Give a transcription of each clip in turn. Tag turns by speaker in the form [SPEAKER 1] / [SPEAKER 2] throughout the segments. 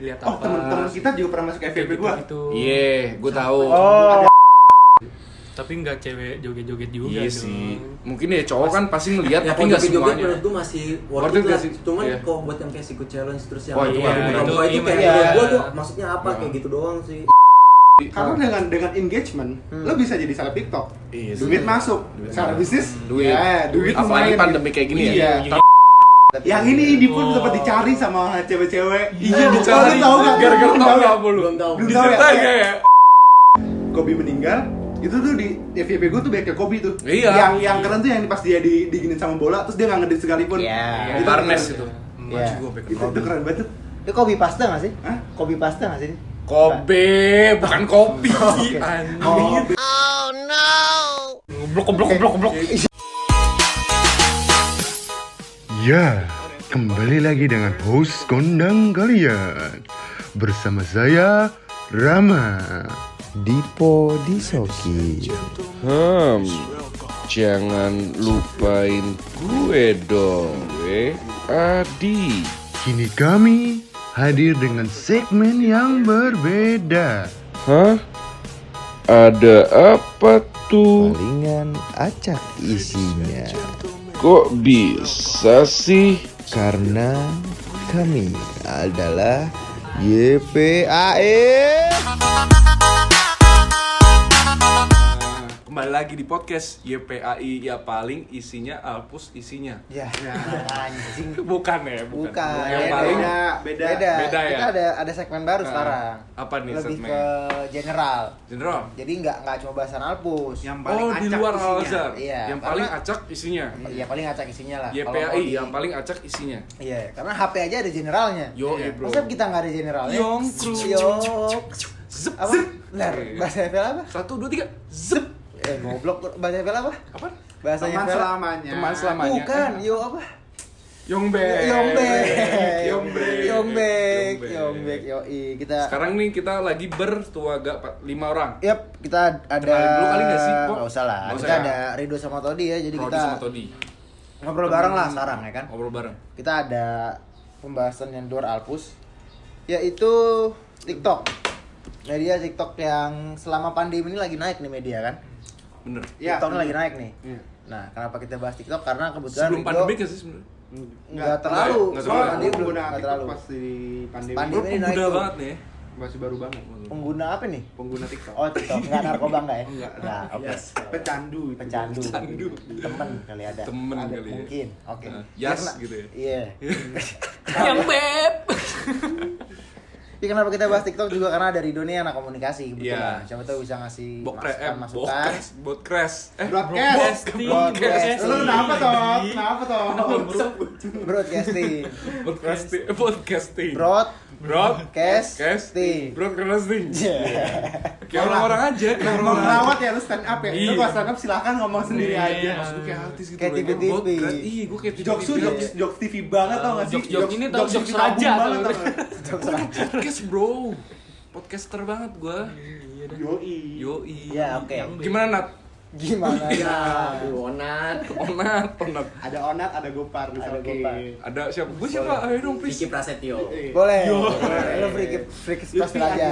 [SPEAKER 1] lihat
[SPEAKER 2] Oh,
[SPEAKER 1] apa
[SPEAKER 2] temen-temen kita juga pernah masuk FVP gua.
[SPEAKER 1] gitu-gitu.
[SPEAKER 3] Iya, gue tahu.
[SPEAKER 2] Oh,
[SPEAKER 1] tapi nggak cewek joget-joget juga
[SPEAKER 3] Iya
[SPEAKER 1] dong.
[SPEAKER 3] sih. Mungkin ya cowok kan pasti ngelihat
[SPEAKER 4] Ya
[SPEAKER 3] tapi nggak semuanya.
[SPEAKER 4] menurut gue masih
[SPEAKER 3] Worth it
[SPEAKER 4] lah.
[SPEAKER 3] sih?
[SPEAKER 4] Cuman
[SPEAKER 3] Iya.
[SPEAKER 4] kalau buat yang kayak secret challenge terus yang
[SPEAKER 3] Wah, itu
[SPEAKER 4] iya,
[SPEAKER 1] itu-
[SPEAKER 4] itu
[SPEAKER 1] itu
[SPEAKER 4] kayak
[SPEAKER 2] iya.
[SPEAKER 4] gue tuh maksudnya apa
[SPEAKER 3] Iya.
[SPEAKER 4] kayak gitu doang sih.
[SPEAKER 2] karena dengan dengan engagement, lo bisa jadi salah TikTok.
[SPEAKER 3] Iya.
[SPEAKER 2] Duit masuk.
[SPEAKER 3] Duit
[SPEAKER 2] Secara
[SPEAKER 3] masuk.
[SPEAKER 2] bisnis,
[SPEAKER 3] Duit.
[SPEAKER 2] ya, duit
[SPEAKER 3] Apalagi pandemi
[SPEAKER 2] gitu.
[SPEAKER 3] kayak gini ya.
[SPEAKER 2] Iya.
[SPEAKER 1] Tapi-
[SPEAKER 2] Yang ini di pun
[SPEAKER 1] Oh.
[SPEAKER 2] sempat dicari sama cewek-cewek.
[SPEAKER 3] Iya,
[SPEAKER 2] Oh,
[SPEAKER 3] dicari.
[SPEAKER 2] tahu nggak?
[SPEAKER 3] Gara-gara tahu nggak
[SPEAKER 2] ya?
[SPEAKER 3] apa lu?
[SPEAKER 4] Belum tahu.
[SPEAKER 2] Belum tahu ya?
[SPEAKER 3] Ya?
[SPEAKER 2] Kobe meninggal itu tuh di FVP gue tuh backup Kobe tuh
[SPEAKER 3] Iya.
[SPEAKER 2] yang yang keren tuh yang pas dia di diginin sama bola terus dia nggak ngedit sekalipun
[SPEAKER 5] Iya.
[SPEAKER 2] Itu
[SPEAKER 3] Barnes itu.
[SPEAKER 1] Iya.
[SPEAKER 3] Maju gua
[SPEAKER 2] itu, itu keren banget tuh.
[SPEAKER 5] Itu kopi pasta nggak sih?
[SPEAKER 2] Hah?
[SPEAKER 5] Kopi pasta nggak sih?
[SPEAKER 3] Kobe, bukan kopi.
[SPEAKER 5] Oke.
[SPEAKER 3] Anjir.
[SPEAKER 5] Oh,
[SPEAKER 1] Goblok goblok goblok goblok.
[SPEAKER 6] Ya, kembali lagi dengan host kondang kalian Bersama saya, Rama
[SPEAKER 5] Dipo Disoki.
[SPEAKER 3] Hmm, jangan lupain gue dong, gue Adi.
[SPEAKER 6] Kini kami hadir dengan segmen yang berbeda
[SPEAKER 3] Hah? Ada apa tuh?
[SPEAKER 5] Palingan acak isinya.
[SPEAKER 3] Kok bisa sih?
[SPEAKER 5] Karena kami adalah YPAE.
[SPEAKER 3] Kembali lagi di podcast YPAI ya paling isinya Alpus isinya.
[SPEAKER 5] Ya, anjing.
[SPEAKER 3] Bukan ya, bukan.
[SPEAKER 5] Bukan.
[SPEAKER 3] Yang
[SPEAKER 5] Beda.
[SPEAKER 3] paling
[SPEAKER 2] beda beda
[SPEAKER 5] Beda.
[SPEAKER 3] Beda ya?
[SPEAKER 5] Kita ada ada segmen baru
[SPEAKER 3] Nah,
[SPEAKER 5] sekarang.
[SPEAKER 3] apa nih
[SPEAKER 5] Lebih
[SPEAKER 3] segmen?
[SPEAKER 5] ke general.
[SPEAKER 3] general.
[SPEAKER 5] Jadi nggak nggak cuma bahasan Alpus.
[SPEAKER 2] yang paling
[SPEAKER 3] Oh, di
[SPEAKER 2] acak
[SPEAKER 3] luar
[SPEAKER 2] isinya.
[SPEAKER 5] Iya,
[SPEAKER 3] yang
[SPEAKER 5] karena-
[SPEAKER 3] paling acak isinya.
[SPEAKER 5] Ya paling acak isinya lah.
[SPEAKER 3] YPAI
[SPEAKER 5] di-
[SPEAKER 3] yang paling acak isinya.
[SPEAKER 5] Iya, karena HP aja ada generalnya.
[SPEAKER 3] Yo,
[SPEAKER 2] Iya.
[SPEAKER 3] bro.
[SPEAKER 5] Masa kita nggak ada generalnya?
[SPEAKER 3] Yong, kru.
[SPEAKER 5] Yok.
[SPEAKER 3] Zep,
[SPEAKER 5] Apa?
[SPEAKER 3] zep.
[SPEAKER 5] Bentar, bahasa FPL apa?
[SPEAKER 3] Satu, dua, tiga. Zep.
[SPEAKER 5] Eh, goblok. Bahasa FPL apa?
[SPEAKER 3] Apa?
[SPEAKER 5] Bahasa
[SPEAKER 2] teman selamanya
[SPEAKER 3] Teman selamanya.
[SPEAKER 5] Bukan, yo apa?
[SPEAKER 3] Yongbek.
[SPEAKER 5] Yongbek.
[SPEAKER 3] Yongbek.
[SPEAKER 5] Yongbek.
[SPEAKER 3] Yongbek.
[SPEAKER 5] Yoi, kita
[SPEAKER 3] Sekarang nih kita lagi bertuaga lima orang.
[SPEAKER 5] Yap, kita ada
[SPEAKER 3] Kenalin dulu kali nggak sih?
[SPEAKER 5] Nggak usah lah.
[SPEAKER 3] Usah
[SPEAKER 5] kita
[SPEAKER 3] ya?
[SPEAKER 5] ada Rido sama Todi ya, jadi
[SPEAKER 3] Rodi
[SPEAKER 5] kita
[SPEAKER 3] sama Todi.
[SPEAKER 5] ngobrol bareng lah sekarang ya kan.
[SPEAKER 3] Ngobrol bareng.
[SPEAKER 5] Kita ada pembahasan yang luar Alpus yaitu TikTok. Media TikTok yang selama pandemi ini lagi naik nih media kan.
[SPEAKER 3] Bener.
[SPEAKER 2] Iya,
[SPEAKER 5] TikTok
[SPEAKER 2] bener.
[SPEAKER 5] lagi naik nih.
[SPEAKER 2] Iya.
[SPEAKER 5] Nah, kenapa kita bahas TikTok? Karena kebetulan
[SPEAKER 3] Sebelum pandemi kan sih sebenarnya?
[SPEAKER 5] nggak terlalu.
[SPEAKER 3] nggak
[SPEAKER 2] Soalnya
[SPEAKER 5] Soalnya
[SPEAKER 3] terlalu.
[SPEAKER 5] belum
[SPEAKER 2] pengguna
[SPEAKER 5] nggak
[SPEAKER 2] TikTok
[SPEAKER 5] terlalu.
[SPEAKER 2] pas di pandemi,
[SPEAKER 5] Pandemi. Ini naik
[SPEAKER 3] banget nih.
[SPEAKER 2] masih baru banget
[SPEAKER 5] Pengguna apa nih?
[SPEAKER 2] pengguna TikTok
[SPEAKER 5] Oh, TikTok. Nggak narkoba nggak ya?
[SPEAKER 2] Enggak.
[SPEAKER 5] Nah, oke.
[SPEAKER 2] Yes. pecandu itu.
[SPEAKER 5] Pecandu.
[SPEAKER 3] Pecandu.
[SPEAKER 5] Temen kali ada.
[SPEAKER 3] Temen
[SPEAKER 5] Ada,
[SPEAKER 3] kali ya.
[SPEAKER 5] Mungkin. Oke.
[SPEAKER 3] Nah,
[SPEAKER 5] Ya,
[SPEAKER 3] yas
[SPEAKER 5] kena-
[SPEAKER 3] gitu ya.
[SPEAKER 5] Iya.
[SPEAKER 1] Yang beb.
[SPEAKER 5] Tapi kenapa kita bahas TikTok juga karena dari dunia anak komunikasi
[SPEAKER 3] Iya.
[SPEAKER 5] kebetulan. Siapa tahu bisa ngasih
[SPEAKER 3] Bokre, eh,
[SPEAKER 5] masukan-masukan.
[SPEAKER 3] bokres, bokres. Eh,
[SPEAKER 2] Broadcast.
[SPEAKER 5] Broadcast.
[SPEAKER 2] Lu kenapa toh? Kenapa toh?
[SPEAKER 5] Broadcasting.
[SPEAKER 3] podcasting, eh, podcasting.
[SPEAKER 5] Broad
[SPEAKER 3] broadcasting,
[SPEAKER 5] casting.
[SPEAKER 3] broadcasting.
[SPEAKER 5] Iya.
[SPEAKER 3] Kayak orang-orang aja, kayak orang-orang.
[SPEAKER 2] merawat ya lu stand up ya. Lu
[SPEAKER 3] Iya.
[SPEAKER 2] kalau stand up silakan ngomong sendiri
[SPEAKER 1] Iya.
[SPEAKER 2] aja.
[SPEAKER 3] Maksud gue kayak artis gitu.
[SPEAKER 5] Kayak TV.
[SPEAKER 3] podcast. Iya, gue kayak
[SPEAKER 2] Jokes lu
[SPEAKER 3] TV.
[SPEAKER 2] jokes jokes TV banget tau gak sih?
[SPEAKER 1] Jokes-jokes ini tau, jokes
[SPEAKER 2] TV
[SPEAKER 1] raja
[SPEAKER 2] banget
[SPEAKER 1] tau.
[SPEAKER 2] tau gak?
[SPEAKER 3] Podcast, bro. Podcaster banget gue.
[SPEAKER 2] Yoi.
[SPEAKER 3] Yoi.
[SPEAKER 5] Ya, oke.
[SPEAKER 3] Gimana, Nat?
[SPEAKER 5] Gimana ya?
[SPEAKER 4] Aduh, onat.
[SPEAKER 3] Onat, onat.
[SPEAKER 2] Ada Onat, ada Gopar, bisa
[SPEAKER 5] Ada
[SPEAKER 2] oke.
[SPEAKER 5] Gopar.
[SPEAKER 3] Ada siapa? Gue siapa? Ayo dong, please.
[SPEAKER 4] Vicky Prasetyo.
[SPEAKER 2] Eh,
[SPEAKER 5] Boleh. Lu free free
[SPEAKER 2] Lutfi
[SPEAKER 5] special aja.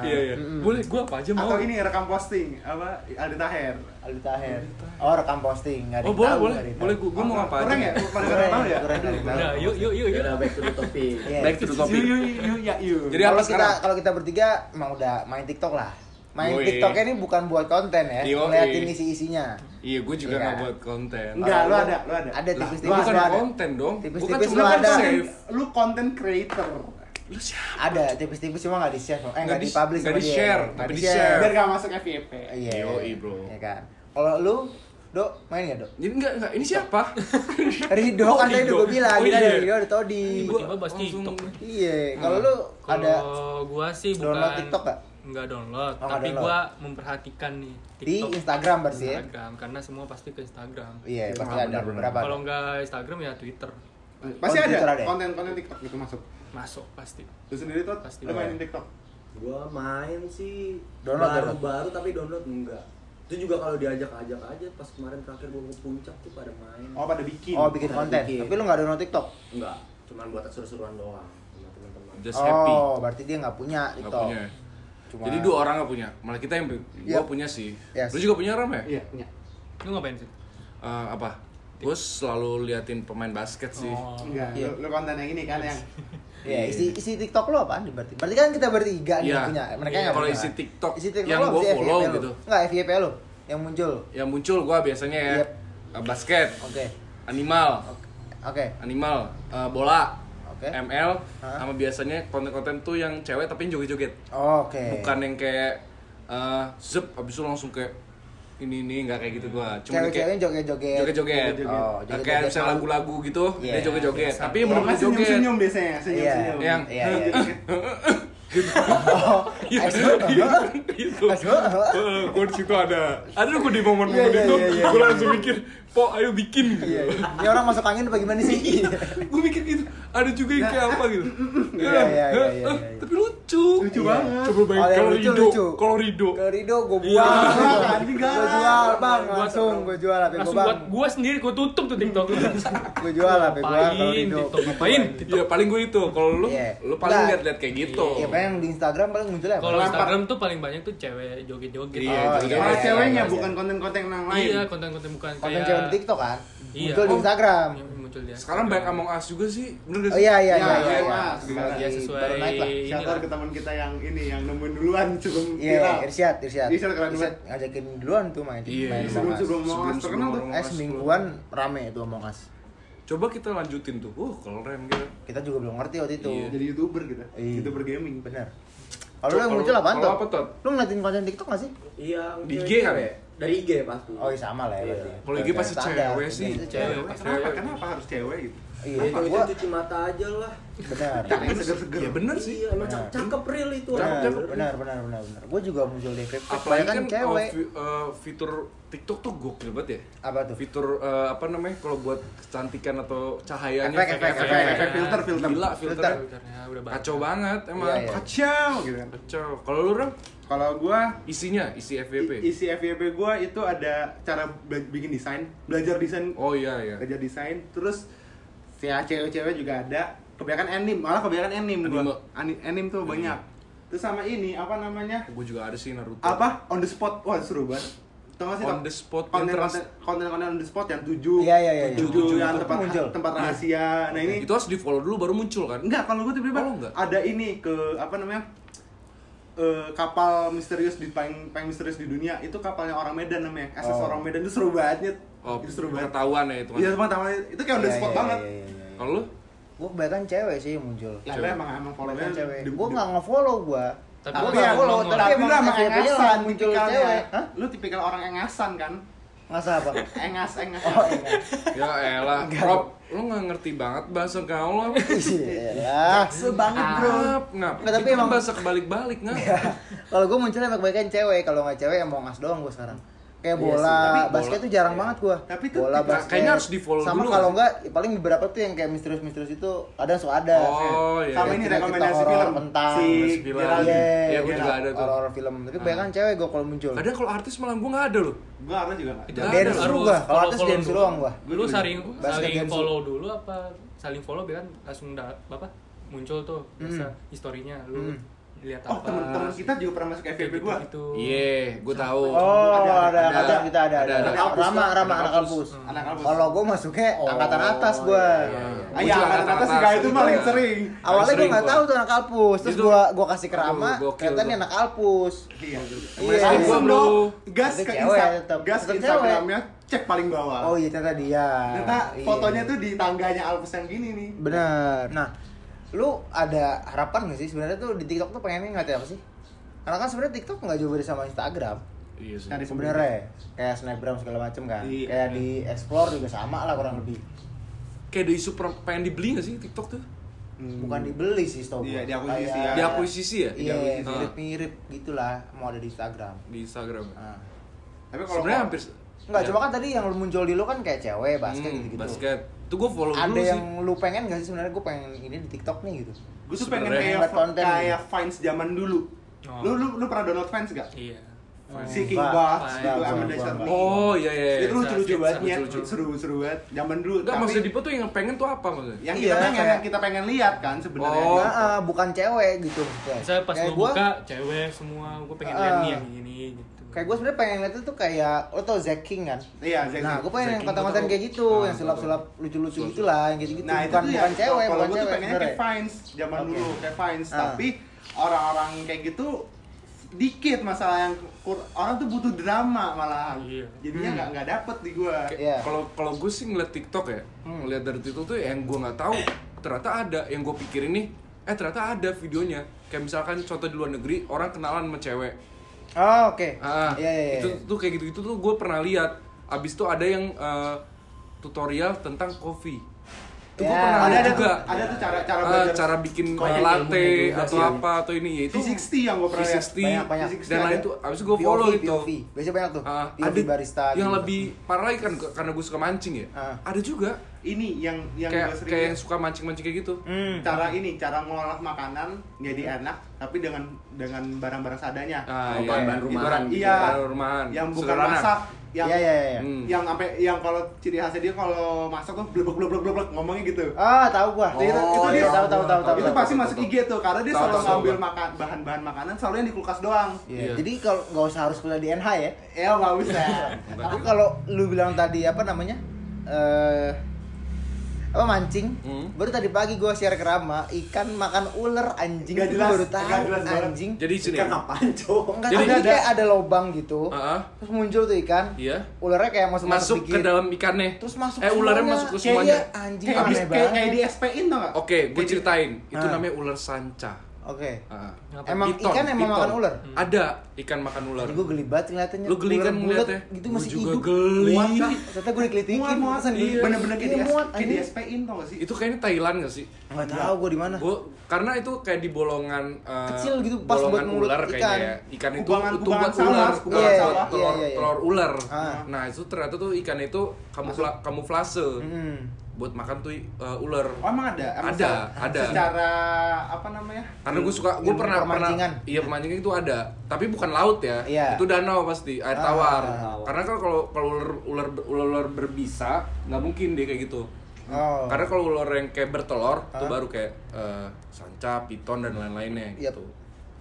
[SPEAKER 3] Iya, iya. Boleh, gue apa aja mau.
[SPEAKER 2] Atau ini rekam posting apa Aldi Taher.
[SPEAKER 5] Aldi Taher. Oh, rekam posting. Nggak ada
[SPEAKER 3] Oh,
[SPEAKER 5] yang
[SPEAKER 3] boleh,
[SPEAKER 5] tahu,
[SPEAKER 3] boleh.
[SPEAKER 5] ada
[SPEAKER 3] Boleh, gue gue mau
[SPEAKER 2] Apa?
[SPEAKER 3] ngapain?
[SPEAKER 2] Kurang ya? Pada
[SPEAKER 5] Kurang,
[SPEAKER 2] nggak tahu ya?
[SPEAKER 5] kurang ada.
[SPEAKER 1] Udah, yuk yuk yuk yuk.
[SPEAKER 4] Back to the topic.
[SPEAKER 5] Iya.
[SPEAKER 3] Back to the topic.
[SPEAKER 2] Yuk, yuk, yuk, ya, yuk.
[SPEAKER 3] Jadi
[SPEAKER 5] kalau
[SPEAKER 3] apa
[SPEAKER 5] kita
[SPEAKER 3] sekarang?
[SPEAKER 5] kalau kita bertiga emang udah main TikTok lah. Main
[SPEAKER 3] Yoi.
[SPEAKER 5] TikTok ini bukan buat konten ya,
[SPEAKER 3] Yoi.
[SPEAKER 5] ngeliatin isi-isinya.
[SPEAKER 3] Iya, gue juga
[SPEAKER 5] Iya.
[SPEAKER 3] nggak buat konten.
[SPEAKER 2] Enggak, lu ada, lu ada.
[SPEAKER 5] Ada tipis-tipis
[SPEAKER 3] lu bukan
[SPEAKER 5] ada.
[SPEAKER 3] konten dong.
[SPEAKER 5] Tipis-tipis
[SPEAKER 3] Bukan
[SPEAKER 5] lu
[SPEAKER 3] cuma kan
[SPEAKER 5] ada.
[SPEAKER 2] Lu content creator.
[SPEAKER 3] Lu siapa?
[SPEAKER 5] Ada tipis-tipis cuma nggak di-share, eh
[SPEAKER 3] Nggak
[SPEAKER 5] nggak
[SPEAKER 3] di-
[SPEAKER 5] di-publish
[SPEAKER 3] nggak di-share,
[SPEAKER 5] Nggak
[SPEAKER 3] tapi
[SPEAKER 5] di-share.
[SPEAKER 2] Biar gak masuk FYP.
[SPEAKER 5] Iya.
[SPEAKER 3] Yoi, bro.
[SPEAKER 5] Iya kan. Kalau lu, Dok, main nggak, Dok?
[SPEAKER 3] Jadi enggak, enggak. Ini siapa?
[SPEAKER 5] Rido
[SPEAKER 3] Oh,
[SPEAKER 5] kan tadi udah gue bilang,
[SPEAKER 3] Oh,
[SPEAKER 5] kita
[SPEAKER 3] iya.
[SPEAKER 5] ada Rido, ada Todi.
[SPEAKER 1] Tiba-tiba bahas
[SPEAKER 3] langsung-
[SPEAKER 1] TikTok.
[SPEAKER 5] Iya, kalau lu ada
[SPEAKER 1] Kalau gua sih bukan
[SPEAKER 5] download TikTok nggak?
[SPEAKER 1] Enggak download,
[SPEAKER 5] Oh, nggak
[SPEAKER 1] tapi gua memperhatikan nih
[SPEAKER 5] di
[SPEAKER 1] TikTok.
[SPEAKER 5] Instagram berarti ya?
[SPEAKER 1] Instagram karena semua pasti ke Instagram.
[SPEAKER 5] Iya, pasti
[SPEAKER 3] Ah,
[SPEAKER 5] ada beberapa.
[SPEAKER 1] Kalau enggak Instagram ya Twitter.
[SPEAKER 2] Pasti
[SPEAKER 5] Oh,
[SPEAKER 2] ada
[SPEAKER 5] ya?
[SPEAKER 2] konten-konten TikTok gitu masuk.
[SPEAKER 1] Masuk pasti.
[SPEAKER 2] Lu sendiri tuh,
[SPEAKER 1] Pasti.
[SPEAKER 2] lu mainin TikTok.
[SPEAKER 4] Gua main sih
[SPEAKER 5] Download,
[SPEAKER 4] baru-baru tapi download enggak. Itu juga kalau diajak-ajak aja pas kemarin terakhir gua ke puncak tuh pada main.
[SPEAKER 2] Oh, pada bikin.
[SPEAKER 5] Oh, bikin konten.
[SPEAKER 4] bikin.
[SPEAKER 5] Tapi lu nggak download TikTok?
[SPEAKER 4] Enggak, cuman buat seru-seruan doang sama teman-teman.
[SPEAKER 3] just happy
[SPEAKER 5] Oh, berarti dia nggak punya
[SPEAKER 3] nggak
[SPEAKER 5] TikTok.
[SPEAKER 3] punya
[SPEAKER 5] Cuma-
[SPEAKER 3] jadi dua orang nggak punya malah kita yang
[SPEAKER 5] Iya.
[SPEAKER 3] gua punya sih
[SPEAKER 5] Yes.
[SPEAKER 3] lu juga punya ram ya
[SPEAKER 2] Iya, punya.
[SPEAKER 1] Lu ngapain sih?
[SPEAKER 3] Eh, apa gue selalu liatin pemain basket sih
[SPEAKER 1] Oh.
[SPEAKER 2] Enggak,
[SPEAKER 5] Iya.
[SPEAKER 2] lu, lu konten yang ini kan yang
[SPEAKER 5] Ya, isi isi TikTok lo apaan berarti? Berarti kan kita bertiga nih
[SPEAKER 3] Iya.
[SPEAKER 5] yang punya. Mereka
[SPEAKER 3] Iya,
[SPEAKER 5] nggak
[SPEAKER 3] kalau isi? TikTok
[SPEAKER 5] isi TikTok
[SPEAKER 3] yang
[SPEAKER 5] sih
[SPEAKER 3] follow
[SPEAKER 5] FYP lo?
[SPEAKER 3] gitu.
[SPEAKER 5] Enggak, FYP lo yang muncul.
[SPEAKER 3] yang muncul gua biasanya ya
[SPEAKER 5] Yep.
[SPEAKER 3] eh, basket
[SPEAKER 5] Oke.
[SPEAKER 3] animal
[SPEAKER 5] Oke.
[SPEAKER 3] animal eh, bola
[SPEAKER 5] Oke.
[SPEAKER 3] ML
[SPEAKER 5] Hah?
[SPEAKER 3] sama biasanya konten-konten tuh yang cewek tapi yang joget-joget
[SPEAKER 5] Oke.
[SPEAKER 3] bukan yang kayak eh zep abis itu langsung kayak ini ini nggak kayak gitu gua cuma
[SPEAKER 5] Cewek-ceweknya
[SPEAKER 3] kayak
[SPEAKER 5] joget-joget.
[SPEAKER 3] joget-joget
[SPEAKER 5] Oh,
[SPEAKER 3] Nah,
[SPEAKER 5] joget-joget
[SPEAKER 3] kayak misalnya lagu-lagu gitu
[SPEAKER 5] Iya,
[SPEAKER 3] dia joget-joget
[SPEAKER 5] biasa.
[SPEAKER 3] tapi
[SPEAKER 2] Oh,
[SPEAKER 3] bener-bener
[SPEAKER 2] senyum
[SPEAKER 3] joget
[SPEAKER 2] senyum biasanya, senyum
[SPEAKER 5] Iya.
[SPEAKER 3] Yang-
[SPEAKER 5] Iya, iya.
[SPEAKER 2] Gitu.
[SPEAKER 5] Oh,
[SPEAKER 3] Iya,
[SPEAKER 5] Asma,
[SPEAKER 3] iya,
[SPEAKER 5] huh?
[SPEAKER 3] itu.
[SPEAKER 5] Asma, huh?
[SPEAKER 3] Eh, Gua di situ ada. Ada gue di momen-momen
[SPEAKER 5] Iya, iya,
[SPEAKER 3] itu,
[SPEAKER 5] iya, iya,
[SPEAKER 3] gue
[SPEAKER 5] iya.
[SPEAKER 3] langsung mikir, po, ayo bikin.
[SPEAKER 5] Iya, iya. Ini orang masuk angin apa gimana sih?
[SPEAKER 3] gue mikir gitu. Ada juga yang kayak apa gitu.
[SPEAKER 5] Iya, iya, iya, iya, iya.
[SPEAKER 3] Tapi lucu.
[SPEAKER 2] Lucu
[SPEAKER 5] Iya.
[SPEAKER 2] banget.
[SPEAKER 3] Coba
[SPEAKER 5] Oh,
[SPEAKER 3] bayangin
[SPEAKER 5] yang
[SPEAKER 3] kalau Rido, kalau Rido.
[SPEAKER 5] Ke Rido gue
[SPEAKER 3] Iya.
[SPEAKER 5] buang. Gue jual bang,
[SPEAKER 1] Gua-
[SPEAKER 5] langsung gue jual HP gue
[SPEAKER 1] Langsung
[SPEAKER 5] bang.
[SPEAKER 1] buat gua sendiri gua tutup tuh TikTok.
[SPEAKER 5] Gue jual HP gue kalau Rido.
[SPEAKER 1] TikTok ngapain?
[SPEAKER 3] Iya, paling gue itu. Kalau lu,
[SPEAKER 5] Iya.
[SPEAKER 3] lu paling liat-liat kayak gitu.
[SPEAKER 5] Iya, paling yang di Instagram paling munculnya apa?
[SPEAKER 1] Kalau. Instagram tuh paling banyak tuh cewek joget-joget.
[SPEAKER 3] Iya,
[SPEAKER 5] Oh, iya, iya,
[SPEAKER 2] ceweknya
[SPEAKER 5] iya.
[SPEAKER 2] bukan konten-konten yang lain.
[SPEAKER 1] Iya, konten-konten bukan
[SPEAKER 5] Konten
[SPEAKER 1] kayak
[SPEAKER 5] cewek di TikTok kan?
[SPEAKER 1] Iya.
[SPEAKER 5] Muncul di
[SPEAKER 1] Oh.
[SPEAKER 5] Instagram.
[SPEAKER 1] Yang muncul dia.
[SPEAKER 3] Sekarang banyak Among Us juga sih, bener gak
[SPEAKER 5] Oh
[SPEAKER 3] sih?
[SPEAKER 5] iya iya
[SPEAKER 2] Ya,
[SPEAKER 5] iya iya.
[SPEAKER 2] iya,
[SPEAKER 5] iya.
[SPEAKER 1] Ya
[SPEAKER 5] lagi
[SPEAKER 1] sesuai
[SPEAKER 5] baru naik lah.
[SPEAKER 1] lah.
[SPEAKER 2] ke teman kita yang ini yang nemuin duluan sebelum
[SPEAKER 5] Iya,
[SPEAKER 2] viral.
[SPEAKER 5] Irsyad, Irsyad.
[SPEAKER 2] Irsyad keren banget.
[SPEAKER 5] ngajakin duluan tuh main
[SPEAKER 3] Iya,
[SPEAKER 5] main
[SPEAKER 3] iya.
[SPEAKER 2] Sebelum sebelum mau
[SPEAKER 3] Sebelum-
[SPEAKER 2] terkenal tuh.
[SPEAKER 5] Eh semingguan rame itu Among Us.
[SPEAKER 3] Coba kita lanjutin tuh. Uh, keren gitu.
[SPEAKER 5] Kita juga belum ngerti waktu itu.
[SPEAKER 3] Iya.
[SPEAKER 2] Jadi youtuber kita,
[SPEAKER 5] Iya.
[SPEAKER 2] youtuber gaming.
[SPEAKER 5] Bener. Kalau lu yang muncul apaan
[SPEAKER 3] kalau
[SPEAKER 5] tuh?
[SPEAKER 3] apa, Tot?
[SPEAKER 5] Lu ngeliatin konten TikTok gak sih?
[SPEAKER 4] Iya,
[SPEAKER 3] Di IG kan?
[SPEAKER 4] Dari IG pasti.
[SPEAKER 5] Oh iya sama lah ya
[SPEAKER 4] Iya.
[SPEAKER 3] Kalau IG pasti cewek sih.
[SPEAKER 5] Cewek.
[SPEAKER 2] Kenapa? Kenapa harus cewek gitu?
[SPEAKER 5] Iya,
[SPEAKER 4] Ya, itu
[SPEAKER 5] gua
[SPEAKER 4] cuci mata aja lah.
[SPEAKER 5] benar.
[SPEAKER 2] Cakep seger-seger.
[SPEAKER 3] Ya bener sih.
[SPEAKER 4] Iya, emang cak- cakep real itu.
[SPEAKER 5] Benar,
[SPEAKER 4] orang.
[SPEAKER 5] benar, benar, benar, benar. Gue juga muncul di FYP.
[SPEAKER 3] Apalagi kan
[SPEAKER 5] cewek.
[SPEAKER 3] uh, fi- uh, fitur TikTok tuh gokil banget ya.
[SPEAKER 5] Apa tuh?
[SPEAKER 3] Fitur uh, apa namanya kalau buat kecantikan atau cahayanya
[SPEAKER 5] Efek, efek, efek,
[SPEAKER 2] efek, filter, filter.
[SPEAKER 3] Gila
[SPEAKER 5] Filter.
[SPEAKER 3] filternya.
[SPEAKER 1] Udah banyak.
[SPEAKER 3] Kacau banget emang.
[SPEAKER 5] Iya, iya.
[SPEAKER 2] Kacau gitu kan.
[SPEAKER 3] Kacau. Kalau lu Ram,
[SPEAKER 2] Kalau gua
[SPEAKER 3] isinya isi FYP.
[SPEAKER 2] isi FYP gua itu ada cara bikin desain, belajar desain,
[SPEAKER 3] Oh iya iya.
[SPEAKER 2] belajar desain, terus ya cewek-cewek juga ada. Kebanyakan anime, malah kebanyakan anime
[SPEAKER 3] Anime.
[SPEAKER 2] gua. Ani- Anime tuh banyak. Terus sama ini apa namanya?
[SPEAKER 3] Gue juga ada sih Naruto.
[SPEAKER 2] Apa? On the spot. Wah, seru banget. Tau gak sih?
[SPEAKER 3] On the spot
[SPEAKER 2] konten konten konten konten on the spot yang tujuh
[SPEAKER 5] Iya, iya, iya, iya.
[SPEAKER 2] tujuh,
[SPEAKER 3] Tujuh,
[SPEAKER 2] yang tempat
[SPEAKER 5] Muncul.
[SPEAKER 2] tempat rahasia nah ini
[SPEAKER 3] Itu harus di follow dulu baru muncul kan?
[SPEAKER 2] enggak kalau gue tiba-tiba
[SPEAKER 3] Oh, enggak.
[SPEAKER 2] ada ini ke apa namanya eh, kapal misterius di paling paling misterius di dunia itu kapalnya orang Medan namanya SS
[SPEAKER 5] Oh.
[SPEAKER 2] orang Medan itu seru banget
[SPEAKER 3] Oh,
[SPEAKER 2] itu seru banget
[SPEAKER 3] pengetahuan ya itu.
[SPEAKER 2] iya teman-teman itu kayak on the
[SPEAKER 5] Iya,
[SPEAKER 2] spot
[SPEAKER 5] iya,
[SPEAKER 2] banget
[SPEAKER 5] iya, iya, iya.
[SPEAKER 3] Kalau lu?
[SPEAKER 5] Gue kebanyakan cewek sih yang muncul.
[SPEAKER 2] lah lu emang emang follow-nya
[SPEAKER 5] Kebanyakan cewek.
[SPEAKER 2] di-
[SPEAKER 5] Gue nggak nge-follow gue.
[SPEAKER 1] Tapi
[SPEAKER 5] Gue
[SPEAKER 1] lu
[SPEAKER 5] nggak
[SPEAKER 1] emang
[SPEAKER 5] follow, tapi
[SPEAKER 2] tapi
[SPEAKER 5] emang
[SPEAKER 2] lu emang engasan
[SPEAKER 5] langsung muncul cewek. Hah?
[SPEAKER 2] lu tipikal orang engasan kan
[SPEAKER 5] Ngasah apa?
[SPEAKER 2] engas engas
[SPEAKER 5] Oh, enggak.
[SPEAKER 3] Ya elah, Rob, lu gak ngerti banget bahasa gaul apa?
[SPEAKER 5] Iya.
[SPEAKER 2] sebanget
[SPEAKER 3] Ngap, ngap.
[SPEAKER 5] Nggak, tapi
[SPEAKER 3] kan
[SPEAKER 5] emang-
[SPEAKER 3] bahasa kebalik-balik, ngap.
[SPEAKER 5] Kalau gue munculnya emang kebanyakan cewek, kalau nggak cewek emang ngas doang gue sekarang. Kayak
[SPEAKER 4] Iya
[SPEAKER 5] bola,
[SPEAKER 4] sih,
[SPEAKER 2] tapi
[SPEAKER 5] basket
[SPEAKER 3] bola-
[SPEAKER 5] tuh jarang
[SPEAKER 3] iya.
[SPEAKER 5] banget gua.
[SPEAKER 2] Tapi tuh
[SPEAKER 5] bola basket.
[SPEAKER 3] kayaknya harus di-follow
[SPEAKER 5] Sama
[SPEAKER 3] dulu
[SPEAKER 5] kalau
[SPEAKER 3] nggak
[SPEAKER 5] enggak paling beberapa tuh yang kayak misterius-misterius itu kadang suka ada.
[SPEAKER 3] Oh, iya.
[SPEAKER 2] sama ini
[SPEAKER 5] Kita- kita
[SPEAKER 2] rekomendasi film
[SPEAKER 5] tentang
[SPEAKER 2] si. Geraldine.
[SPEAKER 5] Iya,
[SPEAKER 3] Iya, gua
[SPEAKER 5] iya,
[SPEAKER 3] juga ada tuh.
[SPEAKER 5] Horor film. Tapi kebanyakan cewek gua kalau muncul.
[SPEAKER 3] Kadang kalau artis malah gue gak ada loh.
[SPEAKER 2] gua harus juga nggak
[SPEAKER 1] Itu
[SPEAKER 3] Nggak
[SPEAKER 5] Dance
[SPEAKER 3] ada.
[SPEAKER 5] dulu gua, kalau artis dance
[SPEAKER 1] dulu.
[SPEAKER 5] doang gua.
[SPEAKER 1] Lu saling saling
[SPEAKER 5] dance.
[SPEAKER 1] follow dulu apa saling follow biar kan langsung apa muncul tuh biasa historinya lu
[SPEAKER 5] Hmm.
[SPEAKER 1] Lihat
[SPEAKER 2] oh
[SPEAKER 1] apa.
[SPEAKER 2] temen-temen kita juga pernah masuk FVP gua
[SPEAKER 1] gitu.
[SPEAKER 3] Iya, gue tahu.
[SPEAKER 5] Oh,
[SPEAKER 2] Ada,
[SPEAKER 5] ada,
[SPEAKER 2] ada.
[SPEAKER 5] ada, kita ada, ada.
[SPEAKER 3] Ada, ada.
[SPEAKER 2] Kampus,
[SPEAKER 5] Rama? Rama
[SPEAKER 3] Anak kampus.
[SPEAKER 5] kampus.
[SPEAKER 2] anak kampus
[SPEAKER 5] Kalau gua masuknya
[SPEAKER 4] Oh,
[SPEAKER 5] angkatan atas gua.
[SPEAKER 4] iya,
[SPEAKER 3] iya. Gua
[SPEAKER 2] iya
[SPEAKER 3] angkatan
[SPEAKER 2] atas juga itu paling sering
[SPEAKER 5] Awalnya gua
[SPEAKER 3] sering
[SPEAKER 5] nggak
[SPEAKER 3] gua.
[SPEAKER 5] tahu tuh anak Alpus, terus
[SPEAKER 3] Itu-
[SPEAKER 5] gua gua kasih ke Rama, ternyata ini anak Alpus.
[SPEAKER 2] iya
[SPEAKER 5] Iya.
[SPEAKER 2] langsung
[SPEAKER 3] Gua,
[SPEAKER 2] dong gas ke
[SPEAKER 5] cewek
[SPEAKER 2] Insta
[SPEAKER 5] tetep.
[SPEAKER 2] gas ke Instagramnya cek paling bawah
[SPEAKER 5] Oh iya ternyata dia.
[SPEAKER 2] ternyata
[SPEAKER 5] Iya.
[SPEAKER 2] fotonya tuh di tangganya Alpus yang gini nih
[SPEAKER 5] Bener. Nah, lu ada harapan gak sih sebenarnya tuh di TikTok tuh pengennya nggak apa sih? Karena kan sebenarnya TikTok nggak jauh beda sama Instagram.
[SPEAKER 3] Iya sih.
[SPEAKER 5] Sebenarnya kayak snapgram segala macem kan.
[SPEAKER 2] Iya.
[SPEAKER 5] Kayak di explore juga sama lah kurang lebih.
[SPEAKER 3] Kayak ada isu per- pengen dibeli gak sih TikTok tuh?
[SPEAKER 2] Hmm.
[SPEAKER 5] Bukan dibeli sih setahu
[SPEAKER 2] Iya,
[SPEAKER 5] gua.
[SPEAKER 2] diakuisisi
[SPEAKER 5] Kayak-
[SPEAKER 2] ya.
[SPEAKER 3] Diakuisisi ya?
[SPEAKER 5] Iya,
[SPEAKER 2] Diakuisisi.
[SPEAKER 5] mirip-mirip gitulah mau ada di Instagram.
[SPEAKER 3] Di Instagram.
[SPEAKER 5] Nah.
[SPEAKER 2] tapi kalau
[SPEAKER 3] Sebenarnya hampir
[SPEAKER 5] Enggak,
[SPEAKER 3] ya.
[SPEAKER 5] cuma kan tadi yang lu muncul di lu kan kayak cewek, basket
[SPEAKER 3] Hmm,
[SPEAKER 5] gitu-gitu.
[SPEAKER 3] Basket. Itu gue follow
[SPEAKER 5] Ada
[SPEAKER 3] dulu
[SPEAKER 5] yang
[SPEAKER 3] sih.
[SPEAKER 5] lu pengen gak sih sebenarnya gue pengen ini di TikTok nih gitu.
[SPEAKER 2] gue tuh pengen kayak
[SPEAKER 5] konten
[SPEAKER 2] kayak Vines zaman dulu
[SPEAKER 1] Oh.
[SPEAKER 2] lu lu lu pernah download Vines gak
[SPEAKER 1] Iya.
[SPEAKER 2] si King
[SPEAKER 5] Enggak,
[SPEAKER 2] Boss
[SPEAKER 1] enggak,
[SPEAKER 2] itu
[SPEAKER 5] enggak,
[SPEAKER 2] Amanda.
[SPEAKER 3] Oh iya iya.
[SPEAKER 2] itu lucu lucu
[SPEAKER 1] Sketsa,
[SPEAKER 2] banget Nyet.
[SPEAKER 3] lucu-lucu.
[SPEAKER 2] seru seru banget zaman dulu
[SPEAKER 3] Enggak
[SPEAKER 2] tapi
[SPEAKER 3] maksudnya Dipo tuh yang pengen tuh apa maksudnya?
[SPEAKER 2] yang
[SPEAKER 5] Iya,
[SPEAKER 2] kita pengen
[SPEAKER 5] kayak-
[SPEAKER 2] yang kita pengen lihat kan sebenarnya
[SPEAKER 3] Oh.
[SPEAKER 5] Nah, ah, bukan cewek gitu.
[SPEAKER 1] Misalnya pas
[SPEAKER 5] kayak
[SPEAKER 1] lu
[SPEAKER 5] gua,
[SPEAKER 1] buka cewek semua, gue pengen
[SPEAKER 5] Ah.
[SPEAKER 1] lihat nih yang gitu.
[SPEAKER 5] Kayak gue sebenarnya pengen lihat itu kayak lo tau Zack King kan?
[SPEAKER 2] iya Zack
[SPEAKER 5] Nah,
[SPEAKER 2] King.
[SPEAKER 5] gue pengen yang konten-konten kayak gitu,
[SPEAKER 3] Ah,
[SPEAKER 5] yang sulap-sulap lucu-lucu gitu lah, yang gitu-gitu.
[SPEAKER 2] Nah,
[SPEAKER 5] bukan
[SPEAKER 2] itu tuh
[SPEAKER 5] bukan
[SPEAKER 2] ya,
[SPEAKER 5] cewek,
[SPEAKER 2] kalau
[SPEAKER 5] bukan
[SPEAKER 2] gue tuh
[SPEAKER 5] cewek
[SPEAKER 2] pengennya kayak. Vines zaman dulu, kayak Vines,
[SPEAKER 5] Ah.
[SPEAKER 2] tapi orang-orang kayak gitu dikit masalah yang kur- orang tuh butuh drama malahan.
[SPEAKER 1] Iya.
[SPEAKER 2] Jadinya
[SPEAKER 5] Hmm.
[SPEAKER 2] nggak nggak dapet di gua.
[SPEAKER 3] Kayak-
[SPEAKER 5] Iya.
[SPEAKER 3] Kalau kalau gue sih ngeliat TikTok ya,
[SPEAKER 5] Hmm.
[SPEAKER 3] ngeliat dari TikTok tuh yang gue nggak tahu ternyata ada yang gue pikirin nih, eh ternyata ada videonya. Kayak misalkan contoh di luar negeri orang kenalan sama cewek,
[SPEAKER 5] Oh, oke.
[SPEAKER 3] ah
[SPEAKER 5] Iya, iya, iya.
[SPEAKER 3] itu tuh kayak gitu itu tuh gue pernah lihat. Abis itu ada yang eh, tutorial tentang kopi. Itu gue
[SPEAKER 5] Ya,
[SPEAKER 3] pernah
[SPEAKER 2] Ada ada
[SPEAKER 3] juga.
[SPEAKER 2] tuh, ada tuh cara cara belajar
[SPEAKER 3] cara bikin eh, latte atau
[SPEAKER 4] sih,
[SPEAKER 3] apa atau ini ya itu
[SPEAKER 2] V60 yang gua pernah lihat.
[SPEAKER 3] V60
[SPEAKER 5] Banyak, banyak.
[SPEAKER 2] V60
[SPEAKER 3] dan lain tuh abis itu gue follow
[SPEAKER 5] POV,
[SPEAKER 3] itu
[SPEAKER 5] POV. Biasanya banyak tuh.
[SPEAKER 3] Ah,
[SPEAKER 5] POV
[SPEAKER 3] ada
[SPEAKER 5] barista.
[SPEAKER 3] yang
[SPEAKER 5] gitu.
[SPEAKER 3] lebih parah lagi kan karena gue suka mancing ya
[SPEAKER 5] Ah.
[SPEAKER 3] ada juga
[SPEAKER 2] Ini yang yang
[SPEAKER 3] kayak
[SPEAKER 2] gua sering
[SPEAKER 3] kayak yang suka mancing-mancing kayak gitu
[SPEAKER 5] Hmm.
[SPEAKER 2] cara ini cara ngolah makanan jadi enak tapi dengan dengan barang-barang seadanya.
[SPEAKER 3] ah,
[SPEAKER 4] Oh,
[SPEAKER 3] iya,
[SPEAKER 4] bahan-bahan
[SPEAKER 3] iya.
[SPEAKER 4] rumahan.
[SPEAKER 3] Ibarat-
[SPEAKER 2] Iya.
[SPEAKER 3] bahan rumahan
[SPEAKER 2] Yang bukan
[SPEAKER 3] Sederhana.
[SPEAKER 2] masak, yang
[SPEAKER 5] Iya, iya, iya.
[SPEAKER 3] Hmm.
[SPEAKER 2] yang sampai yang kalau ciri khasnya dia kalau masak tuh blek blek blek blek ngomongnya gitu.
[SPEAKER 5] Ah, tahu gua.
[SPEAKER 2] Itu- itu
[SPEAKER 5] Oh,
[SPEAKER 2] dia-
[SPEAKER 5] iya, tahu tahu tahu tahu.
[SPEAKER 2] itu pasti masuk IG tuh karena dia selalu ngambil makan bahan-bahan makanan selalu yang di kulkas doang.
[SPEAKER 5] Iya. Jadi kalau nggak usah harus kuliah di NH ya.
[SPEAKER 2] Ya nggak bisa.
[SPEAKER 5] Tapi kalau lu bilang tadi apa namanya? Eh apa mancing?
[SPEAKER 3] Hmm.
[SPEAKER 5] Baru tadi pagi gua share ke Rama, ikan makan ular anjing. Gua
[SPEAKER 2] jelas,
[SPEAKER 5] baru tahu
[SPEAKER 2] nggak jelas
[SPEAKER 5] anjing.
[SPEAKER 3] jadi sini
[SPEAKER 4] Ikan apaan, Cok?
[SPEAKER 5] Enggak
[SPEAKER 3] Jadi
[SPEAKER 2] ada-
[SPEAKER 5] kayak ada lubang gitu.
[SPEAKER 3] Ah, ah.
[SPEAKER 5] Terus muncul tuh ikan.
[SPEAKER 3] iya
[SPEAKER 5] Ularnya kayak masuk
[SPEAKER 3] masuk ke dalam ikannya
[SPEAKER 5] Terus masuk
[SPEAKER 3] eh ularnya
[SPEAKER 5] semuanya.
[SPEAKER 3] masuk ke
[SPEAKER 5] Kayak
[SPEAKER 3] semuanya
[SPEAKER 5] dia anjing
[SPEAKER 2] kayak kayak, kayak di SP-in tau gak?
[SPEAKER 3] oke gue
[SPEAKER 2] Kayak di-
[SPEAKER 3] ceritain itu namanya ular sanca
[SPEAKER 5] Oke.
[SPEAKER 3] Ah.
[SPEAKER 1] Ngapain?
[SPEAKER 5] Emang
[SPEAKER 3] Piton,
[SPEAKER 5] ikan emang
[SPEAKER 3] piton.
[SPEAKER 5] makan ular?
[SPEAKER 3] ada ikan makan ular
[SPEAKER 5] Gue geli banget ngeliatnya.
[SPEAKER 3] Lu geli kan ngeliatnya?
[SPEAKER 5] Gitu masih
[SPEAKER 3] juga
[SPEAKER 5] hidup.
[SPEAKER 3] geli.
[SPEAKER 5] Muat kan? Ternyata gue dikelitikin.
[SPEAKER 2] muat muat
[SPEAKER 5] geli.
[SPEAKER 2] bener-bener kayak
[SPEAKER 5] Iya, muat
[SPEAKER 2] kayak di. SP-in tau gak sih?
[SPEAKER 3] itu kayaknya Thailand gak sih
[SPEAKER 5] Nggak tahu gue di mana.
[SPEAKER 3] Gua karena itu kayak di bolongan eh,
[SPEAKER 5] Kecil gitu, pas buat
[SPEAKER 3] bolongan
[SPEAKER 5] mulut
[SPEAKER 3] ular
[SPEAKER 5] ikan.
[SPEAKER 3] kayaknya ya. Ikan itu
[SPEAKER 2] Kubangan-
[SPEAKER 3] itu buat ular, telur, telur,
[SPEAKER 5] Iya, iya, iya.
[SPEAKER 3] telur ular.
[SPEAKER 5] Ah.
[SPEAKER 3] Nah, itu ternyata tuh ikan itu kamufla, kamuflase
[SPEAKER 5] Hmm.
[SPEAKER 3] Buat makan tuh eh, ular.
[SPEAKER 2] Oh emang ada? Emang
[SPEAKER 3] Ada,
[SPEAKER 2] secara-
[SPEAKER 3] ada.
[SPEAKER 2] Secara apa namanya?
[SPEAKER 3] Karena gue suka, gue pernah pernah iya pemancingan itu ada, tapi bukan laut ya,
[SPEAKER 5] Iya.
[SPEAKER 3] itu danau pasti, air
[SPEAKER 5] Ah,
[SPEAKER 3] tawar.
[SPEAKER 4] tawar.
[SPEAKER 3] Karena kan kalau kalau ular ular ular, ular berbisa nggak mungkin deh kayak gitu.
[SPEAKER 5] Oh.
[SPEAKER 3] Karena kalau ular yang kayak bertelur itu
[SPEAKER 5] Ah.
[SPEAKER 3] baru kayak eh, sanca, piton dan lain-lainnya
[SPEAKER 5] Yap.
[SPEAKER 3] gitu.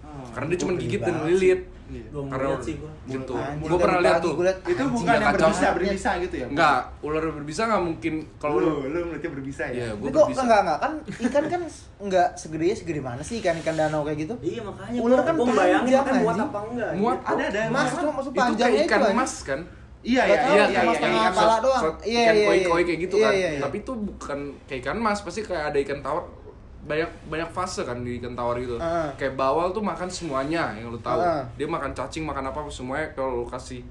[SPEAKER 2] Oh.
[SPEAKER 3] Karena dia cuma gigit dan lilit.
[SPEAKER 2] Iya.
[SPEAKER 4] Belum
[SPEAKER 3] Karena
[SPEAKER 4] lihat sih gua.
[SPEAKER 3] gitu. Gue pernah lihat tuh.
[SPEAKER 5] gua liat,
[SPEAKER 2] Itu bukan
[SPEAKER 3] ya,
[SPEAKER 2] yang
[SPEAKER 3] kacau.
[SPEAKER 2] berbisa, berbisa gitu ya?
[SPEAKER 3] Enggak, ular berbisa nggak mungkin kalau
[SPEAKER 2] lu, lu ngeliatnya berbisa ya?
[SPEAKER 3] Iya,
[SPEAKER 5] kok
[SPEAKER 3] berbisa.
[SPEAKER 5] enggak enggak kan ikan kan enggak segede segede mana sih ikan ikan danau kayak gitu?
[SPEAKER 4] Iya makanya
[SPEAKER 5] Ular
[SPEAKER 4] gua-
[SPEAKER 5] kan
[SPEAKER 4] gua bayangin
[SPEAKER 5] panjang,
[SPEAKER 4] makanya muat apa enggak.
[SPEAKER 3] Muat
[SPEAKER 4] gitu.
[SPEAKER 2] Ada ada yang
[SPEAKER 5] Mas cuma masuk
[SPEAKER 3] itu kayak
[SPEAKER 5] panjangnya
[SPEAKER 3] ikan
[SPEAKER 5] itu, anjing.
[SPEAKER 3] emas kan?
[SPEAKER 2] Iya iya iya
[SPEAKER 5] ikan
[SPEAKER 2] iya. iya, iya.
[SPEAKER 5] kepala doang. Iya,
[SPEAKER 3] ikan
[SPEAKER 5] iya,
[SPEAKER 3] koi-koi
[SPEAKER 5] iya.
[SPEAKER 3] kayak gitu
[SPEAKER 5] Iya,
[SPEAKER 3] kan.
[SPEAKER 5] iya, iya.
[SPEAKER 3] Tapi itu bukan kayak ikan mas, pasti kayak ada ikan tawar banyak banyak fase kan di ikan tawar gitu.
[SPEAKER 5] Ah.
[SPEAKER 3] Kayak bawal tuh makan semuanya yang lu tahu.
[SPEAKER 5] Ah.
[SPEAKER 3] Dia makan cacing, makan apa semuanya kalau lu kasih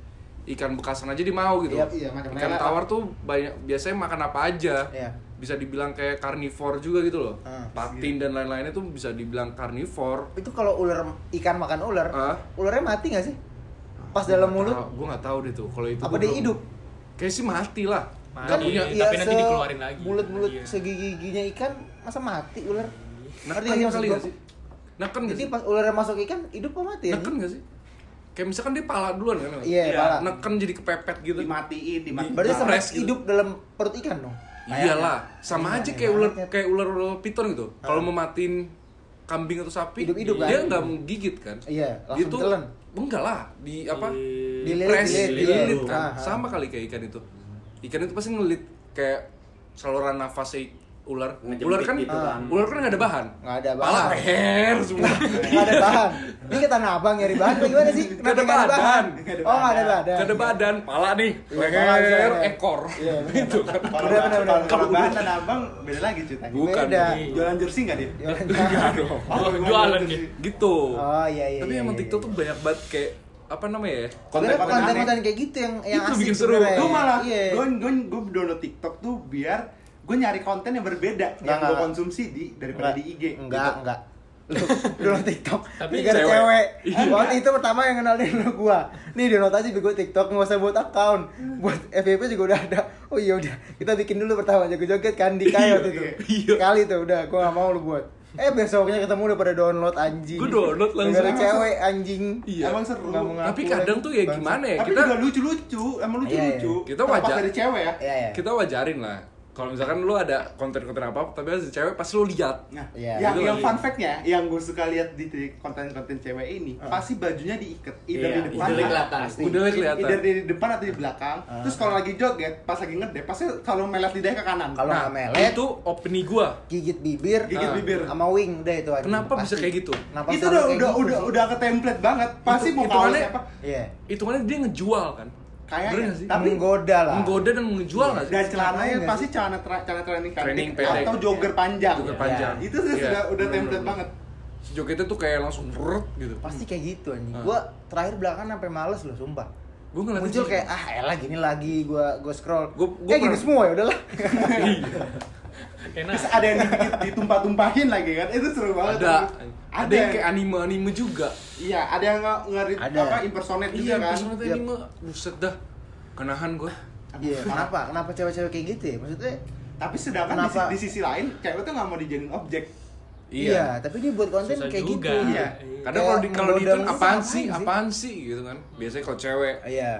[SPEAKER 3] ikan bekasan aja dia mau gitu.
[SPEAKER 5] Iya,
[SPEAKER 2] iya, macam
[SPEAKER 3] ikan
[SPEAKER 2] lele.
[SPEAKER 3] tawar tuh banyak biasanya makan apa aja.
[SPEAKER 5] Iya.
[SPEAKER 3] Bisa dibilang kayak karnivor juga gitu loh.
[SPEAKER 5] Ah.
[SPEAKER 3] Patin dan lain-lainnya tuh bisa dibilang karnivor.
[SPEAKER 5] Itu kalau ular ikan makan ular,
[SPEAKER 3] Ah.
[SPEAKER 5] ularnya mati nggak sih? Pas dalam mulut?
[SPEAKER 3] Gue nggak tahu deh tuh kalau itu.
[SPEAKER 5] Apa
[SPEAKER 3] gua
[SPEAKER 5] dia
[SPEAKER 3] belum-
[SPEAKER 5] hidup?
[SPEAKER 3] Kayak sih mati lah.
[SPEAKER 1] Mati,
[SPEAKER 3] Nggak punya.
[SPEAKER 1] iya. tapi nanti dikeluarin lagi.
[SPEAKER 5] Mulut-mulut
[SPEAKER 1] Iya.
[SPEAKER 5] segigi-giginya ikan masa mati ular? Ngerti nggak sih
[SPEAKER 3] kali gak sih? Neken gak
[SPEAKER 5] Jadi pas ularnya masuk ikan, hidup apa mati?
[SPEAKER 3] Neken gak sih? Kayak misalkan dia pala duluan kan?
[SPEAKER 5] Iya,
[SPEAKER 2] Iya.
[SPEAKER 5] pala.
[SPEAKER 3] Neken jadi kepepet gitu.
[SPEAKER 2] Dimatiin, dimatiin.
[SPEAKER 5] Berarti sama
[SPEAKER 3] Press gitu.
[SPEAKER 5] hidup dalam perut ikan dong?
[SPEAKER 3] Iyalah, sama
[SPEAKER 5] Iya,
[SPEAKER 3] aja
[SPEAKER 5] iya
[SPEAKER 3] kayak ular
[SPEAKER 5] banget.
[SPEAKER 3] kayak ular ular piton gitu. Kalau mau matiin kambing atau sapi,
[SPEAKER 5] Hidup-hidup kan?
[SPEAKER 3] dia nggak mau gigit kan?
[SPEAKER 5] Iya,
[SPEAKER 3] Dia
[SPEAKER 5] langsung
[SPEAKER 3] tuh
[SPEAKER 5] telan.
[SPEAKER 3] enggak lah, di apa?
[SPEAKER 1] Di-
[SPEAKER 3] press,
[SPEAKER 5] dililit, iya.
[SPEAKER 3] kan.
[SPEAKER 5] Ah, ah.
[SPEAKER 3] Sama kali kayak ikan itu. Ikan itu pasti ngelit kayak saluran nafasnya ular.
[SPEAKER 4] Ngejepit
[SPEAKER 3] Ular kan,
[SPEAKER 4] gitu kan.
[SPEAKER 3] ular kan nggak ada bahan.
[SPEAKER 5] Nggak ada
[SPEAKER 3] Pala
[SPEAKER 5] bahan.
[SPEAKER 3] leher semua.
[SPEAKER 5] Nggak ada bahan. Ini ke Tanah Abang nyari bahan gimana sih?
[SPEAKER 3] Nggak ada.
[SPEAKER 2] Nggak ada
[SPEAKER 5] Oh, nggak ada
[SPEAKER 2] badan.
[SPEAKER 5] badan.
[SPEAKER 3] Gak ada badan, pala nih,
[SPEAKER 5] Iya, pala
[SPEAKER 3] leher,
[SPEAKER 5] ya.
[SPEAKER 3] ekor.
[SPEAKER 5] Iya, bener.
[SPEAKER 3] Itu kan.
[SPEAKER 2] Kalau
[SPEAKER 5] Bener, bener,
[SPEAKER 2] kalau- bahan tanah abang beda lagi ceritanya.
[SPEAKER 3] Bukan.
[SPEAKER 2] Jualan jersey nggak dia?
[SPEAKER 5] Jualan
[SPEAKER 3] Enggak dong.
[SPEAKER 2] Oh,
[SPEAKER 1] Jualan.
[SPEAKER 3] Gitu.
[SPEAKER 5] Oh iya iya.
[SPEAKER 3] Tapi
[SPEAKER 5] iya,
[SPEAKER 3] emang
[SPEAKER 5] iya,
[SPEAKER 3] TikTok
[SPEAKER 5] iya.
[SPEAKER 3] tuh banyak banget kayak apa namanya ya?
[SPEAKER 2] Konten-konten
[SPEAKER 5] kayak gitu yang yang
[SPEAKER 3] Itu
[SPEAKER 5] asik
[SPEAKER 3] bikin seru.
[SPEAKER 2] Gue malah,
[SPEAKER 5] Iya.
[SPEAKER 2] gue gue gue download TikTok tuh biar gue nyari konten yang berbeda
[SPEAKER 5] Nggak,
[SPEAKER 2] yang gue
[SPEAKER 5] nggak.
[SPEAKER 2] konsumsi di daripada di IG.
[SPEAKER 5] Enggak,
[SPEAKER 2] gitu.
[SPEAKER 5] enggak. Lu download TikTok.
[SPEAKER 1] Tapi
[SPEAKER 5] gara
[SPEAKER 3] cewek.
[SPEAKER 5] cewek.
[SPEAKER 3] Iya.
[SPEAKER 5] Waktu itu pertama yang kenalin lu gua. Nih download aja bego TikTok enggak usah buat account. Buat FYP juga udah ada. Oh iya udah. Kita bikin dulu pertama jago-joget kan di kayak waktu itu.
[SPEAKER 3] Iya.
[SPEAKER 5] Sekali tuh udah gua enggak mau lu buat. Eh besoknya ketemu udah pada download anjing.
[SPEAKER 3] Gue download langsung.
[SPEAKER 5] Gara-gara cewek anjing.
[SPEAKER 3] Iya.
[SPEAKER 2] Emang seru.
[SPEAKER 5] Nggak mengaku
[SPEAKER 3] Tapi kadang
[SPEAKER 5] lagi.
[SPEAKER 3] tuh ya gimana ya
[SPEAKER 2] Tapi
[SPEAKER 3] kita
[SPEAKER 2] juga lucu-lucu, emang lucu-lucu.
[SPEAKER 3] Kita wajar.
[SPEAKER 2] dari cewek ya.
[SPEAKER 5] Iya, iya.
[SPEAKER 3] kita wajarin lah. Kalau misalkan lu ada konten-konten apa, tapi ada cewek pasti lu lihat.
[SPEAKER 2] Nah,
[SPEAKER 5] Iya.
[SPEAKER 2] yang,
[SPEAKER 3] Itu
[SPEAKER 2] yang fun fact-nya, yang gue suka lihat di di konten-konten cewek ini, pasti bajunya diikat, either
[SPEAKER 4] Iya,
[SPEAKER 2] di depan,
[SPEAKER 4] itu kelihatan.
[SPEAKER 5] Pasti.
[SPEAKER 3] Udah kelihatan.
[SPEAKER 2] either di depan atau di belakang. Terus kalau lagi joget, pas lagi ngedep, pasti selalu melet lidahnya ke kanan.
[SPEAKER 5] Kalau
[SPEAKER 3] Nah,
[SPEAKER 5] melet,
[SPEAKER 3] itu opini gua.
[SPEAKER 5] gigit bibir,
[SPEAKER 2] Gigit
[SPEAKER 3] Ah.
[SPEAKER 2] bibir.
[SPEAKER 5] sama wing deh itu anjing.
[SPEAKER 3] Kenapa bisa kayak gitu?
[SPEAKER 5] Kenapa
[SPEAKER 2] itu udah udah
[SPEAKER 5] gitu
[SPEAKER 2] udah udah ke template banget. Pasti
[SPEAKER 3] Itu-
[SPEAKER 2] mau
[SPEAKER 3] aneh.
[SPEAKER 2] siapa?
[SPEAKER 5] Iya.
[SPEAKER 3] Hitungannya dia ngejual kan?
[SPEAKER 2] Kayaknya.
[SPEAKER 3] Sih?
[SPEAKER 2] Tapi
[SPEAKER 5] menggoda lah.
[SPEAKER 3] Menggoda dan menjual nggak sih?
[SPEAKER 2] dan celananya
[SPEAKER 5] Celananya
[SPEAKER 2] pasti celana tra- celana training pendek
[SPEAKER 3] Training pendek.
[SPEAKER 2] atau jogger panjang.
[SPEAKER 3] Jogger
[SPEAKER 5] Iya.
[SPEAKER 3] panjang.
[SPEAKER 2] Itu sih
[SPEAKER 3] Iya.
[SPEAKER 2] sudah udah template banget.
[SPEAKER 3] Jogetnya tuh kayak langsung rut gitu.
[SPEAKER 5] Pasti kayak gitu anjing.
[SPEAKER 3] Ah.
[SPEAKER 5] Gua terakhir belakangan sampai males loh, sumpah.
[SPEAKER 3] Gue ngeliatin
[SPEAKER 5] Muncul kayak ah elah gini lagi gua gua scroll.
[SPEAKER 3] Gua- gua
[SPEAKER 5] kayak gini
[SPEAKER 3] pernah-
[SPEAKER 5] semua ya udahlah.
[SPEAKER 1] Enak.
[SPEAKER 2] Terus ada yang ditumpah-tumpahin lagi kan. Itu seru banget.
[SPEAKER 3] ada
[SPEAKER 2] Ada,
[SPEAKER 3] ada yang kayak anime-anime juga.
[SPEAKER 2] Iya, ada yang nge ngeri
[SPEAKER 5] Ada.
[SPEAKER 2] apa impersonate juga
[SPEAKER 3] Iya,
[SPEAKER 2] kan.
[SPEAKER 3] personal
[SPEAKER 5] Yap.
[SPEAKER 3] anime. Buset dah. Kenahan gue.
[SPEAKER 5] Iya, kenapa? Kenapa cewek-cewek kayak gitu ya? Maksudnya
[SPEAKER 2] Tapi sedangkan di,
[SPEAKER 5] Kenapa?
[SPEAKER 2] di sisi lain cewek tuh nggak mau dijadiin objek.
[SPEAKER 5] iya. tapi dia buat konten
[SPEAKER 1] Susah
[SPEAKER 5] kayak
[SPEAKER 1] juga.
[SPEAKER 5] gitu.
[SPEAKER 2] Iya.
[SPEAKER 3] Kadang kalau di kalau di apaan sih? Apaan sih gitu kan. Biasanya kalau cewek
[SPEAKER 5] Iya.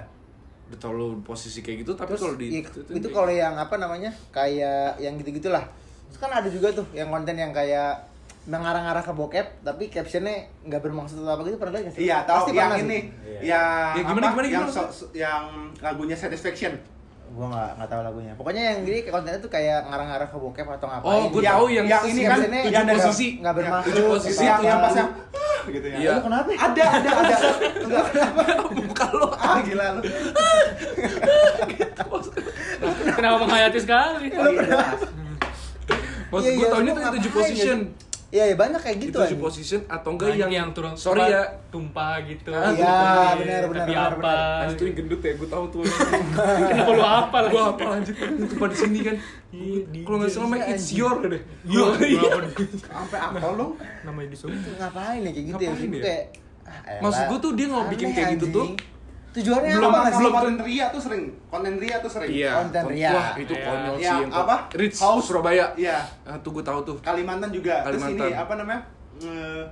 [SPEAKER 3] Udah terlalu posisi kayak gitu, tapi kalau di
[SPEAKER 5] iya, itu kalau yang apa namanya? Kayak yang gitu-gitulah. Terus kan ada juga tuh yang konten yang kayak mengarah-arah ke bokep tapi captionnya nggak bermaksud apa gitu pernah lihat nggak sih?
[SPEAKER 2] Iya, tahu
[SPEAKER 5] Pasti
[SPEAKER 2] yang ini.
[SPEAKER 5] sih.
[SPEAKER 2] Yang
[SPEAKER 3] Ya, gimana,
[SPEAKER 2] apa?
[SPEAKER 3] gimana,
[SPEAKER 2] yang
[SPEAKER 3] gimana?
[SPEAKER 2] so- so- yang lagunya Satisfaction.
[SPEAKER 5] Gua nggak nggak tahu lagunya. Pokoknya yang gini kayak kontennya tuh kayak ngarang-ngarah ke bokep atau ngapain.
[SPEAKER 3] Oh, gue
[SPEAKER 2] Yang-
[SPEAKER 3] tahu yang,
[SPEAKER 2] yang ini kan, yang ada-
[SPEAKER 3] posisi.
[SPEAKER 5] nggak bermaksud.
[SPEAKER 3] Tujuh posisi
[SPEAKER 2] yang,
[SPEAKER 3] itu
[SPEAKER 2] yang
[SPEAKER 3] yang
[SPEAKER 2] pas yang gitu ya.
[SPEAKER 3] Iya.
[SPEAKER 5] Lu kenapa?
[SPEAKER 2] Ada, ada, ada. Enggak,
[SPEAKER 3] Muka lo
[SPEAKER 2] ah gila lu.
[SPEAKER 1] Kenapa menghayati sekali?
[SPEAKER 5] Oh, iya, Iya,
[SPEAKER 3] gue
[SPEAKER 5] iya,
[SPEAKER 3] tau ini tuh
[SPEAKER 5] ngapain
[SPEAKER 3] tujuh
[SPEAKER 5] ya?
[SPEAKER 3] position
[SPEAKER 5] Iya, iya banyak kayak gitu
[SPEAKER 3] Itu tujuh position atau enggak
[SPEAKER 1] Yang,
[SPEAKER 3] yang,
[SPEAKER 1] yang turun
[SPEAKER 3] Sorry ya
[SPEAKER 1] tumpah gitu.
[SPEAKER 3] Ah,
[SPEAKER 5] Iya,
[SPEAKER 1] Tumpah,
[SPEAKER 5] benar, benar,
[SPEAKER 1] Tapi
[SPEAKER 5] benar,
[SPEAKER 1] apa?
[SPEAKER 3] Anjir tuh yang gendut ya, gue tau tuh
[SPEAKER 1] Kenapa lu apa lagi?
[SPEAKER 3] Gue apa lanjut Itu pada sini kan
[SPEAKER 1] Iya, di-
[SPEAKER 3] Kalau nggak salah main
[SPEAKER 5] Iya,
[SPEAKER 3] It's. Your deh
[SPEAKER 1] Iya, di-
[SPEAKER 2] Sampai apa lu?
[SPEAKER 1] namanya.
[SPEAKER 5] Itu ngapain ya kayak gitu ya?
[SPEAKER 3] Ya?
[SPEAKER 5] kayak ah.
[SPEAKER 3] Maksud gua tuh dia nggak bikin kayak gitu tuh.
[SPEAKER 5] Tujuannya
[SPEAKER 2] Belum
[SPEAKER 5] apa nggak sih?
[SPEAKER 2] belum konten Ria tuh sering. Konten Ria tuh sering.
[SPEAKER 3] Iya
[SPEAKER 5] Konten
[SPEAKER 3] kon-
[SPEAKER 5] Ria.
[SPEAKER 3] Wah itu
[SPEAKER 1] Iya.
[SPEAKER 3] konyol sih
[SPEAKER 2] Yang apa?
[SPEAKER 3] Rich
[SPEAKER 2] House.
[SPEAKER 3] Surabaya
[SPEAKER 2] Iya.
[SPEAKER 3] Ah tuh gue tahu tuh
[SPEAKER 2] Kalimantan juga. Terus
[SPEAKER 3] Kalimantan.
[SPEAKER 2] ini apa namanya? Nge-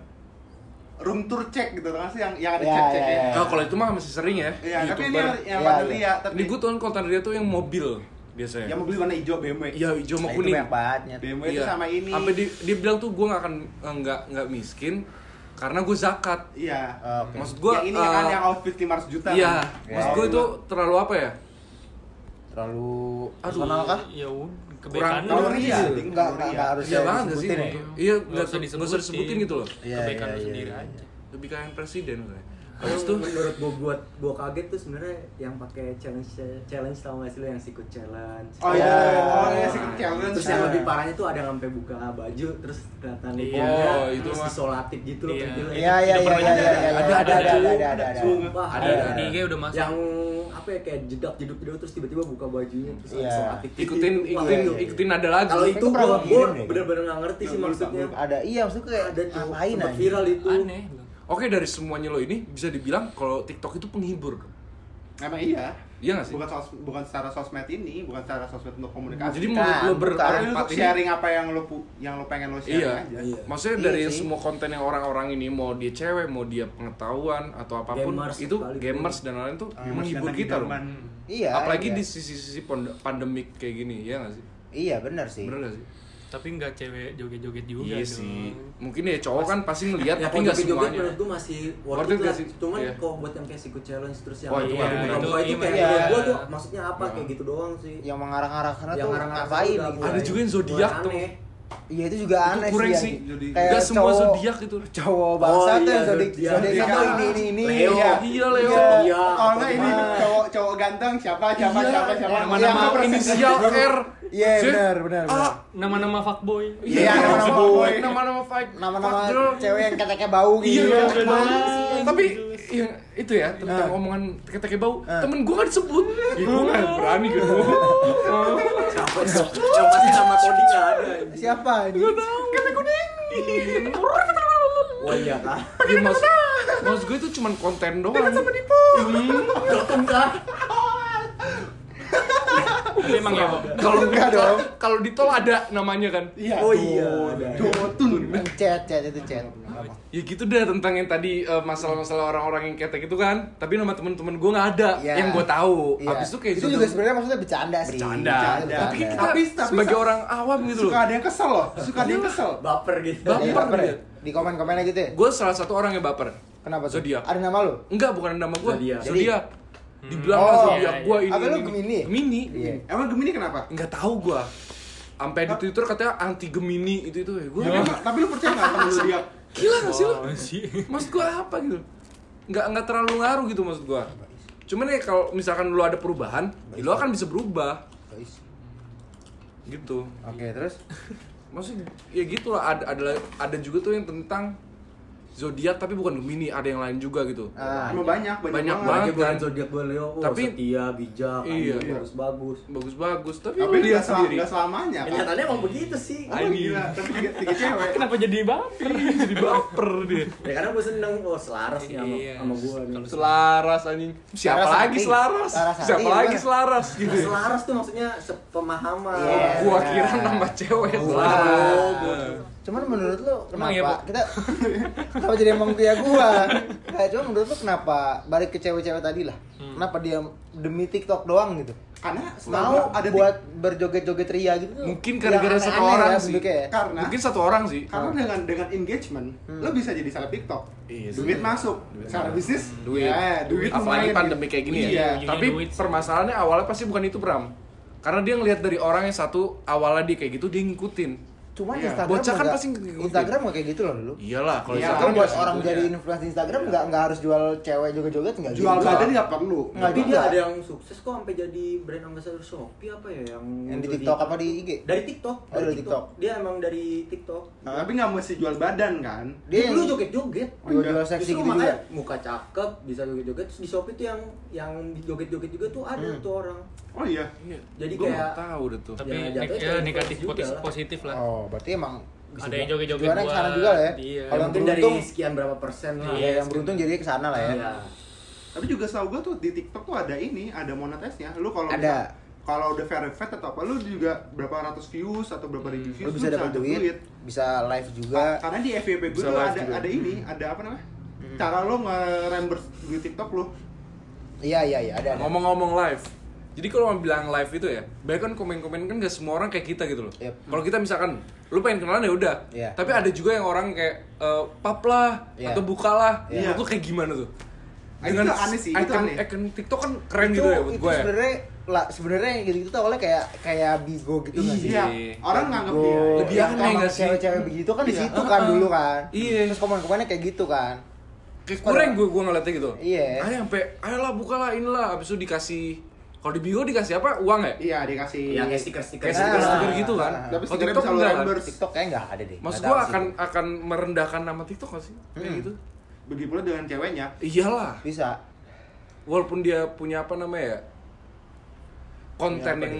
[SPEAKER 2] room tour check gitu kan sih yang yang ada
[SPEAKER 5] Iya,
[SPEAKER 2] cek-cek
[SPEAKER 5] iya,
[SPEAKER 2] ya.
[SPEAKER 5] iya.
[SPEAKER 3] Oh kalau itu mah masih sering ya
[SPEAKER 2] Iya, tapi ini
[SPEAKER 3] YouTuber.
[SPEAKER 2] yang, yang
[SPEAKER 5] Iya,
[SPEAKER 2] konten
[SPEAKER 5] iya.
[SPEAKER 2] Ria, tapi
[SPEAKER 3] Ini gue tuh konten dia tuh yang mobil biasanya
[SPEAKER 2] yang mobil warna hijau BMW.
[SPEAKER 3] Iya hijau sama
[SPEAKER 5] Nah, itu
[SPEAKER 3] kuning
[SPEAKER 5] banyak banget.
[SPEAKER 2] BMW itu sama ini.
[SPEAKER 3] Sampai dia, dia bilang tuh gue gak akan nggak nggak miskin karena gue zakat.
[SPEAKER 2] Iya.
[SPEAKER 5] Oke.
[SPEAKER 3] Maksud gue
[SPEAKER 2] yang ini kan yang outfit 500 juta.
[SPEAKER 3] Iya,
[SPEAKER 2] kan?
[SPEAKER 3] maksud
[SPEAKER 5] Ya,
[SPEAKER 3] gue
[SPEAKER 2] iya.
[SPEAKER 3] itu terlalu apa ya?
[SPEAKER 5] Terlalu
[SPEAKER 3] Aduh.
[SPEAKER 5] personal kah?
[SPEAKER 1] Ya
[SPEAKER 3] Kurang-
[SPEAKER 1] lu.
[SPEAKER 2] Ria,
[SPEAKER 5] Enggak, enggak, enggak harus
[SPEAKER 3] Iya banget gak sih?
[SPEAKER 5] ya.
[SPEAKER 3] Iya,
[SPEAKER 1] Nggak
[SPEAKER 3] nggak
[SPEAKER 1] usah
[SPEAKER 3] disebutin gitu loh.
[SPEAKER 5] Iya,
[SPEAKER 1] Kebaikan
[SPEAKER 5] iya,
[SPEAKER 1] lu
[SPEAKER 5] iya,
[SPEAKER 1] sendiri
[SPEAKER 5] iya.
[SPEAKER 1] aja.
[SPEAKER 3] Lebih kayak presiden kayak.
[SPEAKER 4] Terus
[SPEAKER 3] Habis tuh
[SPEAKER 4] menurut gue buat gue kaget tuh sebenarnya yang pakai challenge challenge tau gak sih lo yang sikut challenge
[SPEAKER 2] Oh
[SPEAKER 5] Iya.
[SPEAKER 2] iya, oh iya sih challenge.
[SPEAKER 4] terus yang lebih parahnya tuh ada sampai buka baju terus kelihatan
[SPEAKER 1] Iya.
[SPEAKER 4] ibunya
[SPEAKER 3] Oh, itu
[SPEAKER 4] terus
[SPEAKER 3] mah.
[SPEAKER 4] isolatif gitu loh
[SPEAKER 1] Iya.
[SPEAKER 4] pentilnya.
[SPEAKER 5] Iya, iya, iya, iya,
[SPEAKER 1] ada,
[SPEAKER 5] iya, iya,
[SPEAKER 3] ada,
[SPEAKER 5] ada,
[SPEAKER 3] ada,
[SPEAKER 5] ada, ada,
[SPEAKER 2] ada.
[SPEAKER 5] ada, ada, ada.
[SPEAKER 1] Ada
[SPEAKER 4] ada,
[SPEAKER 1] di IG udah masuk.
[SPEAKER 4] yang apa ya kayak jedak jeduk jeduk terus tiba-tiba buka bajunya terus
[SPEAKER 5] Iya.
[SPEAKER 4] isolatif gitu.
[SPEAKER 3] ikutin ikutin
[SPEAKER 5] iya, iya.
[SPEAKER 3] ikutin ada lagi.
[SPEAKER 4] kalau
[SPEAKER 5] Itu
[SPEAKER 4] gue
[SPEAKER 5] gua deh.
[SPEAKER 4] bener-bener nggak ngerti sih maksudnya.
[SPEAKER 5] Ada, iya maksudnya kayak
[SPEAKER 4] ada tuh
[SPEAKER 5] ngapain anjing?
[SPEAKER 4] viral itu
[SPEAKER 1] Aneh.
[SPEAKER 3] Oke dari semuanya lo ini bisa dibilang kalau TikTok itu penghibur.
[SPEAKER 2] Emang iya.
[SPEAKER 3] Iya nggak sih?
[SPEAKER 2] Bukan sos, bukan secara sosmed ini, bukan secara sosmed untuk komunikasi.
[SPEAKER 3] Jadi
[SPEAKER 5] Bukan,
[SPEAKER 3] menurut lo berempat
[SPEAKER 2] untuk
[SPEAKER 3] ini
[SPEAKER 2] sharing apa yang lo yang lo pengen lo sharing
[SPEAKER 3] Iya,
[SPEAKER 2] aja.
[SPEAKER 4] Iya.
[SPEAKER 3] maksudnya
[SPEAKER 5] Iya
[SPEAKER 3] dari
[SPEAKER 5] sih.
[SPEAKER 3] semua konten yang orang-orang ini mau dia cewek, mau dia pengetahuan atau apa pun
[SPEAKER 4] Gamers
[SPEAKER 3] itu gamers dan lain-lain tuh
[SPEAKER 2] Gamers
[SPEAKER 3] menghibur kita loh.
[SPEAKER 5] Iya.
[SPEAKER 3] Apalagi
[SPEAKER 5] iya.
[SPEAKER 3] di sisi-sisi pand- pandemik kayak gini, ya nggak sih?
[SPEAKER 5] Iya, benar sih.
[SPEAKER 3] Bener nggak sih?
[SPEAKER 1] Tapi nggak cewek joget-joget juga
[SPEAKER 3] iya
[SPEAKER 1] dong.
[SPEAKER 3] sih. Mungkin ya cowok kan pasti ngelihat
[SPEAKER 4] ya
[SPEAKER 3] tapi nggak
[SPEAKER 4] joget-joget
[SPEAKER 3] semuanya.
[SPEAKER 4] menurut gue masih
[SPEAKER 3] Worth
[SPEAKER 4] worth
[SPEAKER 3] it nggak
[SPEAKER 4] lah
[SPEAKER 3] sih?
[SPEAKER 4] cuman
[SPEAKER 3] Iya.
[SPEAKER 4] kalau buat yang kayak sikut challenge terus yang
[SPEAKER 3] Oh, itu
[SPEAKER 4] iya,
[SPEAKER 3] ada beberapa.
[SPEAKER 4] itu, itu
[SPEAKER 1] Iya,
[SPEAKER 4] kayak
[SPEAKER 5] iya.
[SPEAKER 4] gue tuh maksudnya apa
[SPEAKER 3] Nah.
[SPEAKER 4] kayak gitu doang sih
[SPEAKER 5] Yang mengarah-arah sana
[SPEAKER 4] Yang
[SPEAKER 5] tuh ngapain gitu.
[SPEAKER 3] Ada juga yang zodiak tuh.
[SPEAKER 4] Aneh.
[SPEAKER 5] Iya itu juga
[SPEAKER 3] Itu
[SPEAKER 5] aneh
[SPEAKER 3] kurang
[SPEAKER 5] sih.
[SPEAKER 3] sih.
[SPEAKER 2] Jadi-
[SPEAKER 5] Kayak
[SPEAKER 3] Nggak semua
[SPEAKER 5] cowok-
[SPEAKER 3] zodiak itu.
[SPEAKER 5] Cowok bangsa
[SPEAKER 4] Oh,
[SPEAKER 5] tuh
[SPEAKER 4] iya,
[SPEAKER 5] yang zodik
[SPEAKER 4] zodiak.
[SPEAKER 5] zodiak
[SPEAKER 2] Iya.
[SPEAKER 5] ini ini ini.
[SPEAKER 4] Leo.
[SPEAKER 2] Iya.
[SPEAKER 3] Iya, Leo.
[SPEAKER 4] Iya.
[SPEAKER 2] Kalau ini
[SPEAKER 4] Apa?
[SPEAKER 2] cowok cowok ganteng siapa siapa
[SPEAKER 3] Iya,
[SPEAKER 2] siapa siapa
[SPEAKER 3] Nama-nama
[SPEAKER 5] apa-
[SPEAKER 3] inisial R.
[SPEAKER 5] Iya benar benar. benar.
[SPEAKER 3] Ah,
[SPEAKER 1] Nama-nama fuckboy.
[SPEAKER 2] Iya, nama-nama fuckboy.
[SPEAKER 3] Nama-nama fight.
[SPEAKER 5] Nama-nama
[SPEAKER 3] fuck girl.
[SPEAKER 5] cewek yang keteknya bau
[SPEAKER 3] Iya,
[SPEAKER 5] gitu.
[SPEAKER 3] iya. Tapi yang itu ya tentang
[SPEAKER 5] Ah.
[SPEAKER 3] omongan teke-teke bau,
[SPEAKER 5] Ah.
[SPEAKER 3] temen gue kan disebut. Ya, gue nggak berani gitu.
[SPEAKER 4] Siapa pasti sama Tony nggak ada
[SPEAKER 5] Siapa ini?
[SPEAKER 4] wah iya kah
[SPEAKER 3] Ya, maksud, maksud gue itu cuman konten doang. sama
[SPEAKER 4] Dokter kah
[SPEAKER 1] Tapi emang ya
[SPEAKER 3] Kalau
[SPEAKER 5] Enggak dong.
[SPEAKER 3] kalau di tol ada namanya kan.
[SPEAKER 2] Iya.
[SPEAKER 4] oh iya ada
[SPEAKER 2] Jotun.
[SPEAKER 5] chat chat itu chat
[SPEAKER 3] Ya gitu deh tentang yang tadi eh, masalah-masalah orang-orang yang ketek itu kan. Tapi nama temen-temen gue nggak ada
[SPEAKER 5] Iya.
[SPEAKER 3] yang gue tahu.
[SPEAKER 5] Iya.
[SPEAKER 3] Habis itu kayak
[SPEAKER 5] itu
[SPEAKER 3] gitu.
[SPEAKER 5] juga sebenarnya maksudnya bercanda sih
[SPEAKER 3] bercanda.
[SPEAKER 2] Bercanda.
[SPEAKER 3] Tapi kita sebagai orang awam gitu loh.
[SPEAKER 2] Suka ada yang kesel loh, suka ada yang kesel.
[SPEAKER 4] baper gitu
[SPEAKER 3] Baper.
[SPEAKER 5] Baper ya? di komen komennya gitu ya
[SPEAKER 3] Gue salah satu orang yang baper.
[SPEAKER 5] kenapa tuh
[SPEAKER 3] Zodiak.
[SPEAKER 5] ada nama lu
[SPEAKER 3] Enggak, bukan nama gue.
[SPEAKER 4] Zodiak.
[SPEAKER 3] Zodiak. Dibilang
[SPEAKER 5] Oh,
[SPEAKER 3] zodiak
[SPEAKER 1] iya,
[SPEAKER 3] gue
[SPEAKER 1] iya.
[SPEAKER 3] ini.
[SPEAKER 5] Apa lu
[SPEAKER 3] ini.
[SPEAKER 5] Gemini ya?
[SPEAKER 3] Gemini.
[SPEAKER 5] iya
[SPEAKER 2] Emang Gemini kenapa?
[SPEAKER 3] Enggak tahu gue. Sampai di Twitter katanya anti Gemini itu itu ya. Gue
[SPEAKER 2] Tapi, tapi lu percaya nggak sama zodiak?
[SPEAKER 3] gila gak sih lu? Maksud gue apa gitu? Nggak nggak terlalu ngaruh gitu maksud gue. Cuman ya kalau misalkan lu ada perubahan, ya lu akan bisa berubah gitu.
[SPEAKER 5] oke terus
[SPEAKER 3] Maksudnya ya gitu lah ada ada ada juga tuh yang tentang zodiak tapi bukan Gemini, ada yang lain juga gitu.
[SPEAKER 5] ah
[SPEAKER 2] Emang banyak, banyak,
[SPEAKER 3] Banyak
[SPEAKER 2] banget.
[SPEAKER 3] banget.
[SPEAKER 4] Apalagi bulan
[SPEAKER 3] kan.
[SPEAKER 4] zodiak gue Leo, oh,
[SPEAKER 3] Tapi-
[SPEAKER 4] setia, bijak,
[SPEAKER 3] Iya.
[SPEAKER 4] adil, bagus-bagus.
[SPEAKER 3] Bagus-bagus, tapi,
[SPEAKER 2] Tapi
[SPEAKER 3] lu
[SPEAKER 2] dia
[SPEAKER 3] sendiri.
[SPEAKER 2] nggak selamanya. kan?
[SPEAKER 4] Kenyataannya emang begitu sih.
[SPEAKER 2] Oh, gila, tapi tiga, tiga cewek.
[SPEAKER 1] Kenapa jadi baper?
[SPEAKER 3] Jadi baper dia.
[SPEAKER 4] Ya karena gue seneng, oh selaras nih sama,
[SPEAKER 1] Iya.
[SPEAKER 4] sama gue nih.
[SPEAKER 3] Selaras anjing. Siapa
[SPEAKER 5] Selaras
[SPEAKER 3] lagi
[SPEAKER 5] hati.
[SPEAKER 3] selaras? Siapa lagi selaras gitu.
[SPEAKER 4] Nah, selaras tuh maksudnya sepemahaman.
[SPEAKER 5] Iya.
[SPEAKER 3] Gua kira nama cewek selaras.
[SPEAKER 5] Cuman menurut lu
[SPEAKER 1] Emang
[SPEAKER 5] kenapa
[SPEAKER 1] iya, Bu?
[SPEAKER 5] kita kenapa jadi emang pihak gua Nggak, cuma menurut lu kenapa balik ke cewek-cewek tadi lah kenapa dia demi TikTok doang gitu
[SPEAKER 2] Karena setahu
[SPEAKER 5] mau
[SPEAKER 2] ada
[SPEAKER 5] buat berjoget-joget ria gitu.
[SPEAKER 3] Mungkin gara-gara satu
[SPEAKER 5] aneh-aneh
[SPEAKER 3] orang
[SPEAKER 5] ya
[SPEAKER 3] sih.
[SPEAKER 5] ya.
[SPEAKER 2] karena
[SPEAKER 3] Mungkin satu orang sih.
[SPEAKER 2] karena dengan dengan engagement lo bisa jadi salah TikTok
[SPEAKER 3] Iya sih.
[SPEAKER 2] duit masuk secara bisnis
[SPEAKER 3] Duit.
[SPEAKER 2] ya, duit
[SPEAKER 3] Apalagi
[SPEAKER 2] lumayan
[SPEAKER 3] pandemi
[SPEAKER 2] gitu.
[SPEAKER 3] kayak gini
[SPEAKER 2] iya.
[SPEAKER 3] ya. Tapi
[SPEAKER 1] duit sih.
[SPEAKER 3] permasalahannya awalnya pasti bukan itu Bram. Karena dia ngelihat dari orang yang satu awalnya dia kayak gitu dia ngikutin.
[SPEAKER 5] Cuma
[SPEAKER 2] Iya.
[SPEAKER 5] Instagram
[SPEAKER 3] Bocah kan
[SPEAKER 5] nggak-
[SPEAKER 3] pasti.
[SPEAKER 5] Instagram nggak kayak gitu loh dulu.
[SPEAKER 3] Iyalah kalau
[SPEAKER 2] Iya,
[SPEAKER 5] Instagram
[SPEAKER 3] Instagram
[SPEAKER 5] buat
[SPEAKER 3] ya
[SPEAKER 5] orang jadi influencer Instagram nggak nggak harus jual cewek joget-joget nggak
[SPEAKER 2] jual
[SPEAKER 5] gitu.
[SPEAKER 2] badan nggak perlu
[SPEAKER 4] Tapi
[SPEAKER 5] juga.
[SPEAKER 4] dia ada yang sukses kok sampai jadi brand ambassador Shopee apa ya yang
[SPEAKER 5] Yang di TikTok apa di IG?
[SPEAKER 4] Dari TikTok.
[SPEAKER 5] Oh, dari TikTok.
[SPEAKER 4] Dia emang dari TikTok.
[SPEAKER 2] tapi nggak mesti jual badan kan
[SPEAKER 5] Dia
[SPEAKER 4] Dia dulu joget-joget.
[SPEAKER 5] jual-jual seksi
[SPEAKER 4] Justru
[SPEAKER 5] gitu juga.
[SPEAKER 4] muka cakep, bisa joget-joget. Terus di Shopee tuh yang yang joget-joget juga tuh ada
[SPEAKER 5] Hmm.
[SPEAKER 4] tuh orang.
[SPEAKER 2] oh iya.
[SPEAKER 4] Jadi kayak-
[SPEAKER 3] tahu deh tuh.
[SPEAKER 1] Tapi negatif
[SPEAKER 4] juga
[SPEAKER 1] positif lah.
[SPEAKER 5] Berarti emang bisa
[SPEAKER 1] Ada yang joget-joget
[SPEAKER 5] jualannya ke sana
[SPEAKER 1] buat-
[SPEAKER 5] juga lah ya.
[SPEAKER 1] iya.
[SPEAKER 5] Kalau yang
[SPEAKER 4] mungkin dari
[SPEAKER 5] beruntung,
[SPEAKER 4] sekian berapa persen lah.
[SPEAKER 1] Iya.
[SPEAKER 5] ya, yang beruntung jadi ke sana lah ya.
[SPEAKER 4] Iya.
[SPEAKER 2] tapi juga setahu gue tuh di TikTok tuh ada ini ada monetisnya lu kalau
[SPEAKER 5] Ada.
[SPEAKER 2] kalau udah verified atau apa lu juga berapa ratus views atau berapa ribu views
[SPEAKER 5] Lu bisa dapat duit, bisa live juga.
[SPEAKER 2] karena di FYP gue tuh ada
[SPEAKER 3] juga.
[SPEAKER 2] ada ini ada apa namanya cara lo nge-reimburse duit TikTok lu
[SPEAKER 5] Iya iya iya ada.
[SPEAKER 3] Ngomong-ngomong live. Jadi kalau mau bilang live itu ya, banyak kan komen-komen kan gak semua orang kayak kita gitu loh.
[SPEAKER 5] Yep.
[SPEAKER 3] Kalau kita misalkan lu pengen kenalan ya udah.
[SPEAKER 5] Iya.
[SPEAKER 3] Tapi ada juga yang orang kayak eh, pap lah
[SPEAKER 5] Iya.
[SPEAKER 3] atau bukalah.
[SPEAKER 2] Iya.
[SPEAKER 3] Menurut lu kayak gimana tuh?
[SPEAKER 2] Ah, itu aneh sih, itu
[SPEAKER 3] icon,
[SPEAKER 2] aneh.
[SPEAKER 3] icon TikTok kan keren
[SPEAKER 5] itu,
[SPEAKER 3] gitu ya buat
[SPEAKER 5] itu
[SPEAKER 3] gue ya.
[SPEAKER 5] sebenarnya lah sebenarnya yang gitu-gitu tuh awalnya kayak kayak bigo gitu nggak sih?
[SPEAKER 2] iya
[SPEAKER 3] Iya.
[SPEAKER 2] orang nganggap
[SPEAKER 5] Bigo.
[SPEAKER 2] dia
[SPEAKER 3] Lebih
[SPEAKER 5] Yang
[SPEAKER 3] aneh
[SPEAKER 5] emang
[SPEAKER 3] nggak sih?
[SPEAKER 5] Cewek-cewek begitu kan di
[SPEAKER 2] Iya.
[SPEAKER 5] situ kan dulu kan.
[SPEAKER 3] Iya.
[SPEAKER 5] Terus komen-komennya kayak gitu kan.
[SPEAKER 3] Kayak kurang gue gue ngeliatnya gitu.
[SPEAKER 5] Iya.
[SPEAKER 3] Ayo sampai ayolah bukalah inilah abis itu dikasih kalau di Bigo dikasih apa? Uang ya?
[SPEAKER 2] iya dikasih
[SPEAKER 4] Iya, kayak stiker-stiker.
[SPEAKER 3] Kayak
[SPEAKER 5] Nah,
[SPEAKER 3] stiker-stiker gitu kan.
[SPEAKER 5] nah,
[SPEAKER 2] tapi
[SPEAKER 3] Kalau TikTok enggak kan?
[SPEAKER 5] TikTok kayak nggak ada deh.
[SPEAKER 3] Maksud
[SPEAKER 5] sih.
[SPEAKER 3] akan akan merendahkan nama TikTok gak sih? Kayak
[SPEAKER 5] Hmm.
[SPEAKER 3] gitu.
[SPEAKER 2] begitu pula dengan ceweknya
[SPEAKER 3] Iyalah.
[SPEAKER 5] bisa.
[SPEAKER 3] walaupun dia punya apa namanya ya konten yang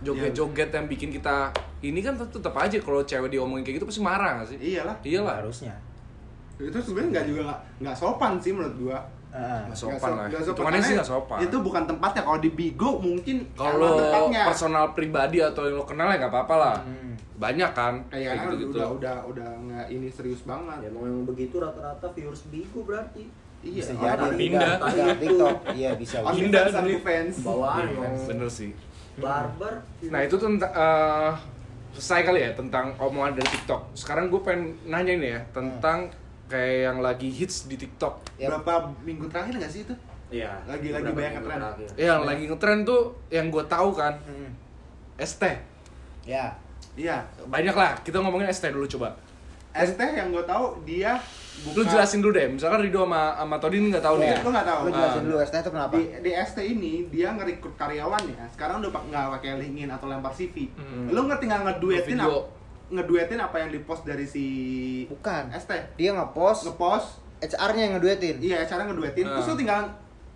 [SPEAKER 3] joget-joget yang bikin kita ini kan tetap aja kalau cewek diomongin kayak gitu pasti marah gak sih
[SPEAKER 2] iyalah
[SPEAKER 3] iyalah
[SPEAKER 5] Harusnya.
[SPEAKER 2] itu sebenarnya nggak juga nggak sopan sih menurut gua
[SPEAKER 5] Heeh.
[SPEAKER 3] Nggak sopan lah
[SPEAKER 2] nggak sopan.
[SPEAKER 3] sih nggak sopan
[SPEAKER 2] itu bukan tempatnya kalau di Bigo mungkin
[SPEAKER 3] kalau personal pribadi atau yang lo kenal ya nggak apa-apa lah
[SPEAKER 5] Hmm.
[SPEAKER 3] banyak kan
[SPEAKER 2] kayaknya
[SPEAKER 3] kayak gitu-gitu
[SPEAKER 2] udah udah udah nggak ini serius banget
[SPEAKER 4] Ya emang yang begitu rata-rata viewers Bigo berarti.
[SPEAKER 2] iya
[SPEAKER 5] Bisa jadi
[SPEAKER 1] pindah.
[SPEAKER 5] pindah TikTok. Iya bisa.
[SPEAKER 1] Pindah
[SPEAKER 2] only fans
[SPEAKER 4] Bawaan
[SPEAKER 3] Iya, bener sih
[SPEAKER 4] barbar.
[SPEAKER 3] nah itu tentang eh, selesai kali ya tentang omongan dari TikTok sekarang gue pengen nanya ini ya tentang kayak yang lagi hits di TikTok
[SPEAKER 5] Yap.
[SPEAKER 2] berapa minggu terakhir nggak sih itu
[SPEAKER 4] Iya.
[SPEAKER 2] Lagi- lagi banyak ngetren.
[SPEAKER 4] terakhir.
[SPEAKER 3] yang lagi ngetren tuh yang gue tahu kan
[SPEAKER 5] Hmm.
[SPEAKER 3] ST
[SPEAKER 5] Ya.
[SPEAKER 2] iya
[SPEAKER 3] banyak lah kita ngomongin ST dulu coba
[SPEAKER 2] ST yang gue tahu dia buka
[SPEAKER 3] lu jelasin dulu deh misalkan Rido sama, sama Todin nggak tahu nih
[SPEAKER 5] Iya.
[SPEAKER 3] ya
[SPEAKER 2] lu nggak tahu
[SPEAKER 5] Lu jelasin
[SPEAKER 3] Ah.
[SPEAKER 5] dulu ST itu kenapa?
[SPEAKER 2] di, di ST ini dia ngerekrut karyawan ya sekarang udah nggak pakai LinkedIn atau lempar CV
[SPEAKER 3] Hmm.
[SPEAKER 2] lu ngerti nggak ngeduetin
[SPEAKER 3] Video.
[SPEAKER 2] apa ngeduetin apa yang dipost dari si
[SPEAKER 5] Bukan.
[SPEAKER 2] ST
[SPEAKER 5] Dia nge-post
[SPEAKER 2] ngepost
[SPEAKER 5] HR-nya yang ngeduetin.
[SPEAKER 2] iya cara ngeduetin
[SPEAKER 3] Ah.
[SPEAKER 2] terus lu tinggal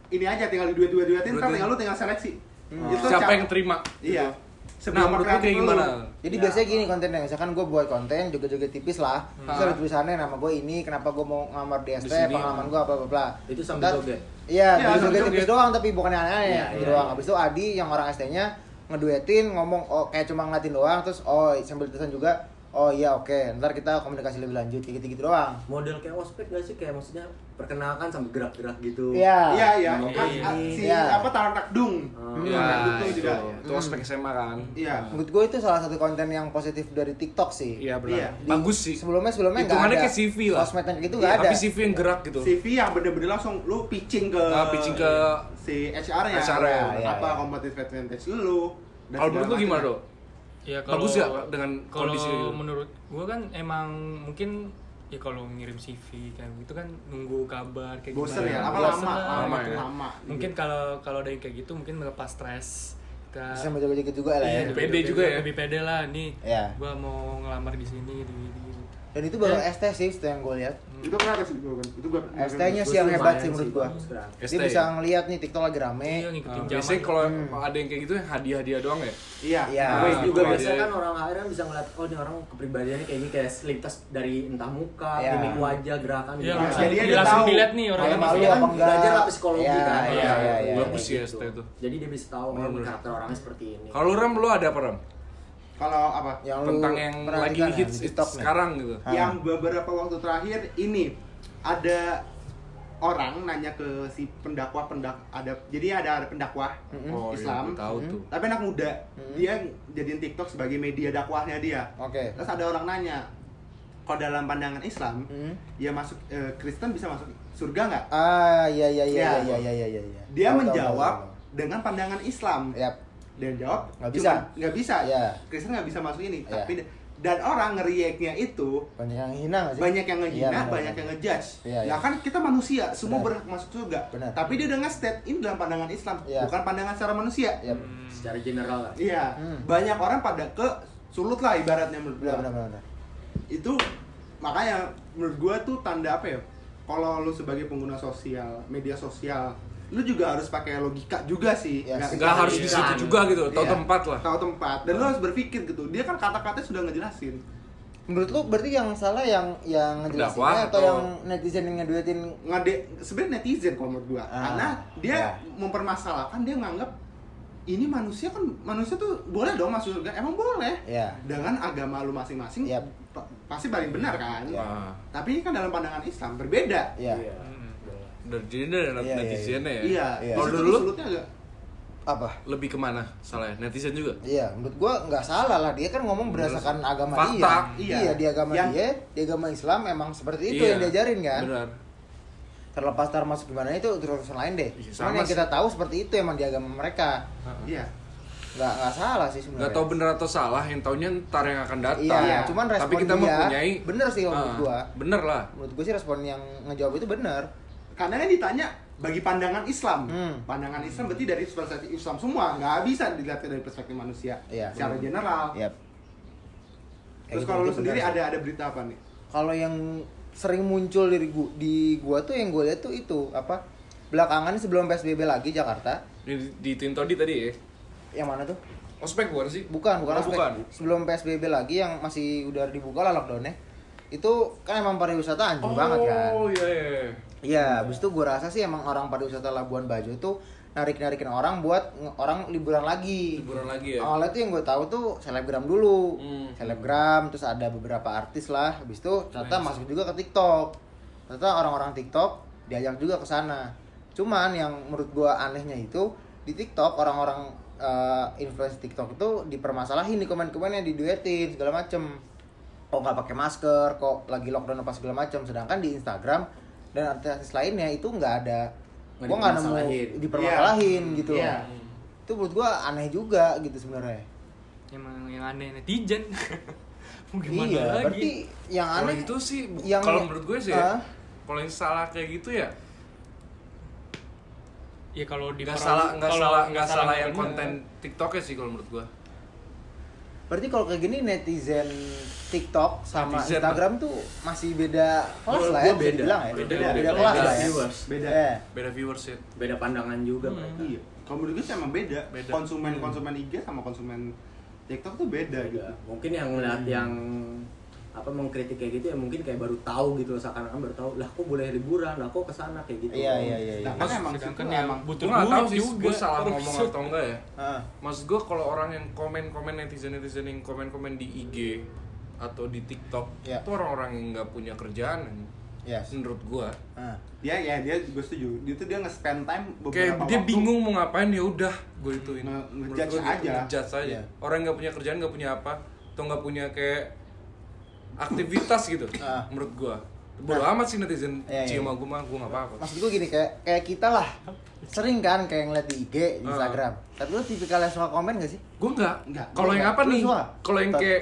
[SPEAKER 2] ini aja tinggal diduet duet duetin ntar
[SPEAKER 3] Duetin.
[SPEAKER 2] tinggal lu tinggal seleksi
[SPEAKER 5] Hmm.
[SPEAKER 2] Itu
[SPEAKER 3] siapa yang terima
[SPEAKER 2] iya
[SPEAKER 3] nah menurut lu kayak
[SPEAKER 2] lu.
[SPEAKER 3] gimana
[SPEAKER 5] Jadi
[SPEAKER 2] Ya.
[SPEAKER 5] biasanya gini kontennya, misalkan gue buat konten joget-joget tipis lah, terus
[SPEAKER 3] Ah.
[SPEAKER 5] ada tulisannya nama gue ini, kenapa gue mau ngamar di ST, pengalaman
[SPEAKER 3] ah.
[SPEAKER 5] gue apa apa bla.
[SPEAKER 4] Itu sambil
[SPEAKER 5] Ntar-
[SPEAKER 4] joget.
[SPEAKER 5] Iya,
[SPEAKER 2] Iya,
[SPEAKER 5] joget tipis doang tapi bukan yang aneh-aneh
[SPEAKER 4] Iya,
[SPEAKER 5] gitu
[SPEAKER 4] iya,
[SPEAKER 5] doang.
[SPEAKER 4] iya.
[SPEAKER 5] Habis itu Adi yang orang ST-nya ngeduetin ngomong oh kayak cuma ngeliatin doang terus oh sambil tulisan juga oh iya oke ntar kita komunikasi lebih lanjut kayak gitu gitu doang
[SPEAKER 4] model kayak ospek gak sih kayak maksudnya perkenalkan sambil gerak-gerak gitu
[SPEAKER 5] Iya.
[SPEAKER 2] Iya iya.
[SPEAKER 4] Iya,
[SPEAKER 2] Kan,
[SPEAKER 1] iya.
[SPEAKER 2] ah, Si
[SPEAKER 5] Iya.
[SPEAKER 2] apa Tarak Takdung.
[SPEAKER 4] Hmm.
[SPEAKER 3] Ya,
[SPEAKER 2] Tarak Takdung
[SPEAKER 3] itu,
[SPEAKER 2] juga.
[SPEAKER 3] itu ospek SMA kan.
[SPEAKER 2] Iya.
[SPEAKER 5] menurut gue itu salah satu konten yang positif dari TikTok sih
[SPEAKER 3] Iya
[SPEAKER 2] Iya.
[SPEAKER 3] benar.
[SPEAKER 5] Di-
[SPEAKER 3] Bagus sih.
[SPEAKER 5] sebelumnya sebelumnya nggak
[SPEAKER 3] Hitungannya
[SPEAKER 5] ada
[SPEAKER 3] kayak CV lah.
[SPEAKER 5] kayak gitu
[SPEAKER 2] Iya,
[SPEAKER 5] nggak ada
[SPEAKER 3] Tapi CV yang gerak gitu.
[SPEAKER 2] CV yang bener-bener langsung lu pitching ke
[SPEAKER 3] Ah, pitching ke-
[SPEAKER 2] si HR-nya.
[SPEAKER 3] HR
[SPEAKER 5] iya,
[SPEAKER 2] apa
[SPEAKER 5] iya.
[SPEAKER 2] competitive advantage lu.
[SPEAKER 3] Kalau menurut lu gimana,
[SPEAKER 2] macam.
[SPEAKER 1] Ya kalau
[SPEAKER 3] Bagus ya dengan
[SPEAKER 1] kalau
[SPEAKER 3] kondisi gitu?
[SPEAKER 1] menurut gua kan emang mungkin ya kalau ngirim CV kayak gitu kan nunggu kabar kayak
[SPEAKER 2] Bosen
[SPEAKER 1] gimana.
[SPEAKER 2] ya, apa lama,
[SPEAKER 3] lama
[SPEAKER 1] gitu.
[SPEAKER 3] ya.
[SPEAKER 2] Lama,
[SPEAKER 1] Mungkin
[SPEAKER 2] iya.
[SPEAKER 1] kalau kalau ada yang kayak gitu mungkin melepas stres. Kita
[SPEAKER 5] bisa baca-baca juga lah ya
[SPEAKER 1] Iya,
[SPEAKER 3] lebih pede juga ya.
[SPEAKER 1] Lebih pede lah nih.
[SPEAKER 5] Iya.
[SPEAKER 1] Gua mau ngelamar di sini gitu gitu.
[SPEAKER 5] Dan itu baru ST sih itu yang gue lihat
[SPEAKER 2] Itu keren sih gua kan. Itu gua.
[SPEAKER 5] ST-nya
[SPEAKER 4] Bagus,
[SPEAKER 5] sih yang hebat sih menurut
[SPEAKER 4] gerak.
[SPEAKER 5] dia
[SPEAKER 3] ST.
[SPEAKER 5] bisa ngeliat nih TikTok lagi rame
[SPEAKER 1] Iya, zaman.
[SPEAKER 3] biasanya kalau
[SPEAKER 5] Hmm.
[SPEAKER 3] ada yang kayak gitu hadiah-hadiah doang ya.
[SPEAKER 2] Iya.
[SPEAKER 5] Iya.
[SPEAKER 4] Gue
[SPEAKER 3] Nah,
[SPEAKER 4] juga biasanya
[SPEAKER 3] dia-
[SPEAKER 4] kan orang kan bisa ngeliat oh ini orang kepribadiannya kayak ini kayak selintas dari entah muka,
[SPEAKER 5] Iya.
[SPEAKER 4] mimik wajah, gerakan
[SPEAKER 1] Iya,
[SPEAKER 4] gitu.
[SPEAKER 2] Jadi dia
[SPEAKER 1] langsung
[SPEAKER 2] tahu.
[SPEAKER 1] dilihat nih orang ini.
[SPEAKER 5] malu
[SPEAKER 4] Dia kan
[SPEAKER 5] apa enggak.
[SPEAKER 4] belajar lah psikologi
[SPEAKER 5] Iya,
[SPEAKER 4] kan.
[SPEAKER 5] iya, iya, iya.
[SPEAKER 3] Bagus sih ST itu.
[SPEAKER 4] Jadi dia bisa tahu karakter orangnya seperti ini.
[SPEAKER 3] Kalau Ram lu ada apa Ram?
[SPEAKER 2] Kalau apa?
[SPEAKER 5] yang
[SPEAKER 3] Tentang yang lagi
[SPEAKER 5] ya,
[SPEAKER 3] hits
[SPEAKER 5] di TikTok
[SPEAKER 3] sekarang gitu.
[SPEAKER 2] Yang beberapa waktu terakhir ini ada orang nanya ke si pendakwah pendak ada jadi ada ada pendakwah
[SPEAKER 3] Oh,
[SPEAKER 2] Islam
[SPEAKER 3] iya, tahu tuh.
[SPEAKER 2] tapi anak muda dia jadiin TikTok sebagai media dakwahnya dia
[SPEAKER 5] oke
[SPEAKER 2] terus ada orang nanya kalau dalam pandangan Islam
[SPEAKER 5] Hmm.
[SPEAKER 2] ya masuk eh, Kristen bisa masuk surga nggak
[SPEAKER 5] ah iya iya iya
[SPEAKER 2] Ya.
[SPEAKER 5] iya iya iya iya iya
[SPEAKER 2] dia
[SPEAKER 5] Tahu, tahu,
[SPEAKER 2] menjawab
[SPEAKER 5] tahu, tahu.
[SPEAKER 2] dengan pandangan Islam
[SPEAKER 5] Yap.
[SPEAKER 2] Dia jawab
[SPEAKER 5] Nggak bisa.
[SPEAKER 2] "Cuman nggak bisa
[SPEAKER 5] Iya.
[SPEAKER 2] Kristen nggak bisa masuk ini
[SPEAKER 5] Iya.
[SPEAKER 2] tapi dan orang ngeriaknya itu
[SPEAKER 5] banyak yang hina sih
[SPEAKER 2] banyak yang ngehina,
[SPEAKER 5] Iya, benar,
[SPEAKER 2] banyak
[SPEAKER 5] benar.
[SPEAKER 2] yang ngejudge. Ya
[SPEAKER 5] iya.
[SPEAKER 2] kan kita manusia, semua
[SPEAKER 5] Benar.
[SPEAKER 2] berhak masuk surga.
[SPEAKER 5] Benar.
[SPEAKER 2] Tapi dia udah nge-state ini dalam pandangan Islam,
[SPEAKER 5] Iya.
[SPEAKER 2] bukan pandangan secara manusia.
[SPEAKER 5] Yap.
[SPEAKER 1] Hmm.
[SPEAKER 4] Secara general lah.
[SPEAKER 2] Iya.
[SPEAKER 5] Hmm.
[SPEAKER 2] Banyak orang pada ke sulut lah ibaratnya menurut gua.
[SPEAKER 5] benar benar benar
[SPEAKER 2] Itu makanya menurut gua tuh tanda apa ya? Kalau lu sebagai pengguna sosial, media sosial, lu juga harus pakai logika juga sih.
[SPEAKER 5] Yes.
[SPEAKER 3] Nggak harus di situ
[SPEAKER 2] Iya.
[SPEAKER 3] juga gitu, tahu
[SPEAKER 2] Iya.
[SPEAKER 3] tempat lah.
[SPEAKER 2] Tahu tempat dan lu harus berpikir gitu. Dia kan kata-katanya sudah ngejelasin.
[SPEAKER 5] menurut lu berarti yang salah yang yang ngejelasinnya atau,
[SPEAKER 3] atau-
[SPEAKER 5] yang netizen yang ngeduetin
[SPEAKER 2] ngade sebenarnya netizen kalau menurut gua
[SPEAKER 5] Ah,
[SPEAKER 2] karena dia
[SPEAKER 5] ya.
[SPEAKER 2] mempermasalahkan dia nganggap ini manusia kan manusia tuh boleh dong masuk surga emang boleh
[SPEAKER 5] ya
[SPEAKER 2] dengan agama lu masing-masing
[SPEAKER 5] Yap.
[SPEAKER 2] pa- pasti paling benar kan.
[SPEAKER 3] Wah.
[SPEAKER 2] tapi ini kan dalam pandangan Islam berbeda
[SPEAKER 5] ya
[SPEAKER 4] Iya.
[SPEAKER 3] Dan jadi dari
[SPEAKER 5] Iya, iya,
[SPEAKER 3] netizennya ya.
[SPEAKER 2] iya
[SPEAKER 5] Iya.
[SPEAKER 3] Kalau dulu
[SPEAKER 2] sulutnya agak
[SPEAKER 5] apa
[SPEAKER 3] lebih ke mana salahnya? Netizen juga.
[SPEAKER 5] Iya, menurut gua nggak salah lah. Dia kan ngomong berdasarkan agama
[SPEAKER 3] Fakta.
[SPEAKER 5] dia.
[SPEAKER 2] Iya.
[SPEAKER 5] Iya, di agama
[SPEAKER 2] Yang-
[SPEAKER 5] dia, di agama Islam emang seperti itu
[SPEAKER 3] Iya.
[SPEAKER 5] yang diajarin kan.
[SPEAKER 3] Benar.
[SPEAKER 5] Terlepas tar masuk gimana itu urusan lain deh.
[SPEAKER 3] Iya,
[SPEAKER 5] Cuman
[SPEAKER 3] sama
[SPEAKER 5] yang
[SPEAKER 3] sih.
[SPEAKER 5] kita tahu seperti itu emang di agama mereka.
[SPEAKER 2] iya
[SPEAKER 5] Nggak nggak salah sih sebenarnya.
[SPEAKER 3] Nggak tahu benar atau salah, yang taunya ntar yang akan datang.
[SPEAKER 5] Iya, cuman respon
[SPEAKER 3] Tapi kita
[SPEAKER 5] dia
[SPEAKER 3] mempunyai
[SPEAKER 5] bener sih kalau menurut gua.
[SPEAKER 3] Bener lah.
[SPEAKER 5] Menurut gua sih respon yang ngejawab itu bener.
[SPEAKER 2] Karena kan ditanya bagi pandangan Islam
[SPEAKER 5] Hmm.
[SPEAKER 2] pandangan Islam berarti dari perspektif Islam semua nggak bisa dilihat dari perspektif manusia
[SPEAKER 5] Iya.
[SPEAKER 2] secara general
[SPEAKER 5] Yap.
[SPEAKER 2] terus kalau lu
[SPEAKER 5] gitu
[SPEAKER 2] sendiri
[SPEAKER 5] bener
[SPEAKER 2] ada ada berita apa nih
[SPEAKER 5] Kalau yang sering muncul dari gua, di gua tuh yang gua lihat tuh itu apa? Belakangan sebelum PSBB lagi Jakarta,
[SPEAKER 3] Di, di Tim Todi tadi ya.
[SPEAKER 5] yang mana tuh?
[SPEAKER 3] Ospek bukan sih?
[SPEAKER 5] Bukan, bukan
[SPEAKER 3] Oh,
[SPEAKER 5] aspek.
[SPEAKER 3] bukan.
[SPEAKER 5] Sebelum PSBB lagi yang masih udah dibuka lah lockdownnya. Itu kan emang pariwisata anjing banget kan.
[SPEAKER 3] Oh iya iya.
[SPEAKER 5] Iya, habis itu gue rasa sih emang orang pariwisata Labuan Bajo itu narik-narikin orang buat orang liburan lagi.
[SPEAKER 3] Liburan lagi ya.
[SPEAKER 5] Awalnya tuh yang gue tahu tuh selebgram dulu.
[SPEAKER 3] Hmm.
[SPEAKER 5] Selebgram, terus ada beberapa artis lah. Habis itu ternyata masuk juga ke TikTok. Ternyata orang-orang TikTok diajak juga ke sana. Cuman yang menurut gue anehnya itu di TikTok orang-orang eh, influencer TikTok itu dipermasalahin di komen-komennya diduetin segala macem kok nggak pakai masker kok lagi lockdown apa segala macam sedangkan di Instagram dan artis-artis lainnya itu nggak ada gua nggak nemu
[SPEAKER 4] dipermasalahin.
[SPEAKER 5] dipermasalahin gitu
[SPEAKER 2] Iya.
[SPEAKER 5] itu menurut gua aneh juga gitu sebenarnya
[SPEAKER 1] Emang yang aneh netizen. Mau gimana
[SPEAKER 5] iya
[SPEAKER 1] lagi?
[SPEAKER 5] berarti yang aneh
[SPEAKER 3] itu sih
[SPEAKER 5] yang-
[SPEAKER 3] kalau menurut gue sih ya,
[SPEAKER 5] Ah.
[SPEAKER 3] kalau yang salah kayak gitu ya
[SPEAKER 1] Ya kalau di
[SPEAKER 3] nggak salah nggak salah nggak salah yang
[SPEAKER 1] bener.
[SPEAKER 3] konten TikToknya sih kalau menurut gue.
[SPEAKER 5] Berarti kalau kayak gini netizen TikTok sama
[SPEAKER 3] Netizen
[SPEAKER 5] Instagram tuh masih beda kelas lah ya
[SPEAKER 4] gua
[SPEAKER 5] bisa
[SPEAKER 4] beda.
[SPEAKER 5] dibilang ya
[SPEAKER 3] Beda,
[SPEAKER 5] beda,
[SPEAKER 3] beda,
[SPEAKER 5] kelas
[SPEAKER 3] beda
[SPEAKER 5] lah ya
[SPEAKER 4] viewers.
[SPEAKER 2] beda
[SPEAKER 5] Eh,
[SPEAKER 3] Beda viewers ya.
[SPEAKER 4] Beda pandangan juga
[SPEAKER 1] Hmm.
[SPEAKER 4] mereka.
[SPEAKER 2] Iya. Kalau menurut gue sih emang beda.
[SPEAKER 3] Beda.
[SPEAKER 2] Konsumen konsumen IG sama konsumen TikTok tuh beda gitu.
[SPEAKER 4] Beda. Mungkin yang ngeliat yang apa mengkritik kayak gitu ya mungkin kayak baru tahu gitu loh seakan-akan baru tahu lah kok boleh liburan lah kok ke sana kayak gitu
[SPEAKER 5] iya iya iya iya.
[SPEAKER 2] Sedangkan emang
[SPEAKER 1] sedangkan yang
[SPEAKER 2] emang
[SPEAKER 1] butuh
[SPEAKER 3] Gue tahu sih
[SPEAKER 1] juga.
[SPEAKER 3] gue salah
[SPEAKER 1] Terus.
[SPEAKER 3] ngomong atau enggak ya.
[SPEAKER 5] Ah,
[SPEAKER 3] Maksud gue kalau orang yang komen-komen netizen-netizen yang komen-komen di IG atau di TikTok
[SPEAKER 5] Ya.
[SPEAKER 3] itu orang-orang yang nggak punya kerjaan
[SPEAKER 5] Yes.
[SPEAKER 3] menurut gua
[SPEAKER 5] Ah.
[SPEAKER 2] Dia ya dia gue setuju. Dia tuh dia nge-spend time beberapa
[SPEAKER 3] kayak dia
[SPEAKER 2] waktu.
[SPEAKER 3] bingung mau ngapain ya udah gue ituin
[SPEAKER 2] ngejudge
[SPEAKER 3] gitu,
[SPEAKER 2] aja.
[SPEAKER 3] ngejudge aja
[SPEAKER 5] Iya.
[SPEAKER 3] orang nggak punya kerjaan nggak punya apa atau nggak punya kayak aktivitas gitu
[SPEAKER 5] Ah.
[SPEAKER 3] menurut gua bodo amat sih netizen
[SPEAKER 5] Iya, iya.
[SPEAKER 3] cium gua mah gua nggak apa-apa
[SPEAKER 5] Maksud gue gini kayak kayak kita lah sering kan kayak ngeliat di IG, di
[SPEAKER 3] Ah.
[SPEAKER 5] Instagram. Tapi lu tipikal yang suka komen gak sih?
[SPEAKER 3] gua nggak
[SPEAKER 2] Nggak.
[SPEAKER 3] kalau yang apa nih kalau yang kayak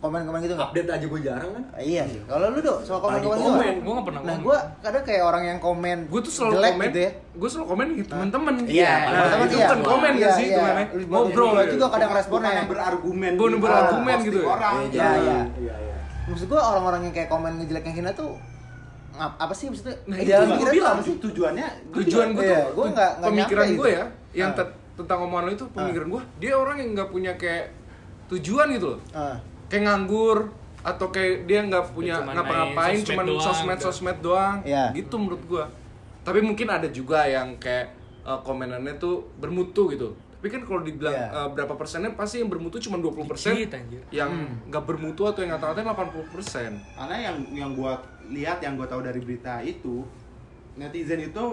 [SPEAKER 5] Komen-komen gitu nggak?
[SPEAKER 4] update aja gue jarang kan
[SPEAKER 5] Ah, iya sih. Kalau lu dok suka komen-komen gitu
[SPEAKER 4] komen.
[SPEAKER 5] nggak?
[SPEAKER 1] Gua nggak pernah
[SPEAKER 5] Nah
[SPEAKER 1] komen.
[SPEAKER 5] gue kadang kayak orang yang komen
[SPEAKER 3] gue tuh selalu
[SPEAKER 5] jelek
[SPEAKER 3] komen
[SPEAKER 5] gitu ya.
[SPEAKER 3] gue selalu komen gitu teman-teman
[SPEAKER 5] Iya,
[SPEAKER 3] nah,
[SPEAKER 5] teman-teman
[SPEAKER 3] itu
[SPEAKER 5] iya.
[SPEAKER 3] bukan komen
[SPEAKER 5] Iya,
[SPEAKER 3] gak sih
[SPEAKER 5] iya.
[SPEAKER 3] itu
[SPEAKER 5] Lu-
[SPEAKER 3] ngobrol gitu.
[SPEAKER 5] juga kadang responnya.
[SPEAKER 2] Bukan yang berargumen. Di
[SPEAKER 3] berargumen
[SPEAKER 2] posting
[SPEAKER 3] gitu ya?
[SPEAKER 2] Orang.
[SPEAKER 5] Iya, iya. Maksud gue orang-orang yang kayak komen ngejelek yang hina tuh ngap apa sih maksudnya?
[SPEAKER 3] Nah, itu
[SPEAKER 5] pikiran
[SPEAKER 3] bilang
[SPEAKER 5] sih?
[SPEAKER 2] tujuannya
[SPEAKER 3] tujuan gue
[SPEAKER 5] Iya,
[SPEAKER 3] tuh
[SPEAKER 5] gua nggak- nggak
[SPEAKER 3] pemikiran
[SPEAKER 5] nyampe
[SPEAKER 3] gue
[SPEAKER 5] itu.
[SPEAKER 3] ya yang
[SPEAKER 5] Ah.
[SPEAKER 3] te- tentang omongan lo itu pemikiran gue dia orang yang nggak punya kayak tujuan gitu loh
[SPEAKER 5] Ah.
[SPEAKER 3] kayak nganggur atau kayak dia nggak punya ngapa-ngapain cuman
[SPEAKER 1] doang,
[SPEAKER 3] sosmed
[SPEAKER 1] gitu.
[SPEAKER 3] sosmed doang
[SPEAKER 5] Iya.
[SPEAKER 3] gitu menurut gua tapi mungkin ada juga yang kayak eh, komenannya tuh bermutu gitu tapi kan kalau dibilang
[SPEAKER 5] Iya.
[SPEAKER 3] eh, berapa persennya pasti yang bermutu cuma 20% persen yang nggak bermutu atau yang ngata-ngatain 80% persen
[SPEAKER 2] karena yang yang gua lihat yang gua tahu dari berita itu netizen itu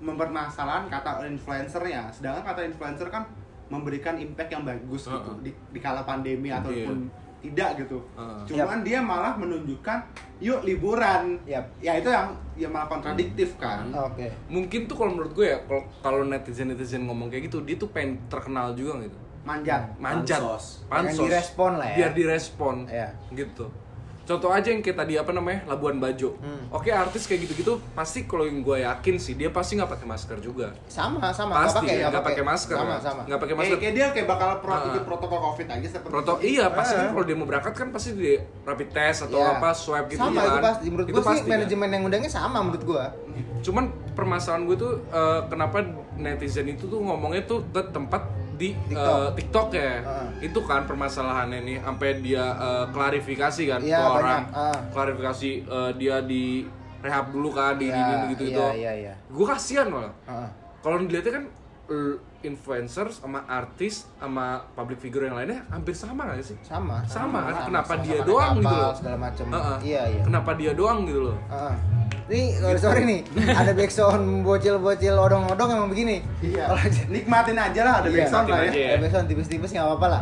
[SPEAKER 2] mempermasalahan kata influencernya sedangkan kata influencer kan memberikan impact yang bagus gitu
[SPEAKER 3] Uh-uh.
[SPEAKER 2] di, di kala pandemi
[SPEAKER 3] Iya.
[SPEAKER 2] ataupun tidak gitu
[SPEAKER 3] Uh-uh.
[SPEAKER 2] cuman dia malah menunjukkan yuk liburan
[SPEAKER 5] Yap.
[SPEAKER 2] ya itu yang ya malah kontradiktif kan
[SPEAKER 5] Oke.
[SPEAKER 3] mungkin tuh kalau menurut gue ya kalau kalau netizen netizen ngomong kayak gitu dia tuh pengen terkenal juga gitu
[SPEAKER 2] manjat
[SPEAKER 3] manjat
[SPEAKER 4] Pansos.
[SPEAKER 3] pansos
[SPEAKER 5] Pengen direspon lah ya.
[SPEAKER 3] biar direspon
[SPEAKER 5] Iya.
[SPEAKER 3] gitu contoh aja yang kayak tadi apa namanya Labuan Bajo
[SPEAKER 5] Hmm.
[SPEAKER 3] oke artis kayak gitu-gitu pasti kalau yang gue yakin sih dia pasti nggak pakai masker juga
[SPEAKER 5] Sama, sama.
[SPEAKER 3] Pasti nggak pakai masker
[SPEAKER 5] Sama, sama.
[SPEAKER 3] nggak pakai
[SPEAKER 2] kayak,
[SPEAKER 3] masker
[SPEAKER 2] kayak dia kayak bakal pro, ikut protokol covid aja seperti
[SPEAKER 3] Proto iya pasti
[SPEAKER 5] Ah.
[SPEAKER 3] kalau dia mau berangkat kan pasti di rapid test atau
[SPEAKER 5] Iya.
[SPEAKER 3] apa swab gitu
[SPEAKER 5] sama
[SPEAKER 3] kan
[SPEAKER 5] itu pasti menurut
[SPEAKER 3] Itu
[SPEAKER 5] gue sih
[SPEAKER 3] kan?
[SPEAKER 5] manajemen yang undangnya sama menurut gue
[SPEAKER 3] cuman permasalahan gue tuh eh, kenapa netizen itu tuh ngomongnya tuh ke tempat di
[SPEAKER 5] TikTok.
[SPEAKER 3] TikTok, ya
[SPEAKER 5] Heeh.
[SPEAKER 3] itu kan permasalahannya nih sampai dia eh, klarifikasi kan
[SPEAKER 5] Iya,
[SPEAKER 3] ke
[SPEAKER 5] banyak.
[SPEAKER 3] orang
[SPEAKER 5] Ah.
[SPEAKER 3] klarifikasi eh, dia di rehab dulu kan di
[SPEAKER 5] Iya,
[SPEAKER 3] ini gitu gitu
[SPEAKER 5] iya, iya, iya.
[SPEAKER 3] gue kasihan malah
[SPEAKER 5] Heeh.
[SPEAKER 3] kalau dilihatnya kan influencer sama artis sama public figure yang lainnya hampir sama gak sih
[SPEAKER 5] sama
[SPEAKER 3] Sama kan? Kenapa dia
[SPEAKER 5] sama-sama
[SPEAKER 3] doang gitu loh?
[SPEAKER 5] segala macam
[SPEAKER 3] Heeh.
[SPEAKER 5] iya iya
[SPEAKER 3] kenapa dia doang gitu loh
[SPEAKER 5] Heeh. Nih, sorry, sorry nih, ada backsound bocil-bocil odong-odong emang begini.
[SPEAKER 2] iya
[SPEAKER 5] Kalau
[SPEAKER 2] nikmatin aja lah ada
[SPEAKER 5] Iya.
[SPEAKER 2] backsound lah ya
[SPEAKER 5] ada backsound tipis-tipis nggak apa-apa lah.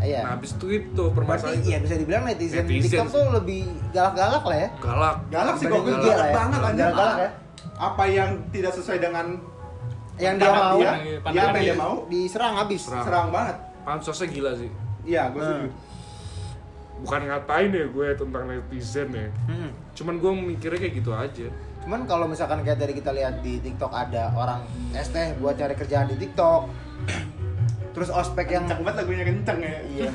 [SPEAKER 5] Iya.
[SPEAKER 3] nah habis itu itu
[SPEAKER 5] Berarti
[SPEAKER 3] permasalahan
[SPEAKER 5] iya bisa dibilang netizen,
[SPEAKER 3] Netizen
[SPEAKER 5] TikTok
[SPEAKER 3] sih.
[SPEAKER 5] tuh lebih galak-galak lah ya.
[SPEAKER 3] galak
[SPEAKER 2] galak sih kok
[SPEAKER 5] IG lah
[SPEAKER 2] galak
[SPEAKER 5] ya.
[SPEAKER 2] banget anjir
[SPEAKER 5] Galak-galak ya.
[SPEAKER 2] apa yang tidak sesuai dengan
[SPEAKER 5] Yang dia mau,
[SPEAKER 2] dia, ya apa yang
[SPEAKER 1] dia.
[SPEAKER 2] dia mau
[SPEAKER 5] diserang habis.
[SPEAKER 3] Serang.
[SPEAKER 2] serang banget
[SPEAKER 3] pansosnya gila sih
[SPEAKER 2] iya gue
[SPEAKER 5] Nah.
[SPEAKER 2] setuju
[SPEAKER 3] bukan ngatain ya gue tentang netizen ya
[SPEAKER 5] Hmm.
[SPEAKER 3] cuman gue mikirnya kayak gitu aja
[SPEAKER 5] Cuman kalau misalkan kayak tadi kita lihat di TikTok ada orang ST buat cari kerjaan di TikTok. Terus ospek yang
[SPEAKER 2] kenceng banget lagunya kenceng ya
[SPEAKER 5] Iya,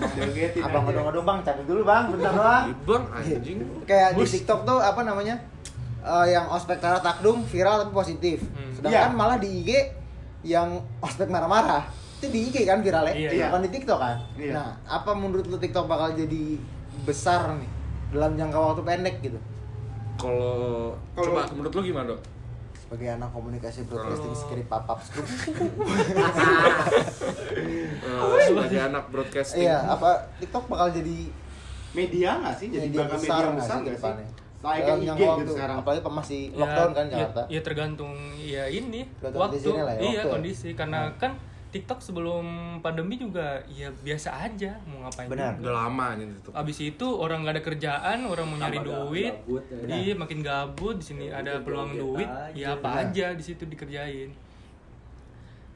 [SPEAKER 5] Abang
[SPEAKER 2] aja.
[SPEAKER 5] odong-odong bang, cari dulu bang, bentar doang.
[SPEAKER 3] Ibang anjing
[SPEAKER 5] Kayak di. TikTok tuh apa namanya? Eh, yang ospek Tara Takdum viral tapi positif.
[SPEAKER 1] Hmm.
[SPEAKER 5] Sedangkan
[SPEAKER 2] Iya.
[SPEAKER 5] malah di IG yang ospek marah-marah itu di IG kan viralnya,
[SPEAKER 1] Iya,
[SPEAKER 5] bukan di TikTok kan.
[SPEAKER 2] Iya.
[SPEAKER 5] Nah, apa menurut lu TikTok bakal jadi besar nih dalam jangka waktu pendek gitu?
[SPEAKER 3] kalau coba menurut lo gimana dok
[SPEAKER 5] Sebagai anak komunikasi broadcasting
[SPEAKER 1] Kalau-
[SPEAKER 5] script papap script.
[SPEAKER 3] Eh, sebagai anak broadcasting
[SPEAKER 5] iya, apa TikTok bakal jadi
[SPEAKER 2] media nggak sih jadi
[SPEAKER 5] media
[SPEAKER 2] bakal
[SPEAKER 5] besar
[SPEAKER 2] media besar nggak sih
[SPEAKER 5] Dalam
[SPEAKER 2] IG gitu sekarang
[SPEAKER 5] apalagi pas masih
[SPEAKER 1] Ya,
[SPEAKER 5] lockdown kan
[SPEAKER 1] ya-
[SPEAKER 5] Jakarta.
[SPEAKER 1] Ya, tergantung ya ini
[SPEAKER 5] Tergantung
[SPEAKER 1] waktu.
[SPEAKER 5] lah ya,
[SPEAKER 1] iya,
[SPEAKER 5] waktu ya.
[SPEAKER 1] kondisi karena kan TikTok sebelum pandemi juga ya biasa aja mau ngapain.
[SPEAKER 5] Benar.
[SPEAKER 3] udah lama nih tuh
[SPEAKER 1] Abis itu orang nggak ada kerjaan, orang mau nyari
[SPEAKER 4] Tambah
[SPEAKER 1] duit,
[SPEAKER 4] gabut ya.
[SPEAKER 1] iya makin gabut di sini
[SPEAKER 4] Ya
[SPEAKER 1] ada peluang duit,
[SPEAKER 4] aja.
[SPEAKER 1] ya apa
[SPEAKER 5] Benar.
[SPEAKER 1] aja di situ dikerjain.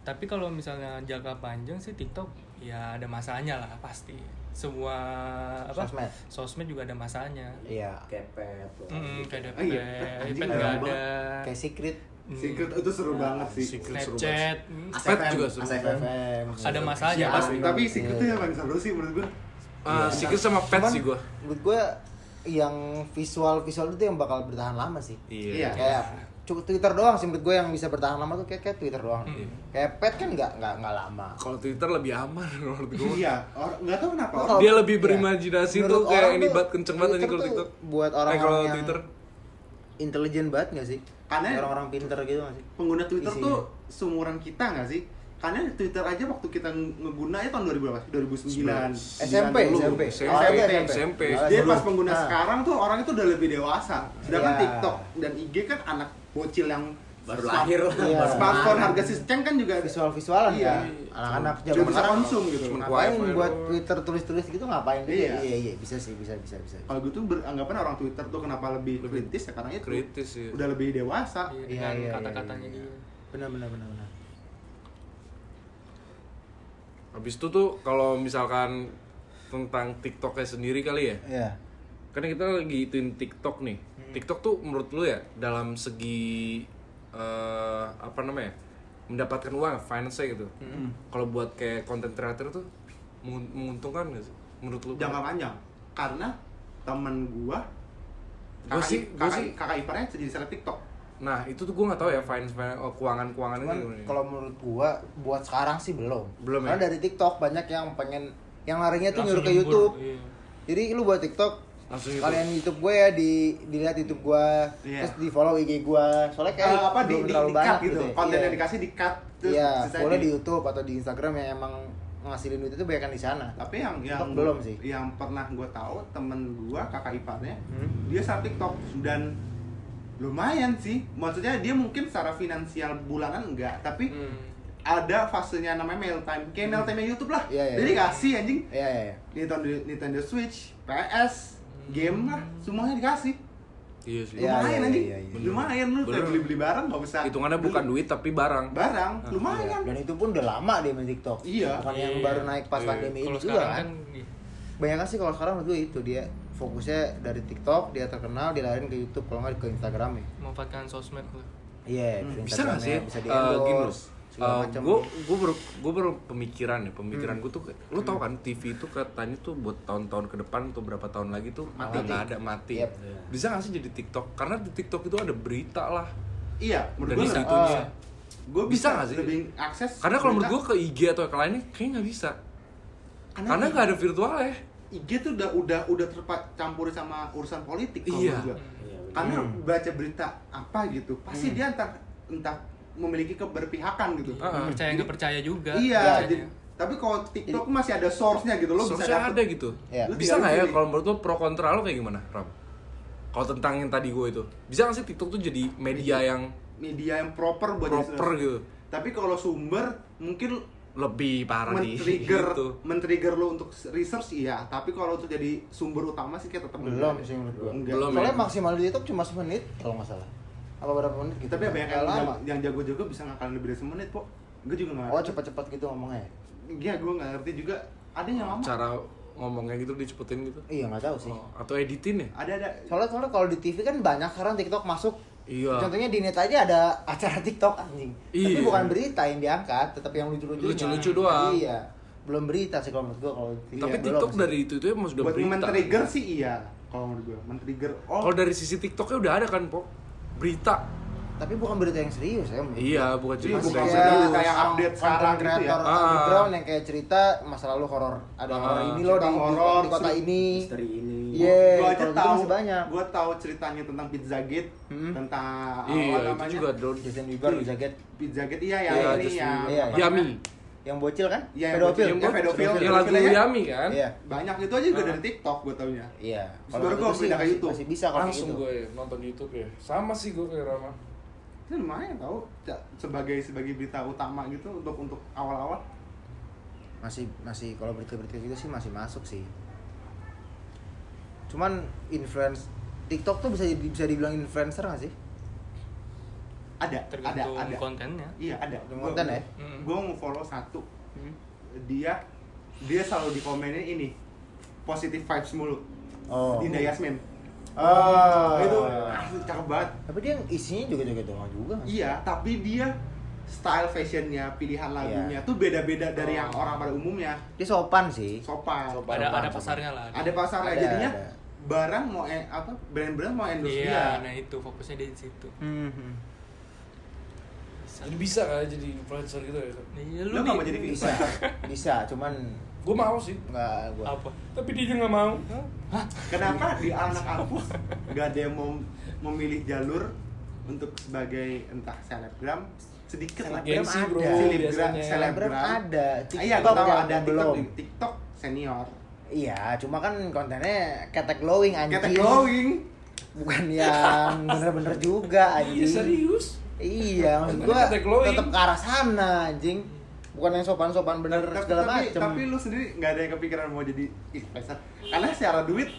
[SPEAKER 1] Tapi kalau misalnya jangka panjang sih TikTok ya ada masanya lah pasti. Semua apa?
[SPEAKER 5] Sosmed.
[SPEAKER 1] Sosmed juga ada masanya.
[SPEAKER 5] Iya.
[SPEAKER 4] kepet loh.
[SPEAKER 1] Hmm, kayak
[SPEAKER 2] Oh iya, anjing,
[SPEAKER 1] Depet nggak ada.
[SPEAKER 5] Kayak secret
[SPEAKER 1] Hmm,
[SPEAKER 2] Secret itu seru banget sih
[SPEAKER 3] Secret seru
[SPEAKER 1] Snapchat,
[SPEAKER 3] banget.
[SPEAKER 1] hmm,
[SPEAKER 3] Pet juga seru
[SPEAKER 2] ASFM.
[SPEAKER 5] FM.
[SPEAKER 1] ada masanya
[SPEAKER 2] Ya,
[SPEAKER 1] pasti.
[SPEAKER 2] tapi secret itu yang paling seru sih menurut gue
[SPEAKER 3] Ah, Secret sama pet sih gue
[SPEAKER 5] Menurut gue yang visual visual itu yang bakal bertahan lama sih.
[SPEAKER 2] Iya.
[SPEAKER 3] iya
[SPEAKER 5] Kayak cukup Twitter doang sih menurut gue yang bisa bertahan lama tuh kayak, kayak Twitter doang.
[SPEAKER 1] Hmm.
[SPEAKER 5] Kayak pet kan nggak nggak nggak lama.
[SPEAKER 3] kalau Twitter lebih aman menurut gue
[SPEAKER 2] iya or- nggak tahu kenapa orang
[SPEAKER 3] dia lebih
[SPEAKER 5] Iya.
[SPEAKER 3] berimajinasi tuh kayak
[SPEAKER 5] orang
[SPEAKER 3] ini banget kenceng banget anjing kalau
[SPEAKER 5] Twitter buat
[SPEAKER 3] eh kalau
[SPEAKER 5] orang-orang yang
[SPEAKER 3] Twitter
[SPEAKER 5] intelijen banget nggak sih?
[SPEAKER 2] Karena-
[SPEAKER 5] orang-orang pinter gitu nggak sih?
[SPEAKER 2] pengguna Twitter
[SPEAKER 5] Isinya.
[SPEAKER 2] tuh seumuran kita nggak sih karena Twitter aja waktu kita ngegunanya tahun 2000 berapa? 2009
[SPEAKER 5] SMP,
[SPEAKER 2] 90.
[SPEAKER 5] SMP.
[SPEAKER 3] SMP, SMP.
[SPEAKER 2] Dia pas pengguna
[SPEAKER 5] Nah,
[SPEAKER 2] sekarang tuh orang itu udah lebih dewasa. Sedangkan
[SPEAKER 5] Iya.
[SPEAKER 2] TikTok dan IG kan anak bocil yang
[SPEAKER 4] Baru lahir lah.
[SPEAKER 5] Iya.
[SPEAKER 2] Smartphone harga sistem kan juga
[SPEAKER 5] visual-visualan
[SPEAKER 2] Iya.
[SPEAKER 5] kan. Anak-anak zaman
[SPEAKER 2] bisa
[SPEAKER 5] sekarang
[SPEAKER 2] konsum gitu.
[SPEAKER 5] Ngapain buat. Twitter tulis-tulis gitu ngapain juga?
[SPEAKER 2] Iya.
[SPEAKER 5] Iya, iya, bisa sih, bisa bisa bisa.
[SPEAKER 2] Kalau gitu beranggapan orang Twitter tuh kenapa lebih,
[SPEAKER 3] Lebih
[SPEAKER 2] kritis ya karena itu
[SPEAKER 3] kritis sih.
[SPEAKER 2] udah lebih dewasa.
[SPEAKER 1] Iya,
[SPEAKER 5] Iya,
[SPEAKER 1] dengan
[SPEAKER 5] iya,
[SPEAKER 1] kata-katanya
[SPEAKER 5] iya, iya.
[SPEAKER 1] dia
[SPEAKER 5] Benar benar benar benar.
[SPEAKER 3] Habis itu tuh kalau misalkan tentang TikToknya sendiri kali ya.
[SPEAKER 5] Iya.
[SPEAKER 3] Karena kita lagi ituin TikTok nih. TikTok tuh menurut lu ya dalam segi eh, apa namanya? mendapatkan uang, finance gitu. Kalau buat kayak content creator tuh mengun- menguntungkan gak sih? Menurut lu?
[SPEAKER 2] Jangka panjang. Karena temen gua
[SPEAKER 3] Gua
[SPEAKER 2] kakak,
[SPEAKER 3] sih- gua
[SPEAKER 2] kakak,
[SPEAKER 3] sih-
[SPEAKER 2] kakak iparnya jadi seleb TikTok.
[SPEAKER 3] Nah, itu tuh gue nggak tahu ya finance, finance oh, keuangan-keuangan
[SPEAKER 5] Cuman
[SPEAKER 3] itu.
[SPEAKER 5] kalau menurut gua buat sekarang sih belum.
[SPEAKER 3] Belum ya?
[SPEAKER 5] Karena dari TikTok banyak yang pengen yang larinya tuh
[SPEAKER 1] Langsung
[SPEAKER 5] nyuruh ke YouTube.
[SPEAKER 1] iya.
[SPEAKER 5] Jadi lu buat TikTok
[SPEAKER 3] Langsung YouTube.
[SPEAKER 5] Kalian YouTube gue ya di dilihat YouTube gue,
[SPEAKER 2] Iya.
[SPEAKER 5] terus di follow IG gue. Soalnya kayak
[SPEAKER 2] Eh, apa di, di,
[SPEAKER 5] terlalu
[SPEAKER 2] di cut
[SPEAKER 5] banyak
[SPEAKER 2] gitu.
[SPEAKER 5] ya.
[SPEAKER 2] Konten
[SPEAKER 5] Iya.
[SPEAKER 2] yang dikasih di cut terus
[SPEAKER 5] Iya,
[SPEAKER 2] sisanya
[SPEAKER 5] boleh
[SPEAKER 2] di-
[SPEAKER 5] di YouTube atau di Instagram yang emang ngasilin duit itu banyak kan di sana.
[SPEAKER 2] tapi yang yang
[SPEAKER 5] TikTok belum sih.
[SPEAKER 2] yang pernah gue tahu temen gue kakak iparnya
[SPEAKER 5] Hmm.
[SPEAKER 2] dia saat TikTok dan lumayan sih maksudnya dia mungkin secara finansial bulanan enggak tapi
[SPEAKER 1] Hmm.
[SPEAKER 2] ada fasenya namanya mail time kayak mail time YouTube lah
[SPEAKER 5] Iya, iya,
[SPEAKER 2] jadi
[SPEAKER 5] iya.
[SPEAKER 2] kasih anjing
[SPEAKER 5] Iya, iya, iya.
[SPEAKER 2] Nintendo Nintendo Switch PS game lah semuanya dikasih
[SPEAKER 3] Iya sih.
[SPEAKER 5] Iya,
[SPEAKER 2] lumayan
[SPEAKER 5] iya,
[SPEAKER 2] anjing
[SPEAKER 5] iya, iya.
[SPEAKER 2] lumayan lu
[SPEAKER 3] Bener.
[SPEAKER 2] beli beli barang nggak usah
[SPEAKER 3] Hitungannya bukan duit tapi barang.
[SPEAKER 2] barang
[SPEAKER 3] Ah,
[SPEAKER 2] lumayan
[SPEAKER 5] Dan itu pun udah lama dia main TikTok.
[SPEAKER 2] Iya.
[SPEAKER 5] Bukan yang
[SPEAKER 1] Iya.
[SPEAKER 5] baru naik pas
[SPEAKER 3] Iya.
[SPEAKER 5] pandemi ini juga
[SPEAKER 1] sekarang
[SPEAKER 5] kan.
[SPEAKER 1] kan iya.
[SPEAKER 5] Banyak sih kalau sekarang menurut gue itu dia fokusnya dari TikTok dia terkenal dia lariin ke YouTube kalau nggak ke Instagram ya.
[SPEAKER 1] memanfaatkan sosmed lu
[SPEAKER 5] Iya,
[SPEAKER 2] Hmm,
[SPEAKER 5] ke
[SPEAKER 3] bisa nggak sih
[SPEAKER 5] Instagramnya, bisa di
[SPEAKER 3] Eh, loh
[SPEAKER 5] endorse segala macam.
[SPEAKER 3] gue gue baru gue baru pemikiran ya pemikiran gue tuh lu tau kan TV itu katanya tuh buat tahun-tahun ke depan atau berapa tahun lagi tuh
[SPEAKER 2] Mati.
[SPEAKER 3] nggak ada mati
[SPEAKER 5] Yep.
[SPEAKER 3] bisa nggak sih jadi TikTok karena di TikTok itu ada berita lah
[SPEAKER 2] iya menurut gue
[SPEAKER 3] bisa
[SPEAKER 2] gue
[SPEAKER 3] Bisa nggak sih?
[SPEAKER 2] lebih akses
[SPEAKER 3] karena kalau menurut gue ke IG atau ke lainnya kayaknya nggak bisa karena nggak ada virtual ya
[SPEAKER 2] IG tuh udah udah udah tercampur sama urusan politik kalau
[SPEAKER 3] Iya.
[SPEAKER 2] gua.
[SPEAKER 4] Iya.
[SPEAKER 2] Karena baca berita apa gitu, pasti
[SPEAKER 3] Hmm.
[SPEAKER 2] dia entah entah memiliki keberpihakan gitu.
[SPEAKER 3] Ah.
[SPEAKER 1] percaya
[SPEAKER 2] Jadi-
[SPEAKER 1] nggak percaya juga
[SPEAKER 2] Iya, jadi, tapi kalau TikTok masih ada source-nya gitu loh bisa
[SPEAKER 3] Source-nya
[SPEAKER 2] dapet.
[SPEAKER 3] ada gitu
[SPEAKER 5] Iya.
[SPEAKER 2] Lu
[SPEAKER 3] bisa nggak ya kalau menurut lo pro kontra lo kayak gimana Ram kalau tentang yang tadi gue itu bisa nggak sih TikTok tuh jadi media yang
[SPEAKER 2] media yang proper buat
[SPEAKER 3] proper
[SPEAKER 2] jadi-
[SPEAKER 3] gitu
[SPEAKER 2] Tapi kalau sumber mungkin
[SPEAKER 3] lebih parah di
[SPEAKER 2] men-trigger
[SPEAKER 3] gitu.
[SPEAKER 2] men-trigger lo untuk research iya, tapi kalau untuk jadi sumber utama sih kayak tetap
[SPEAKER 5] belum
[SPEAKER 2] enggak.
[SPEAKER 5] sih menurut gua.
[SPEAKER 3] Belum.
[SPEAKER 5] Soalnya
[SPEAKER 3] ya?
[SPEAKER 5] maksimal di YouTube cuma semenit kalau nggak salah. Apa berapa menit gitu?
[SPEAKER 2] Tapi banyak
[SPEAKER 5] Nggak
[SPEAKER 2] yang,
[SPEAKER 5] lama.
[SPEAKER 2] yang jago-jago bisa ngakalin lebih dari semenit, Pok. Gue juga nggak
[SPEAKER 5] Oh cepat-cepat gitu ngomongnya.
[SPEAKER 2] Iya, gue nggak ngerti juga. Ada yang lama.
[SPEAKER 3] cara ngomongnya gitu dicepetin gitu
[SPEAKER 5] Iya nggak tahu sih.
[SPEAKER 3] Oh, atau editin ya
[SPEAKER 2] Ada ada.
[SPEAKER 5] Soalnya soalnya kalau di TV kan banyak sekarang TikTok masuk.
[SPEAKER 3] Iya.
[SPEAKER 5] Contohnya di net aja ada acara TikTok anjing. Tapi
[SPEAKER 3] Iya.
[SPEAKER 5] bukan berita yang diangkat, tetap yang lucu-lucu.
[SPEAKER 3] Lucu-lucu doang.
[SPEAKER 5] Iya. Belum berita sih kalau menurut gua kalau di TV
[SPEAKER 3] tapi
[SPEAKER 5] ya,
[SPEAKER 3] TikTok
[SPEAKER 5] belum
[SPEAKER 3] dari itu itu emang sudah
[SPEAKER 2] Buat
[SPEAKER 3] berita
[SPEAKER 2] men-trigger sih iya. Kalau menurut gue, men-trigger. Oh,
[SPEAKER 3] kalau dari sisi TikToknya udah ada kan pok berita
[SPEAKER 5] tapi bukan berita yang serius ya.
[SPEAKER 3] iya
[SPEAKER 5] gua.
[SPEAKER 3] bukan cerita
[SPEAKER 2] bukan
[SPEAKER 3] serius.
[SPEAKER 2] serius.
[SPEAKER 5] kayak
[SPEAKER 2] update sekarang gitu ya.
[SPEAKER 3] Ah.
[SPEAKER 5] underground yang kayak cerita masa lalu horor ada
[SPEAKER 3] Ah.
[SPEAKER 5] horor ini loh di, di-
[SPEAKER 2] horor,
[SPEAKER 5] di kota ini
[SPEAKER 4] misteri ini
[SPEAKER 5] Iya,
[SPEAKER 2] gue aja
[SPEAKER 5] gitu
[SPEAKER 2] tahu
[SPEAKER 5] masih banyak.
[SPEAKER 2] Gue tahu ceritanya tentang Pizzagate,
[SPEAKER 5] Hmm.
[SPEAKER 2] tentang
[SPEAKER 3] iya
[SPEAKER 2] apa
[SPEAKER 3] itu
[SPEAKER 2] namanya?
[SPEAKER 3] juga don
[SPEAKER 5] Justin Bieber di jaket
[SPEAKER 2] Pizzagate iya yang
[SPEAKER 3] Iya,
[SPEAKER 2] ini yang
[SPEAKER 5] Iya,
[SPEAKER 3] Yami
[SPEAKER 2] namanya?
[SPEAKER 5] Yang bocil kan
[SPEAKER 2] Iya, yang
[SPEAKER 5] pedofil
[SPEAKER 2] bocil.
[SPEAKER 3] yang,
[SPEAKER 2] Ya, pedofil.
[SPEAKER 3] yang lagu
[SPEAKER 2] ya.
[SPEAKER 3] Yami kan
[SPEAKER 5] iya
[SPEAKER 2] Banyak itu aja juga
[SPEAKER 3] Ah.
[SPEAKER 2] dari TikTok gue taunya.
[SPEAKER 5] iya
[SPEAKER 2] Terus baru
[SPEAKER 5] itu
[SPEAKER 2] gua
[SPEAKER 5] sih
[SPEAKER 2] pindah ke
[SPEAKER 5] masih-
[SPEAKER 2] YouTube.
[SPEAKER 5] masih bisa kalau
[SPEAKER 3] langsung
[SPEAKER 5] gitu.
[SPEAKER 3] gue nonton YouTube ya sama sih gue kayak Rama
[SPEAKER 2] Itu lumayan tau sebagai sebagai berita utama gitu untuk untuk awal-awal.
[SPEAKER 5] masih masih kalau berita-berita gitu sih masih masuk sih cuman influence TikTok tuh bisa bisa dibilang influencer gak sih
[SPEAKER 2] Ada, ada,
[SPEAKER 1] tergantung
[SPEAKER 2] ada.
[SPEAKER 1] kontennya
[SPEAKER 2] Iya ada.
[SPEAKER 5] Tergantung konten ya?
[SPEAKER 1] Mm.
[SPEAKER 2] Gue mau follow satu.
[SPEAKER 5] Hmm.
[SPEAKER 2] Dia dia selalu dikomenin ini positive vibes mulu.
[SPEAKER 5] oh
[SPEAKER 2] Dinda Yasmin.
[SPEAKER 5] oh
[SPEAKER 2] itu asli cakep banget.
[SPEAKER 5] tapi dia isinya juga juga doang juga?
[SPEAKER 2] Iya, tapi dia style fashionnya, pilihan lagunya tuh beda-beda dari
[SPEAKER 1] Oh.
[SPEAKER 2] yang orang pada umumnya.
[SPEAKER 5] dia sopan sih
[SPEAKER 2] Sopan.
[SPEAKER 5] Sopan.
[SPEAKER 1] ada
[SPEAKER 5] Sopan,
[SPEAKER 1] ada pasarnya lah
[SPEAKER 2] Ada pasarnya
[SPEAKER 5] Ada,
[SPEAKER 2] jadinya
[SPEAKER 5] ada.
[SPEAKER 2] barang mau en- apa brand-brand mau endorse
[SPEAKER 1] iya
[SPEAKER 2] dia.
[SPEAKER 1] nah itu fokusnya di situ
[SPEAKER 5] Hmm, hmm.
[SPEAKER 1] Bisa.
[SPEAKER 3] jadi bisa kan jadi influencer gitu ya
[SPEAKER 1] iya
[SPEAKER 2] Lu nggak mau jadi
[SPEAKER 5] bisa bisa cuman
[SPEAKER 3] gue mau sih
[SPEAKER 5] nggak gua
[SPEAKER 1] apa
[SPEAKER 3] tapi dia nggak mau
[SPEAKER 2] Kenapa di anak aku gak ada yang mau memilih jalur untuk sebagai entah selebgram sedikit lah.
[SPEAKER 5] Selebgram
[SPEAKER 1] bro,
[SPEAKER 5] ada.
[SPEAKER 2] Selebgram,
[SPEAKER 5] ada.
[SPEAKER 2] Ah, Iya, gue
[SPEAKER 5] TikTok
[SPEAKER 2] tahu
[SPEAKER 5] yang
[SPEAKER 2] ada TikTok,
[SPEAKER 5] belum.
[SPEAKER 2] TikTok senior.
[SPEAKER 5] Iya, cuma kan kontennya ketek glowing anjing.
[SPEAKER 2] Ketek glowing.
[SPEAKER 5] Bukan yang bener-bener juga anjing.
[SPEAKER 3] Iya serius.
[SPEAKER 5] Iya, maksud
[SPEAKER 3] Kontennya
[SPEAKER 5] gua
[SPEAKER 3] ketek glowing.
[SPEAKER 5] tetap ke arah sana anjing. Bukan yang sopan-sopan bener
[SPEAKER 2] tapi,
[SPEAKER 5] segala
[SPEAKER 2] tapi,
[SPEAKER 5] macem.
[SPEAKER 2] tapi lu sendiri nggak ada yang kepikiran mau jadi influencer karena secara duit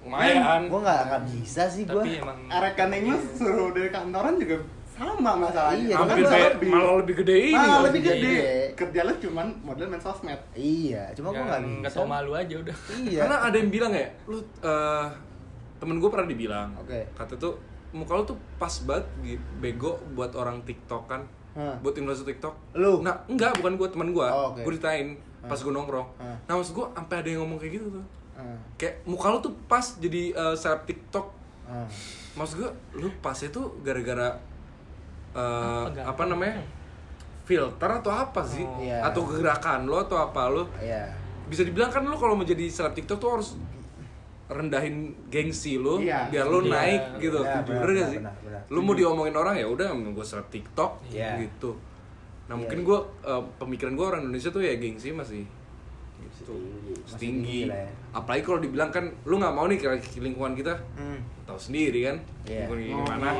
[SPEAKER 3] Lumayan.
[SPEAKER 5] Gua nggak nggak bisa sih gua.
[SPEAKER 1] tapi emang
[SPEAKER 2] rekening lu suruh dari kantoran juga sama masalahnya
[SPEAKER 5] Iya,
[SPEAKER 3] Hampir
[SPEAKER 5] Kan
[SPEAKER 3] kayak
[SPEAKER 2] lebih.
[SPEAKER 3] malah lebih gede ini.
[SPEAKER 2] malah lebih
[SPEAKER 5] lebih
[SPEAKER 2] gede
[SPEAKER 5] gede.
[SPEAKER 2] kerja lu cuman model main sosmed
[SPEAKER 5] Iya, cuma gua nggak
[SPEAKER 1] nggak
[SPEAKER 5] bisa.
[SPEAKER 1] tau malu aja udah
[SPEAKER 5] Iya.
[SPEAKER 3] Karena ada yang bilang ya, lu eh, temen gue pernah dibilang,
[SPEAKER 5] Oke.
[SPEAKER 3] kata tuh muka lu tuh pas banget gi- bego buat orang TikTok kan,
[SPEAKER 5] Hah.
[SPEAKER 3] buat influencer TikTok.
[SPEAKER 5] Lu?
[SPEAKER 3] Nah enggak, bukan gue teman gue,
[SPEAKER 5] Oh, oke.
[SPEAKER 3] gue ditain pas gue nongkrong.
[SPEAKER 5] Hah.
[SPEAKER 3] Nah maksud gue sampai ada yang ngomong kayak gitu tuh,
[SPEAKER 5] Hmm,
[SPEAKER 3] kayak muka lu tuh pas jadi eh, seleb TikTok.
[SPEAKER 5] hmm.
[SPEAKER 3] Maksud gue, lu pasnya tuh gara-gara eh,
[SPEAKER 1] Apa,
[SPEAKER 3] apa namanya? filter atau apa sih?
[SPEAKER 1] Oh.
[SPEAKER 5] Iya.
[SPEAKER 3] Atau gerakan lo atau apa lo?
[SPEAKER 5] Iya.
[SPEAKER 3] bisa dibilang kan lo kalau mau jadi seleb TikTok tuh harus rendahin gengsi lo
[SPEAKER 2] Iya.
[SPEAKER 3] biar lo
[SPEAKER 1] Iya.
[SPEAKER 3] naik gitu.
[SPEAKER 5] Iya,
[SPEAKER 3] Bener,
[SPEAKER 5] benar,
[SPEAKER 3] gak sih?
[SPEAKER 5] benar, benar.
[SPEAKER 3] Lo mau diomongin orang ya udah gue seleb TikTok
[SPEAKER 5] Iya.
[SPEAKER 3] gitu. Nah,
[SPEAKER 5] Iya,
[SPEAKER 3] mungkin
[SPEAKER 5] iya.
[SPEAKER 3] gue pemikiran gue orang Indonesia tuh ya gengsi masih gitu.
[SPEAKER 5] Masih
[SPEAKER 3] tinggi.
[SPEAKER 5] ya.
[SPEAKER 3] Apalagi kalau dibilang kan lu nggak mau nih ke ke lingkungan kita.
[SPEAKER 5] Hmm.
[SPEAKER 3] Tahu sendiri kan?
[SPEAKER 5] Iya.
[SPEAKER 3] Lingkungan gimana?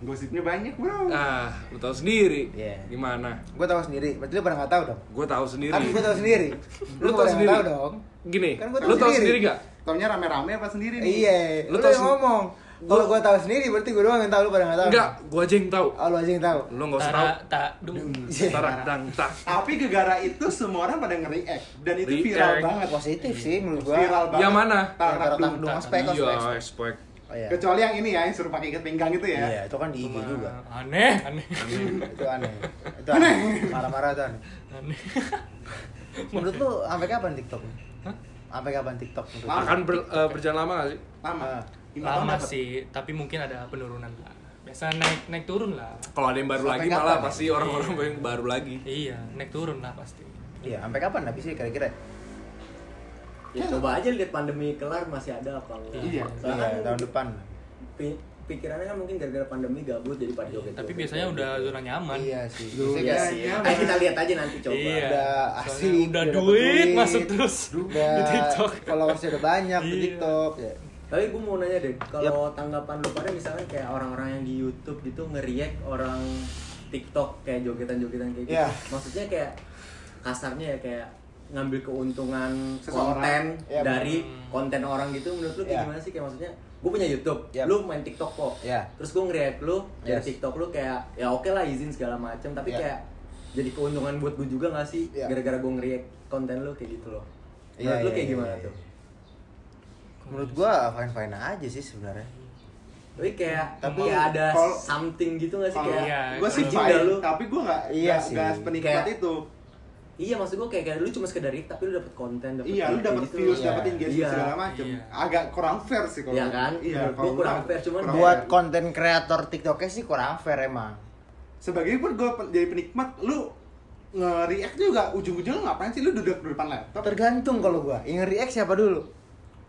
[SPEAKER 2] gosipnya banyak bro
[SPEAKER 3] Ah, lu tahu sendiri.
[SPEAKER 5] Iya.
[SPEAKER 3] Gimana?
[SPEAKER 5] Gua tahu sendiri. Berarti lu pada nggak tahu dong.
[SPEAKER 3] Gue tahu sendiri.
[SPEAKER 5] Kan gua tahu sendiri.
[SPEAKER 3] Lu tahu sendiri.
[SPEAKER 5] tahu dong.
[SPEAKER 3] Gini,
[SPEAKER 5] Kan gua tahu
[SPEAKER 3] lu tahu
[SPEAKER 5] sendiri.
[SPEAKER 3] sendiri gak?
[SPEAKER 2] Taunya rame-rame apa sendiri nih
[SPEAKER 5] Iya,
[SPEAKER 3] Lu
[SPEAKER 5] lu, yang ngomong. Kalau gua tahu sendiri berarti gua doang yang tahu lu pada nggak tahu.
[SPEAKER 3] Enggak, gue aja yang tahu.
[SPEAKER 5] Oh, lu aja yang tahu.
[SPEAKER 3] Lu nggak usah tahu.
[SPEAKER 1] Tara, tak dung.
[SPEAKER 3] Tarak dang tak.
[SPEAKER 2] tapi gegara itu semua orang pada nge-react dan itu
[SPEAKER 3] React.
[SPEAKER 2] viral banget
[SPEAKER 5] Positif sih menurut gua.
[SPEAKER 2] viral banget
[SPEAKER 3] Yang mana?
[SPEAKER 2] Tarak
[SPEAKER 5] tarak
[SPEAKER 2] dung.
[SPEAKER 5] dung spek
[SPEAKER 3] Iya,
[SPEAKER 5] spek.
[SPEAKER 3] spek.
[SPEAKER 5] Oh, iya.
[SPEAKER 2] kecuali yang ini ya yang suruh pakai ikat pinggang itu ya
[SPEAKER 5] Iya, itu kan di IG juga.
[SPEAKER 1] aneh aneh
[SPEAKER 5] itu aneh. Itu aneh. Marah-marah itu aneh.
[SPEAKER 1] aneh
[SPEAKER 5] Menurut lu sampai kapan TikTok?
[SPEAKER 1] Hah?
[SPEAKER 5] Sampai kapan TikTok?
[SPEAKER 2] Lama.
[SPEAKER 3] Akan ber- eh, berjalan lama gak sih?
[SPEAKER 2] lama
[SPEAKER 5] Ah.
[SPEAKER 1] Lama sih tapi mungkin ada penurunan lah biasa naik naik turun lah
[SPEAKER 3] Kalau ada yang baru
[SPEAKER 5] Sampai
[SPEAKER 3] lagi
[SPEAKER 5] kapan
[SPEAKER 3] malah
[SPEAKER 5] ya?
[SPEAKER 3] pasti orang-orang yang baru lagi.
[SPEAKER 1] iya naik turun lah pasti
[SPEAKER 5] Iya, sampai kapan habis sih kira-kira?
[SPEAKER 4] Ya coba aja lihat pandemi kelar masih ada apa enggak.
[SPEAKER 2] Iya.
[SPEAKER 5] Iya, tahun depan.
[SPEAKER 4] Pi- pikirannya kan mungkin gara-gara pandemi gabut jadi pada joget.
[SPEAKER 1] tapi biasanya udah zona nyaman
[SPEAKER 5] Iya sih. Biasanya
[SPEAKER 4] Iya
[SPEAKER 5] kayak-
[SPEAKER 4] sih.
[SPEAKER 2] Iya,
[SPEAKER 4] Eh kita lihat aja nanti coba.
[SPEAKER 1] Iya.
[SPEAKER 5] Udah asik,
[SPEAKER 1] udah
[SPEAKER 5] udah
[SPEAKER 1] duit,
[SPEAKER 5] duit.
[SPEAKER 1] masuk terus
[SPEAKER 5] Udah
[SPEAKER 1] di TikTok.
[SPEAKER 5] followersnya udah banyak di
[SPEAKER 1] Iya.
[SPEAKER 5] TikTok ya.
[SPEAKER 4] Tapi gue mau nanya deh, kalau tanggapan lu pada misalkan kayak orang-orang yang di YouTube gitu nge-react orang TikTok kayak jogetan-jogetan kayak gitu.
[SPEAKER 5] Iya.
[SPEAKER 4] Maksudnya kayak kasarnya ya kayak ngambil keuntungan
[SPEAKER 2] Seseorang.
[SPEAKER 4] konten
[SPEAKER 5] Iya,
[SPEAKER 4] dari
[SPEAKER 1] bener.
[SPEAKER 4] konten orang gitu menurut lu kayak
[SPEAKER 5] Iya.
[SPEAKER 4] gimana sih kayak maksudnya gue punya YouTube,
[SPEAKER 5] Iya.
[SPEAKER 4] lu main TikTok kok,
[SPEAKER 5] Iya.
[SPEAKER 4] terus gue nge-react lu dari
[SPEAKER 5] Yes.
[SPEAKER 4] TikTok lu kayak ya oke lah izin segala macem, tapi
[SPEAKER 5] Iya.
[SPEAKER 4] kayak jadi keuntungan buat gue juga gak sih
[SPEAKER 5] Iya.
[SPEAKER 4] gara-gara gue nge-react konten lu kayak gitu loh.
[SPEAKER 5] Iya,
[SPEAKER 4] Menurut lu
[SPEAKER 5] iya,
[SPEAKER 4] kayak
[SPEAKER 5] iya,
[SPEAKER 4] gimana
[SPEAKER 5] iya.
[SPEAKER 4] tuh?
[SPEAKER 5] Menurut gua fine fine aja sih sebenarnya.
[SPEAKER 4] Tapi kayak
[SPEAKER 5] Tapi
[SPEAKER 4] kayak ada
[SPEAKER 2] kalau-
[SPEAKER 4] something gitu gak sih kayak
[SPEAKER 1] Iya,
[SPEAKER 2] gue sih fine,
[SPEAKER 4] lu.
[SPEAKER 2] tapi gue nggak
[SPEAKER 5] Iya
[SPEAKER 2] nggak-
[SPEAKER 5] sih.
[SPEAKER 2] nggak penikmat
[SPEAKER 4] Kayak-
[SPEAKER 2] itu.
[SPEAKER 4] Iya maksud gue kayak, kayak lu cuma sekedar react tapi lu dapet konten dapet
[SPEAKER 2] Iya, lu dapat
[SPEAKER 4] gitu.
[SPEAKER 2] views,
[SPEAKER 5] Iya.
[SPEAKER 2] dapat engagement
[SPEAKER 4] Iya.
[SPEAKER 2] segala macem.
[SPEAKER 1] Iya.
[SPEAKER 2] Agak kurang fair sih kalau.
[SPEAKER 4] Iya kan?
[SPEAKER 2] Iya, kalau
[SPEAKER 4] kurang fair, cuman
[SPEAKER 2] kurang
[SPEAKER 5] Buat
[SPEAKER 2] fair.
[SPEAKER 5] konten kreator TikToknya sih kurang fair emang.
[SPEAKER 2] sebagai pun gue jadi penikmat, lu nge-react juga ujung-ujungnya ngapain sih lu duduk di depan laptop?
[SPEAKER 5] Tergantung kalau gua. Yang react siapa dulu?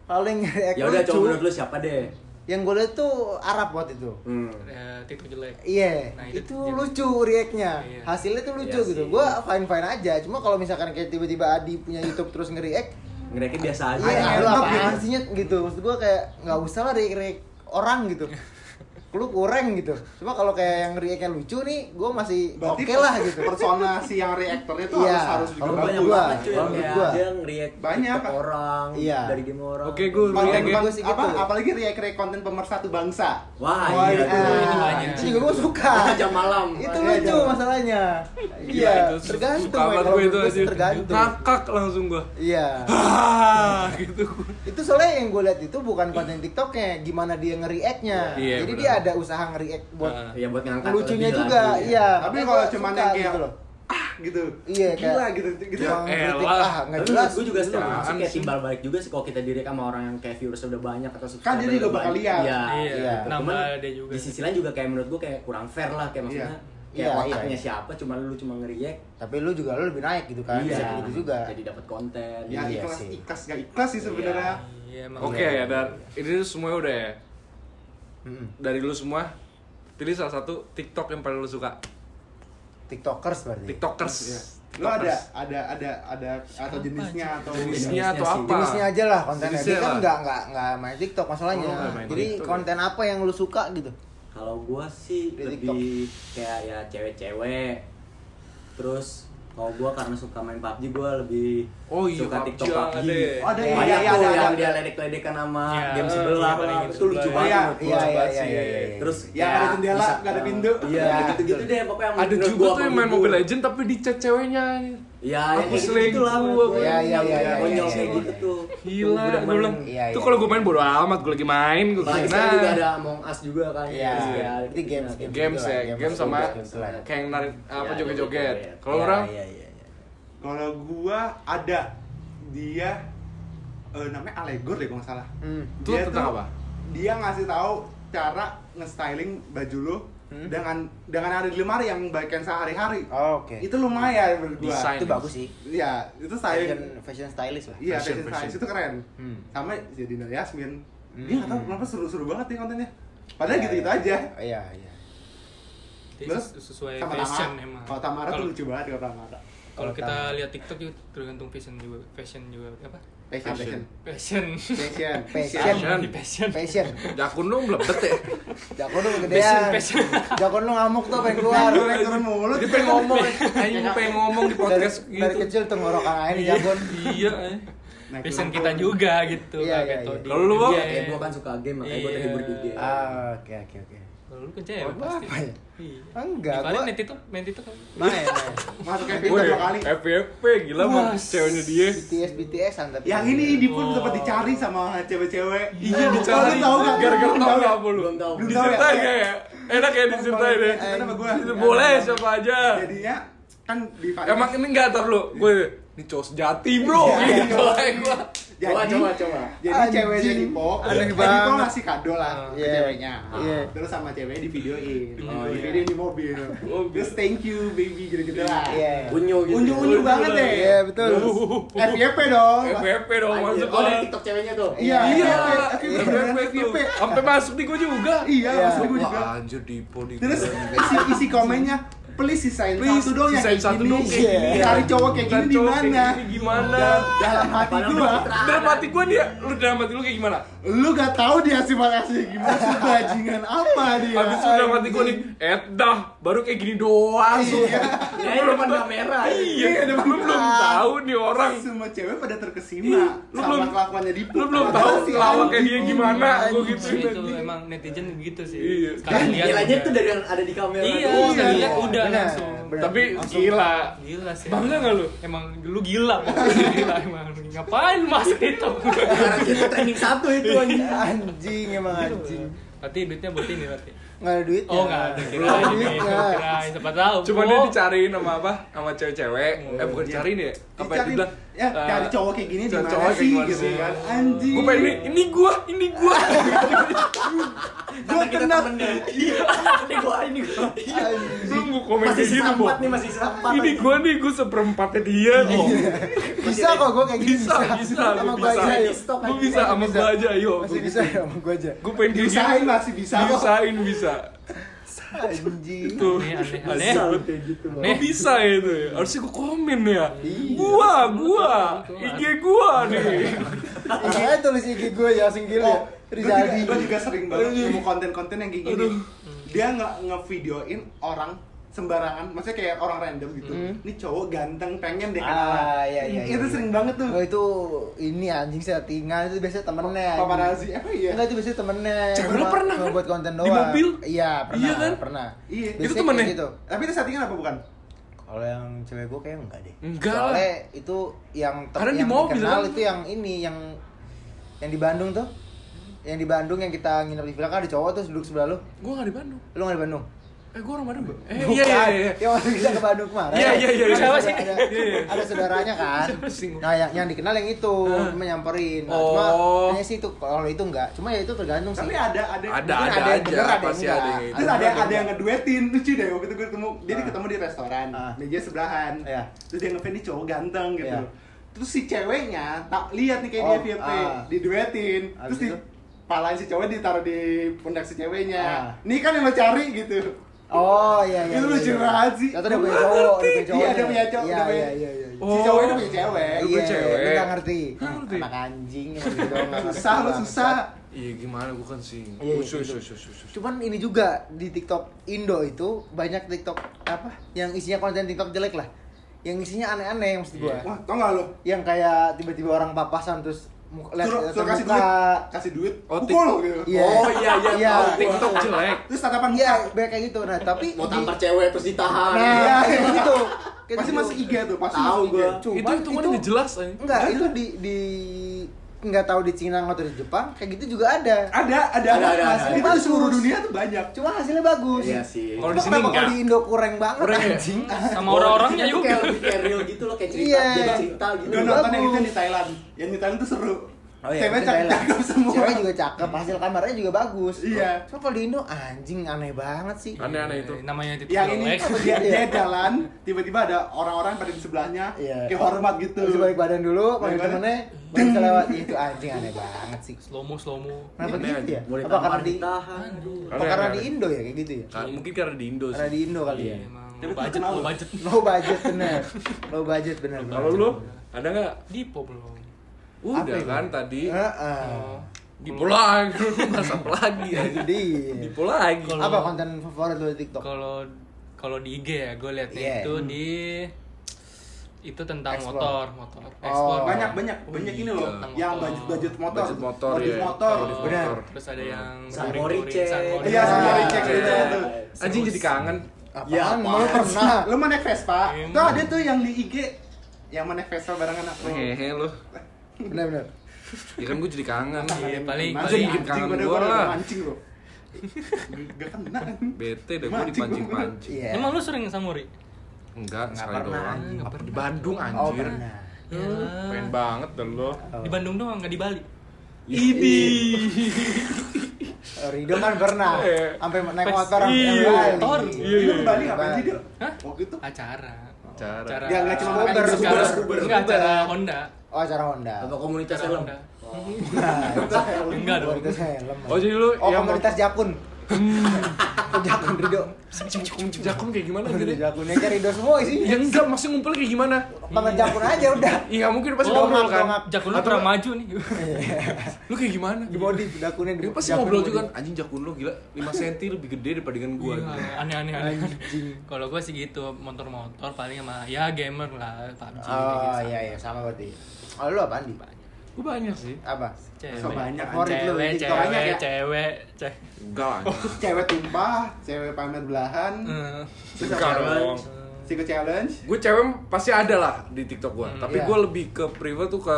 [SPEAKER 5] Kalau yang react
[SPEAKER 4] Ya udah coba
[SPEAKER 5] lucu,
[SPEAKER 4] menurut lu siapa deh?
[SPEAKER 5] Yang gue liat tuh Arab waktu itu.
[SPEAKER 4] Hmm.
[SPEAKER 1] Eh, TikTok jelek
[SPEAKER 5] Iya,
[SPEAKER 1] Nah,
[SPEAKER 5] itu,
[SPEAKER 1] itu
[SPEAKER 5] lucu react-nya.
[SPEAKER 1] Iya.
[SPEAKER 5] Hasilnya tuh lucu
[SPEAKER 4] Iya
[SPEAKER 5] gitu. Gua fine fine aja. Cuma kalau misalkan kayak tiba-tiba Adi punya YouTube terus nge-react,
[SPEAKER 4] Ngereact biasa aja.
[SPEAKER 5] iya,
[SPEAKER 2] Iya,
[SPEAKER 5] lu
[SPEAKER 2] enak
[SPEAKER 5] apaan
[SPEAKER 2] gitu.
[SPEAKER 5] gitu. Maksud gua kayak nggak usah lah react orang gitu. Lu kurang gitu. Cuma kalau kayak yang react-nya lucu nih, gua masih oke
[SPEAKER 2] Berarti
[SPEAKER 5] lah gitu.
[SPEAKER 2] Persona si yang reaktornya itu
[SPEAKER 5] Iya,
[SPEAKER 2] harus harus juga
[SPEAKER 4] banyak
[SPEAKER 2] bagus.
[SPEAKER 5] gua,
[SPEAKER 4] banget cuy
[SPEAKER 5] gua.
[SPEAKER 4] dia nge-react
[SPEAKER 2] Banyak,
[SPEAKER 4] orang
[SPEAKER 5] Iya.
[SPEAKER 4] dari game orang.
[SPEAKER 3] Oke, react ya.
[SPEAKER 5] gua sih
[SPEAKER 2] apa,
[SPEAKER 5] gitu.
[SPEAKER 2] apalagi react-react konten pemersatu bangsa.
[SPEAKER 4] Wah,
[SPEAKER 2] Wah,
[SPEAKER 4] iya
[SPEAKER 2] itu
[SPEAKER 4] tuh.
[SPEAKER 1] itu banyak.
[SPEAKER 5] itu juga gua suka.
[SPEAKER 4] Jam malam.
[SPEAKER 5] itu lucu masalahnya. Iya, tergantung.
[SPEAKER 3] suka
[SPEAKER 5] Mike.
[SPEAKER 3] banget
[SPEAKER 5] Kalau
[SPEAKER 3] gue itu
[SPEAKER 5] tergantung.
[SPEAKER 3] Ngakak langsung gua.
[SPEAKER 5] Iya.
[SPEAKER 3] Gitu.
[SPEAKER 5] itu soalnya yang gue lihat itu bukan konten TikToknya, gimana dia nge-react-nya.
[SPEAKER 3] Iya,
[SPEAKER 5] Jadi dia ada usaha nge-react buat
[SPEAKER 3] Ah.
[SPEAKER 4] Iya buat ngangkat
[SPEAKER 5] lucunya juga,
[SPEAKER 4] lagi,
[SPEAKER 5] iya.
[SPEAKER 2] Tapi
[SPEAKER 5] Makanya
[SPEAKER 2] kalau cuman
[SPEAKER 5] suka
[SPEAKER 2] yang kayak
[SPEAKER 5] gitu loh.
[SPEAKER 2] ah gitu.
[SPEAKER 5] Iya,
[SPEAKER 2] Gila
[SPEAKER 5] kayak-
[SPEAKER 2] gitu gitu.
[SPEAKER 5] Cuma
[SPEAKER 3] Ya elah.
[SPEAKER 5] ah, nggak
[SPEAKER 4] Tapi
[SPEAKER 5] jelas.
[SPEAKER 4] gue juga setuju sih kayak
[SPEAKER 3] sih?
[SPEAKER 4] timbal balik juga sih kalau kita direct sama orang yang kayak viewersnya udah banyak atau subscriber
[SPEAKER 2] Kan juga
[SPEAKER 4] udah
[SPEAKER 2] bakal lihat.
[SPEAKER 4] Iya.
[SPEAKER 1] Iya,
[SPEAKER 5] iya.
[SPEAKER 1] nambah
[SPEAKER 4] Cuman
[SPEAKER 1] dia juga
[SPEAKER 4] Di sisi lain juga kayak menurut gue kayak kurang fair lah kayak maksudnya
[SPEAKER 2] Iya.
[SPEAKER 4] kayak
[SPEAKER 5] Iya,
[SPEAKER 4] otaknya
[SPEAKER 5] iya.
[SPEAKER 4] siapa cuma lu cuma nge-react
[SPEAKER 5] Tapi lu juga lu lebih naik gitu kan, bisa kayak gitu juga.
[SPEAKER 4] jadi dapat konten
[SPEAKER 2] Ya
[SPEAKER 5] Iya
[SPEAKER 2] ikhlas
[SPEAKER 5] sih.
[SPEAKER 2] ikhlas gak ikhlas sih sebenarnya.
[SPEAKER 1] Iya,
[SPEAKER 3] Oke, ya dan ini semuanya udah ya. Dari lu semua pilih salah satu TikTok yang paling lu suka.
[SPEAKER 5] tiktokers berarti
[SPEAKER 3] TikTokers.
[SPEAKER 2] Iya. Lu ada ada ada ada atau jenisnya atau
[SPEAKER 3] Jenisnya atau
[SPEAKER 4] sih.
[SPEAKER 3] apa?
[SPEAKER 5] jenisnya aja lah kontennya
[SPEAKER 3] Jenisnya
[SPEAKER 5] dia kan nggak nggak nggak main tiktok masalahnya
[SPEAKER 3] Oh, main
[SPEAKER 5] jadi
[SPEAKER 3] TikTok,
[SPEAKER 5] konten apa yang lu suka gitu
[SPEAKER 4] Kalau gua sih
[SPEAKER 5] Di
[SPEAKER 4] lebih kayak ya cewek-cewek. Terus kalau gua karena suka main PUBG gua lebih
[SPEAKER 3] Oh iya,
[SPEAKER 4] suka
[SPEAKER 3] PUBG
[SPEAKER 4] TikTok
[SPEAKER 3] ada.
[SPEAKER 4] PUBG.
[SPEAKER 2] Oh, ada,
[SPEAKER 5] iya,
[SPEAKER 4] Banyak
[SPEAKER 2] iya,
[SPEAKER 4] tuh
[SPEAKER 2] ada,
[SPEAKER 4] yang
[SPEAKER 2] ada.
[SPEAKER 4] dia ledek-ledekan sama
[SPEAKER 1] Iya,
[SPEAKER 4] game
[SPEAKER 1] iya,
[SPEAKER 4] sebelah
[SPEAKER 1] paling
[SPEAKER 4] lah.
[SPEAKER 1] game
[SPEAKER 4] Itu lucu banget.
[SPEAKER 2] Iya,
[SPEAKER 5] iya,
[SPEAKER 4] gua.
[SPEAKER 5] iya,
[SPEAKER 4] Pasti.
[SPEAKER 5] iya, iya, iya.
[SPEAKER 4] Terus
[SPEAKER 2] Yang ada jendela, nggak ada pintu.
[SPEAKER 4] Iya, gitu-gitu deh pokoknya yang
[SPEAKER 3] Ada
[SPEAKER 4] menurut
[SPEAKER 3] juga
[SPEAKER 4] gua
[SPEAKER 3] tuh yang main
[SPEAKER 4] menghibur.
[SPEAKER 3] Mobile Legend tapi di chat ceweknya.
[SPEAKER 4] Iya,
[SPEAKER 3] Aku
[SPEAKER 4] yang kayak
[SPEAKER 3] selingkuh,
[SPEAKER 4] gitu lah gua.
[SPEAKER 5] Iya, iya, iya, iya,
[SPEAKER 4] Konyol
[SPEAKER 5] iya,
[SPEAKER 4] kayak
[SPEAKER 5] iya.
[SPEAKER 4] gitu tuh.
[SPEAKER 3] Gila, gue bilang,
[SPEAKER 5] Iya,
[SPEAKER 3] tuh
[SPEAKER 5] iya.
[SPEAKER 3] kalau gue main bodo amat, gue lagi main, gue
[SPEAKER 4] Apalagi
[SPEAKER 3] kena.
[SPEAKER 4] sekarang juga ada Among Us juga kan.
[SPEAKER 5] Iya,
[SPEAKER 4] ya,
[SPEAKER 5] itu games, games.
[SPEAKER 3] ya,
[SPEAKER 5] Games
[SPEAKER 3] sama kayak yang narik apa
[SPEAKER 4] Iya,
[SPEAKER 3] joget-joget. Kalau
[SPEAKER 5] Iya,
[SPEAKER 3] orang
[SPEAKER 5] iya, iya, iya.
[SPEAKER 2] Kalau gua ada dia eh, namanya Alegor deh kalau nggak salah.
[SPEAKER 5] Hmm.
[SPEAKER 3] Itu
[SPEAKER 2] Dia
[SPEAKER 3] tentang
[SPEAKER 2] tuh-
[SPEAKER 3] apa?
[SPEAKER 2] Dia ngasih tahu cara nge-styling baju lu
[SPEAKER 5] Hmm.
[SPEAKER 2] dengan dengan ada di lemari yang bagian sehari-hari.
[SPEAKER 5] Oh, oke
[SPEAKER 2] Itu lumayan menurut gua.
[SPEAKER 5] Itu bagus sih
[SPEAKER 2] Iya, itu styling.
[SPEAKER 5] fashion fashion stylist lah
[SPEAKER 2] Iya,
[SPEAKER 3] Fashion,
[SPEAKER 2] fashion,
[SPEAKER 3] fashion.
[SPEAKER 2] stylist itu keren.
[SPEAKER 5] Hmm.
[SPEAKER 2] Sama Zedina Yasmin. Dia
[SPEAKER 5] Hmm.
[SPEAKER 2] nggak tahu kenapa seru-seru banget nih kontennya. Padahal
[SPEAKER 5] Iya,
[SPEAKER 2] gitu-gitu
[SPEAKER 5] iya.
[SPEAKER 2] aja.
[SPEAKER 5] iya iya
[SPEAKER 1] Jadi
[SPEAKER 2] Terus
[SPEAKER 1] sesuai
[SPEAKER 2] sama
[SPEAKER 1] fashion
[SPEAKER 2] Tamara.
[SPEAKER 1] emang.
[SPEAKER 2] Kalau Tamara tuh
[SPEAKER 1] Kalau-
[SPEAKER 2] lucu banget kalau Tamara.
[SPEAKER 1] Kalau
[SPEAKER 5] Kalau
[SPEAKER 1] kita lihat TikTok juga tergantung fashion juga, fashion juga apa?
[SPEAKER 2] Fashion.
[SPEAKER 3] Fashion.
[SPEAKER 2] Fashion.
[SPEAKER 1] Sama di fashion.
[SPEAKER 5] fashion
[SPEAKER 3] jakun lu belebet ya.
[SPEAKER 5] jakun lu
[SPEAKER 1] Fashion,
[SPEAKER 5] kegedean
[SPEAKER 1] fashion.
[SPEAKER 5] jakun lu ngamuk tuh pengen keluar
[SPEAKER 2] Lu naik turun mulu.
[SPEAKER 3] Dia pengen ngomong, ayo gue pengen ngomong di
[SPEAKER 5] dari,
[SPEAKER 3] podcast
[SPEAKER 5] dari
[SPEAKER 3] gitu.
[SPEAKER 5] kecil tuh ngorokan aja nih
[SPEAKER 1] Iya.
[SPEAKER 5] jakun
[SPEAKER 3] Iya, eh.
[SPEAKER 1] Fashion
[SPEAKER 2] turun
[SPEAKER 1] kita juga gitu.
[SPEAKER 5] Iya,
[SPEAKER 1] kayak
[SPEAKER 5] iya, iya.
[SPEAKER 3] Kalau lu?
[SPEAKER 1] Iya.
[SPEAKER 4] Kayak gua kan suka game makanya gua
[SPEAKER 1] Iya.
[SPEAKER 4] terhibur di game.
[SPEAKER 5] ah oke oke oke
[SPEAKER 1] Kalau lu kan cewek
[SPEAKER 5] Apa
[SPEAKER 1] pasti.
[SPEAKER 5] apa ya?
[SPEAKER 1] Iya.
[SPEAKER 5] Enggak,
[SPEAKER 1] Di Paling
[SPEAKER 5] gua-
[SPEAKER 1] main TikTok, main TikTok kan.
[SPEAKER 5] main
[SPEAKER 2] Masuk ke
[SPEAKER 3] Woi,
[SPEAKER 2] dua kali.
[SPEAKER 3] FVP gila mah ceweknya dia.
[SPEAKER 5] BTS BTS tapi
[SPEAKER 2] Yang ini di pun
[SPEAKER 1] Oh.
[SPEAKER 2] sempat dicari sama cewek-cewek.
[SPEAKER 3] Iya
[SPEAKER 2] Oh,
[SPEAKER 3] dicari.
[SPEAKER 2] lu tahu nggak?
[SPEAKER 3] Gara-gara tahu
[SPEAKER 2] tahu
[SPEAKER 3] nggak
[SPEAKER 2] ya?
[SPEAKER 3] apa lu?
[SPEAKER 4] Belum tahu.
[SPEAKER 2] Belum tahu ya?
[SPEAKER 3] Diceritain ya? Enak ya diceritain ya?
[SPEAKER 2] Eh, gua.
[SPEAKER 3] Itu boleh siapa aja.
[SPEAKER 2] Jadinya kan di
[SPEAKER 3] Emang ini nggak tar lu? Gue ini cowok sejati bro.
[SPEAKER 2] Iya,
[SPEAKER 3] Gitu
[SPEAKER 2] iya.
[SPEAKER 3] gua.
[SPEAKER 4] Coba
[SPEAKER 2] Jadi-
[SPEAKER 4] coba coba.
[SPEAKER 2] Jadi
[SPEAKER 5] Anjing.
[SPEAKER 2] ceweknya di pop,
[SPEAKER 5] Aneh
[SPEAKER 2] eh,
[SPEAKER 5] banget.
[SPEAKER 2] Ngasih kado lah ke
[SPEAKER 5] Iya.
[SPEAKER 2] ceweknya.
[SPEAKER 5] Iya.
[SPEAKER 2] Terus sama ceweknya di videoin,
[SPEAKER 4] Oh,
[SPEAKER 2] di
[SPEAKER 4] iya.
[SPEAKER 2] videoin di mobil. Terus thank you baby gitu-gitu lah.
[SPEAKER 5] Iya.
[SPEAKER 4] Unyu gitu.
[SPEAKER 2] Unyu-unyu banget deh.
[SPEAKER 5] Iya, betul.
[SPEAKER 2] FYP dong.
[SPEAKER 3] FVP dong masuk.
[SPEAKER 4] Oh, dari TikTok ceweknya tuh.
[SPEAKER 2] Iya,
[SPEAKER 3] Iya,
[SPEAKER 2] FYP.
[SPEAKER 3] Sampai masuk di gua juga.
[SPEAKER 2] Iya,
[SPEAKER 5] Iya.
[SPEAKER 2] maksud gue juga.
[SPEAKER 3] Anjir Dipo di
[SPEAKER 2] Terus isi isi komennya please sisain
[SPEAKER 3] Please,
[SPEAKER 2] satu dong yang
[SPEAKER 3] sisain
[SPEAKER 2] kayak
[SPEAKER 3] satu dong kayak
[SPEAKER 5] gini.
[SPEAKER 2] Cari cowok kayak gini di mana?
[SPEAKER 3] gimana?
[SPEAKER 2] Da- Dalam hati gua,
[SPEAKER 3] Dalam hati gua dia, lu dalam hati lu kayak gimana?
[SPEAKER 2] Lu gak tahu dia asli gimana sih bajingan apa dia.
[SPEAKER 3] Habis itu dalam hati gua nih, eh dah, baru kayak gini doang.
[SPEAKER 2] Iya.
[SPEAKER 4] Ya, ini depan kamera.
[SPEAKER 3] Iya, lu belum tahu nih orang.
[SPEAKER 2] Semua cewek pada terkesima
[SPEAKER 3] Lu
[SPEAKER 2] sama
[SPEAKER 3] belum-
[SPEAKER 2] kelakuannya di
[SPEAKER 3] Lu belum tahu lawak kayak dia gimana, gua
[SPEAKER 1] Itu
[SPEAKER 3] gituin.
[SPEAKER 1] emang netizen begitu sih.
[SPEAKER 3] Iya.
[SPEAKER 4] Nilainya
[SPEAKER 1] udah.
[SPEAKER 4] tuh dari yang ada di kamera.
[SPEAKER 1] Iya, sekali lihat
[SPEAKER 5] iya,
[SPEAKER 1] udah langsung.
[SPEAKER 3] Tapi
[SPEAKER 1] Langsung.
[SPEAKER 3] gila.
[SPEAKER 1] Gila sih.
[SPEAKER 3] Bangga nggak lu?
[SPEAKER 1] Emang dulu gila, gila emang. Ngapain masuk itu?
[SPEAKER 4] Karena kita trending satu itu anjing.
[SPEAKER 5] anjing emang anjing
[SPEAKER 1] Berarti duitnya buat ini berarti.
[SPEAKER 5] nggak ada duitnya
[SPEAKER 1] Oh nggak ada
[SPEAKER 5] Nggak
[SPEAKER 1] kirain
[SPEAKER 5] ada duitnya
[SPEAKER 1] siapa tahu.
[SPEAKER 3] Cuma
[SPEAKER 1] Oh.
[SPEAKER 3] dia dicariin sama apa? Sama cewek-cewek. Eh bukan dicariin ya? Apa Dibilang,
[SPEAKER 2] ya
[SPEAKER 3] eh,
[SPEAKER 2] cari cowok kayak gini di
[SPEAKER 3] cari
[SPEAKER 2] mana
[SPEAKER 3] cowok
[SPEAKER 2] sih gitu
[SPEAKER 3] sih?
[SPEAKER 2] kan anjing
[SPEAKER 3] Gue pengen ini, ini gua, ini gua.
[SPEAKER 2] gue kena
[SPEAKER 4] Iya. Ini gua ini gua.
[SPEAKER 3] Lu mau komen
[SPEAKER 4] Masih
[SPEAKER 3] gitu,
[SPEAKER 4] serampat nih, masih serampat.
[SPEAKER 3] Ini gua nih, gua seperempatnya dia. Oh.
[SPEAKER 5] bisa kok gue kayak gini
[SPEAKER 3] Bisa, bisa,
[SPEAKER 5] sama
[SPEAKER 3] gua
[SPEAKER 5] gue
[SPEAKER 3] bisa.
[SPEAKER 5] aja yuk
[SPEAKER 3] Gua bisa sama gua aja, ayo.
[SPEAKER 5] masih bisa ya sama gue aja
[SPEAKER 3] Gue pengen
[SPEAKER 2] Diusahain
[SPEAKER 3] gitu.
[SPEAKER 2] masih bisa kok.
[SPEAKER 3] Diusahain bisa.
[SPEAKER 5] Anjing.
[SPEAKER 1] Ini aneh, aneh.
[SPEAKER 4] Kayak gitu.
[SPEAKER 3] Bisa itu ya? Harusnya gue komen ya
[SPEAKER 5] Iya.
[SPEAKER 3] Gua, gua, IG gua nih
[SPEAKER 5] Makanya tulis IG gue ya singgil ya
[SPEAKER 2] gue juga,
[SPEAKER 5] Rizaldi
[SPEAKER 2] gua juga sering banget nemu konten-konten yang kayak gini dia nggak ngevideoin orang sembarangan maksudnya kayak orang random gitu
[SPEAKER 5] Hmm.
[SPEAKER 2] ini cowok ganteng pengen deh
[SPEAKER 5] Ah,
[SPEAKER 2] kenalan
[SPEAKER 5] iya, iya,
[SPEAKER 2] itu
[SPEAKER 5] iya.
[SPEAKER 2] sering banget tuh
[SPEAKER 5] Oh itu ini anjing settingan itu biasanya temennya
[SPEAKER 2] paparazzi apa iya
[SPEAKER 5] Enggak itu biasanya temennya
[SPEAKER 3] Cewek
[SPEAKER 5] Cuma-
[SPEAKER 3] lu pernah kan?
[SPEAKER 5] buat konten
[SPEAKER 3] Di
[SPEAKER 5] doang
[SPEAKER 3] mobil?
[SPEAKER 5] Iya pernah
[SPEAKER 3] Iya kan?
[SPEAKER 5] Pernah
[SPEAKER 2] Iya.
[SPEAKER 5] Biasanya
[SPEAKER 3] Itu temennya?
[SPEAKER 5] gitu
[SPEAKER 2] tapi itu settingan apa bukan
[SPEAKER 5] Kalau yang cewek gue kayak enggak deh
[SPEAKER 3] Enggak
[SPEAKER 5] Soalnya itu yang
[SPEAKER 3] Karena di mobil
[SPEAKER 5] dikenal
[SPEAKER 3] kan?
[SPEAKER 5] itu yang ini yang yang di Bandung tuh yang di Bandung yang kita nginep di villa kan ada cowok tuh duduk sebelah lu
[SPEAKER 3] Gue gak di Bandung
[SPEAKER 5] lu nggak di Bandung
[SPEAKER 3] Eh gue orang Bandung Eh
[SPEAKER 5] Bukan.
[SPEAKER 3] iya iya iya
[SPEAKER 5] yang waktu kita ke Bandung kemarin
[SPEAKER 3] Iya, iya, iya,
[SPEAKER 5] Ada-
[SPEAKER 3] siapa
[SPEAKER 1] sih?
[SPEAKER 5] ada,
[SPEAKER 3] Iya, iya.
[SPEAKER 5] ada saudaranya kan nah yang yang dikenal yang itu
[SPEAKER 3] Ah.
[SPEAKER 5] cuma nyamperin nah,
[SPEAKER 3] Oh.
[SPEAKER 5] cuma kayaknya sih itu kalau itu enggak cuma ya itu tergantung sih
[SPEAKER 2] tapi ada ada
[SPEAKER 3] Ada, ada
[SPEAKER 5] ada yang
[SPEAKER 3] aja,
[SPEAKER 5] bener, ada yang
[SPEAKER 3] pasti
[SPEAKER 5] enggak.
[SPEAKER 3] ada
[SPEAKER 2] terus
[SPEAKER 5] Ada
[SPEAKER 2] ada
[SPEAKER 5] yang
[SPEAKER 2] ada yang ngeduetin lucu deh waktu itu gue ketemu dia
[SPEAKER 5] Ah.
[SPEAKER 2] ketemu di restoran
[SPEAKER 5] Ah.
[SPEAKER 2] meja sebelahan
[SPEAKER 5] Iya.
[SPEAKER 2] terus dia ngefans nih cowok ganteng gitu
[SPEAKER 5] Iya.
[SPEAKER 2] terus si ceweknya tak lihat nih kayak
[SPEAKER 5] Oh,
[SPEAKER 2] dia FYP
[SPEAKER 5] ah.
[SPEAKER 2] diduetin terus di palain si cowok ditaruh di pundak si ceweknya.
[SPEAKER 5] Ah.
[SPEAKER 2] Ini kan yang lo cari gitu.
[SPEAKER 5] Oh iya iya.
[SPEAKER 2] Itu
[SPEAKER 5] iya,
[SPEAKER 2] lucu
[SPEAKER 5] iya.
[SPEAKER 2] banget sih.
[SPEAKER 5] Ternyata udah punya cowok, udah punya
[SPEAKER 2] Iya,
[SPEAKER 5] cowok.
[SPEAKER 2] udah punya cowok,
[SPEAKER 5] Iya
[SPEAKER 2] udah punya-
[SPEAKER 5] iya iya iya.
[SPEAKER 2] Si cowok itu punya cewek.
[SPEAKER 3] Oh,
[SPEAKER 5] Iya,
[SPEAKER 3] cewek.
[SPEAKER 5] lu ngerti. Anak anjing gitu
[SPEAKER 2] Susah lo
[SPEAKER 5] bangsat.
[SPEAKER 2] susah.
[SPEAKER 3] Iya gimana bukan sih.
[SPEAKER 5] Iya, iya,
[SPEAKER 3] Usus, usus, usus, usus.
[SPEAKER 5] Cuman ini juga di TikTok Indo itu banyak TikTok apa yang isinya konten TikTok jelek lah. Yang isinya aneh-aneh maksud gua.
[SPEAKER 2] Wah, tau gak lo?
[SPEAKER 5] Yang kayak tiba-tiba orang papasan terus
[SPEAKER 2] Suruh, suruh kasih
[SPEAKER 5] muka.
[SPEAKER 2] duit, kasih duit,
[SPEAKER 3] Oh,
[SPEAKER 2] pukul gitu.
[SPEAKER 5] Iya.
[SPEAKER 3] Oh iya iya.
[SPEAKER 5] Iya.
[SPEAKER 3] tahu. TikTok jelek.
[SPEAKER 2] Terus tatapan
[SPEAKER 5] Iya, banyak kayak gitu. Nah, tapi
[SPEAKER 4] mau tampar cewek terus ditahan
[SPEAKER 5] Nah,
[SPEAKER 2] Iya.
[SPEAKER 5] kayak gitu. Kayak
[SPEAKER 2] Pasti
[SPEAKER 5] gitu.
[SPEAKER 2] masuk IG tuh, pasti
[SPEAKER 4] Tahu
[SPEAKER 2] masuk IG.
[SPEAKER 4] gua.
[SPEAKER 5] Cuman
[SPEAKER 3] itu itu nggak jelas aja.
[SPEAKER 5] Enggak, itu di di nggak tahu di Cina atau di Jepang kayak gitu juga ada.
[SPEAKER 2] Ada, ada,
[SPEAKER 4] Ada, ada, ada.
[SPEAKER 2] Itu di seluruh dunia tuh banyak.
[SPEAKER 5] Cuma hasilnya bagus.
[SPEAKER 4] Iya sih.
[SPEAKER 3] Kalau di sini
[SPEAKER 5] kalau di Indo kurang banget
[SPEAKER 3] Kurang ya?
[SPEAKER 5] anjing?
[SPEAKER 1] sama orang-orangnya
[SPEAKER 4] Itu
[SPEAKER 1] juga
[SPEAKER 4] kayak lebih kayak real gitu loh kayak cerita
[SPEAKER 5] Iya.
[SPEAKER 4] jadi cerita gitu
[SPEAKER 2] nonton yang itu di Thailand. Yang di Thailand tuh seru.
[SPEAKER 5] Oh iya,
[SPEAKER 2] Cewek
[SPEAKER 5] itu
[SPEAKER 2] cakep semua.
[SPEAKER 5] Cewek juga cakep, hasil kameranya juga bagus.
[SPEAKER 2] Iya.
[SPEAKER 5] Cuma kalau di Indo anjing aneh banget sih.
[SPEAKER 3] Aneh-aneh itu.
[SPEAKER 1] Eh, namanya titik
[SPEAKER 2] Yang ini dia,
[SPEAKER 5] Iya.
[SPEAKER 2] dia jalan, tiba-tiba ada orang-orang pada di sebelahnya,
[SPEAKER 5] Iya.
[SPEAKER 2] kayak hormat gitu.
[SPEAKER 5] Terus balik badan dulu,
[SPEAKER 2] Balik
[SPEAKER 5] temennya, balik kelewat itu anjing aneh banget sih.
[SPEAKER 1] slow mo slow mo
[SPEAKER 5] Kenapa gitu ya? Apa karena di
[SPEAKER 4] ditahan
[SPEAKER 5] apa karena di. Indo ya kayak gitu ya?
[SPEAKER 3] Mungkin karena di Indo
[SPEAKER 5] Karena
[SPEAKER 3] sih.
[SPEAKER 5] di Indo kali ya.
[SPEAKER 1] Iya, emang
[SPEAKER 2] Tapi
[SPEAKER 1] low budget low budget
[SPEAKER 5] Low budget bener. Low budget bener.
[SPEAKER 3] Kalau lu ada nggak?
[SPEAKER 1] Dipo belum
[SPEAKER 3] Udah
[SPEAKER 5] Apa itu?
[SPEAKER 3] kan tadi.
[SPEAKER 5] Heeh.
[SPEAKER 1] Oh,
[SPEAKER 3] Di lagi, mas apa lagi ya?
[SPEAKER 5] Jadi
[SPEAKER 3] Di lagi.
[SPEAKER 5] Apa konten favorit lu di TikTok?
[SPEAKER 1] kalau kalau di IG ya gue liatnya
[SPEAKER 5] Iya.
[SPEAKER 1] itu di itu tentang
[SPEAKER 5] Explore.
[SPEAKER 1] motor motor
[SPEAKER 5] Oh.
[SPEAKER 1] explore
[SPEAKER 2] Banyak banyak
[SPEAKER 3] Oh,
[SPEAKER 2] banyak ini
[SPEAKER 3] iya.
[SPEAKER 2] loh,
[SPEAKER 1] Tentang
[SPEAKER 2] yang
[SPEAKER 1] motor.
[SPEAKER 2] motor.
[SPEAKER 3] Budget motor,
[SPEAKER 2] Modif
[SPEAKER 3] iya.
[SPEAKER 2] motor.
[SPEAKER 3] Modif
[SPEAKER 5] Benar.
[SPEAKER 3] motor.
[SPEAKER 1] terus ada yang.
[SPEAKER 2] Iya, sama
[SPEAKER 5] Iya.
[SPEAKER 2] gitu
[SPEAKER 3] Iya.
[SPEAKER 2] tuh.
[SPEAKER 3] Anjing jadi kangen.
[SPEAKER 5] Apaan?
[SPEAKER 4] Ya,
[SPEAKER 5] Lu pernah?
[SPEAKER 2] Lu mau naik Vespa? Tuh ada tuh yang di IG yang mau naik Vespa barengan aku.
[SPEAKER 3] Hehe lu.
[SPEAKER 5] Bener.
[SPEAKER 3] Ya kan gue jadi kangen.
[SPEAKER 1] Iya, paling
[SPEAKER 2] Mancing,
[SPEAKER 1] paling
[SPEAKER 3] bikin kangen gua lah.
[SPEAKER 2] mancing loh. Gak kena kan?
[SPEAKER 3] Bete dah gue
[SPEAKER 2] Mancing,
[SPEAKER 3] dipancing-pancing.
[SPEAKER 5] Iya.
[SPEAKER 1] emang lu sering samuri
[SPEAKER 3] Enggak,
[SPEAKER 5] Nggak
[SPEAKER 3] sekali doang. Di Bandung
[SPEAKER 5] Oh
[SPEAKER 3] anjir.
[SPEAKER 5] pernah.
[SPEAKER 1] ya.
[SPEAKER 3] Pengen banget dah lo.
[SPEAKER 1] di Bandung doang nggak di Bali
[SPEAKER 3] Ini.
[SPEAKER 5] Oh, Rido kan pernah.
[SPEAKER 3] Iya.
[SPEAKER 5] Sampai naik motor sampai
[SPEAKER 1] iya,
[SPEAKER 5] Bali.
[SPEAKER 1] motor.
[SPEAKER 3] Iya,
[SPEAKER 2] ke Bali ngapain sih dia?
[SPEAKER 1] Hah?
[SPEAKER 2] Waktu itu
[SPEAKER 1] acara
[SPEAKER 3] Acara.
[SPEAKER 2] Ya, nggak cuma
[SPEAKER 5] skuber, skuber.
[SPEAKER 1] enggak acara Honda
[SPEAKER 5] Oh acara Honda.
[SPEAKER 4] apa komunitas helm
[SPEAKER 5] Nah,
[SPEAKER 1] enggak dong
[SPEAKER 5] komunitas helm.
[SPEAKER 3] Oh jadi lu
[SPEAKER 5] Oh
[SPEAKER 3] yang
[SPEAKER 5] komunitas Jakun. Jakun Rido.
[SPEAKER 3] Jakun kayak gimana gitu?
[SPEAKER 5] Komunitas Jakun yang cari Rido semua isinya.
[SPEAKER 3] Ya enggak, maksudnya ngumpul kayak gimana?
[SPEAKER 5] Banget Jakun aja udah.
[SPEAKER 3] Iya mungkin pasti
[SPEAKER 1] Oh,
[SPEAKER 3] ngobrol kan?
[SPEAKER 1] Jakun lu
[SPEAKER 3] Atau
[SPEAKER 1] pernah maju nih
[SPEAKER 3] Lu kayak gimana?
[SPEAKER 5] Di modif Jakunnya di
[SPEAKER 3] pasti ngobrol juga kan, anjing jakun lu gila 5 cm lebih gede daripada dengan gua
[SPEAKER 1] Iya, aneh-aneh aneh.
[SPEAKER 5] Anjing.
[SPEAKER 1] Kalau gue sih gitu, motor-motor paling sama ya gamer lah, PUBG
[SPEAKER 5] Oh
[SPEAKER 1] gitu.
[SPEAKER 5] iya iya sama berarti. Kalau lu apaan di?
[SPEAKER 3] Gue banyak sih
[SPEAKER 5] Apa?
[SPEAKER 1] Cewek,
[SPEAKER 2] So banyak
[SPEAKER 5] Favorit lu
[SPEAKER 1] cewek,
[SPEAKER 5] di TikTok
[SPEAKER 1] cewek,
[SPEAKER 2] banyak ya?
[SPEAKER 1] cewek, cewek.
[SPEAKER 3] Enggak lah
[SPEAKER 2] cewek tumpah, cewek pamer belahan,
[SPEAKER 1] Eh,
[SPEAKER 2] terus
[SPEAKER 3] Enggak dong
[SPEAKER 2] challenge.
[SPEAKER 3] Gue cewek pasti ada lah di TikTok gue,
[SPEAKER 1] Hmm,
[SPEAKER 3] tapi
[SPEAKER 5] iya.
[SPEAKER 3] gue lebih ke privat tuh ke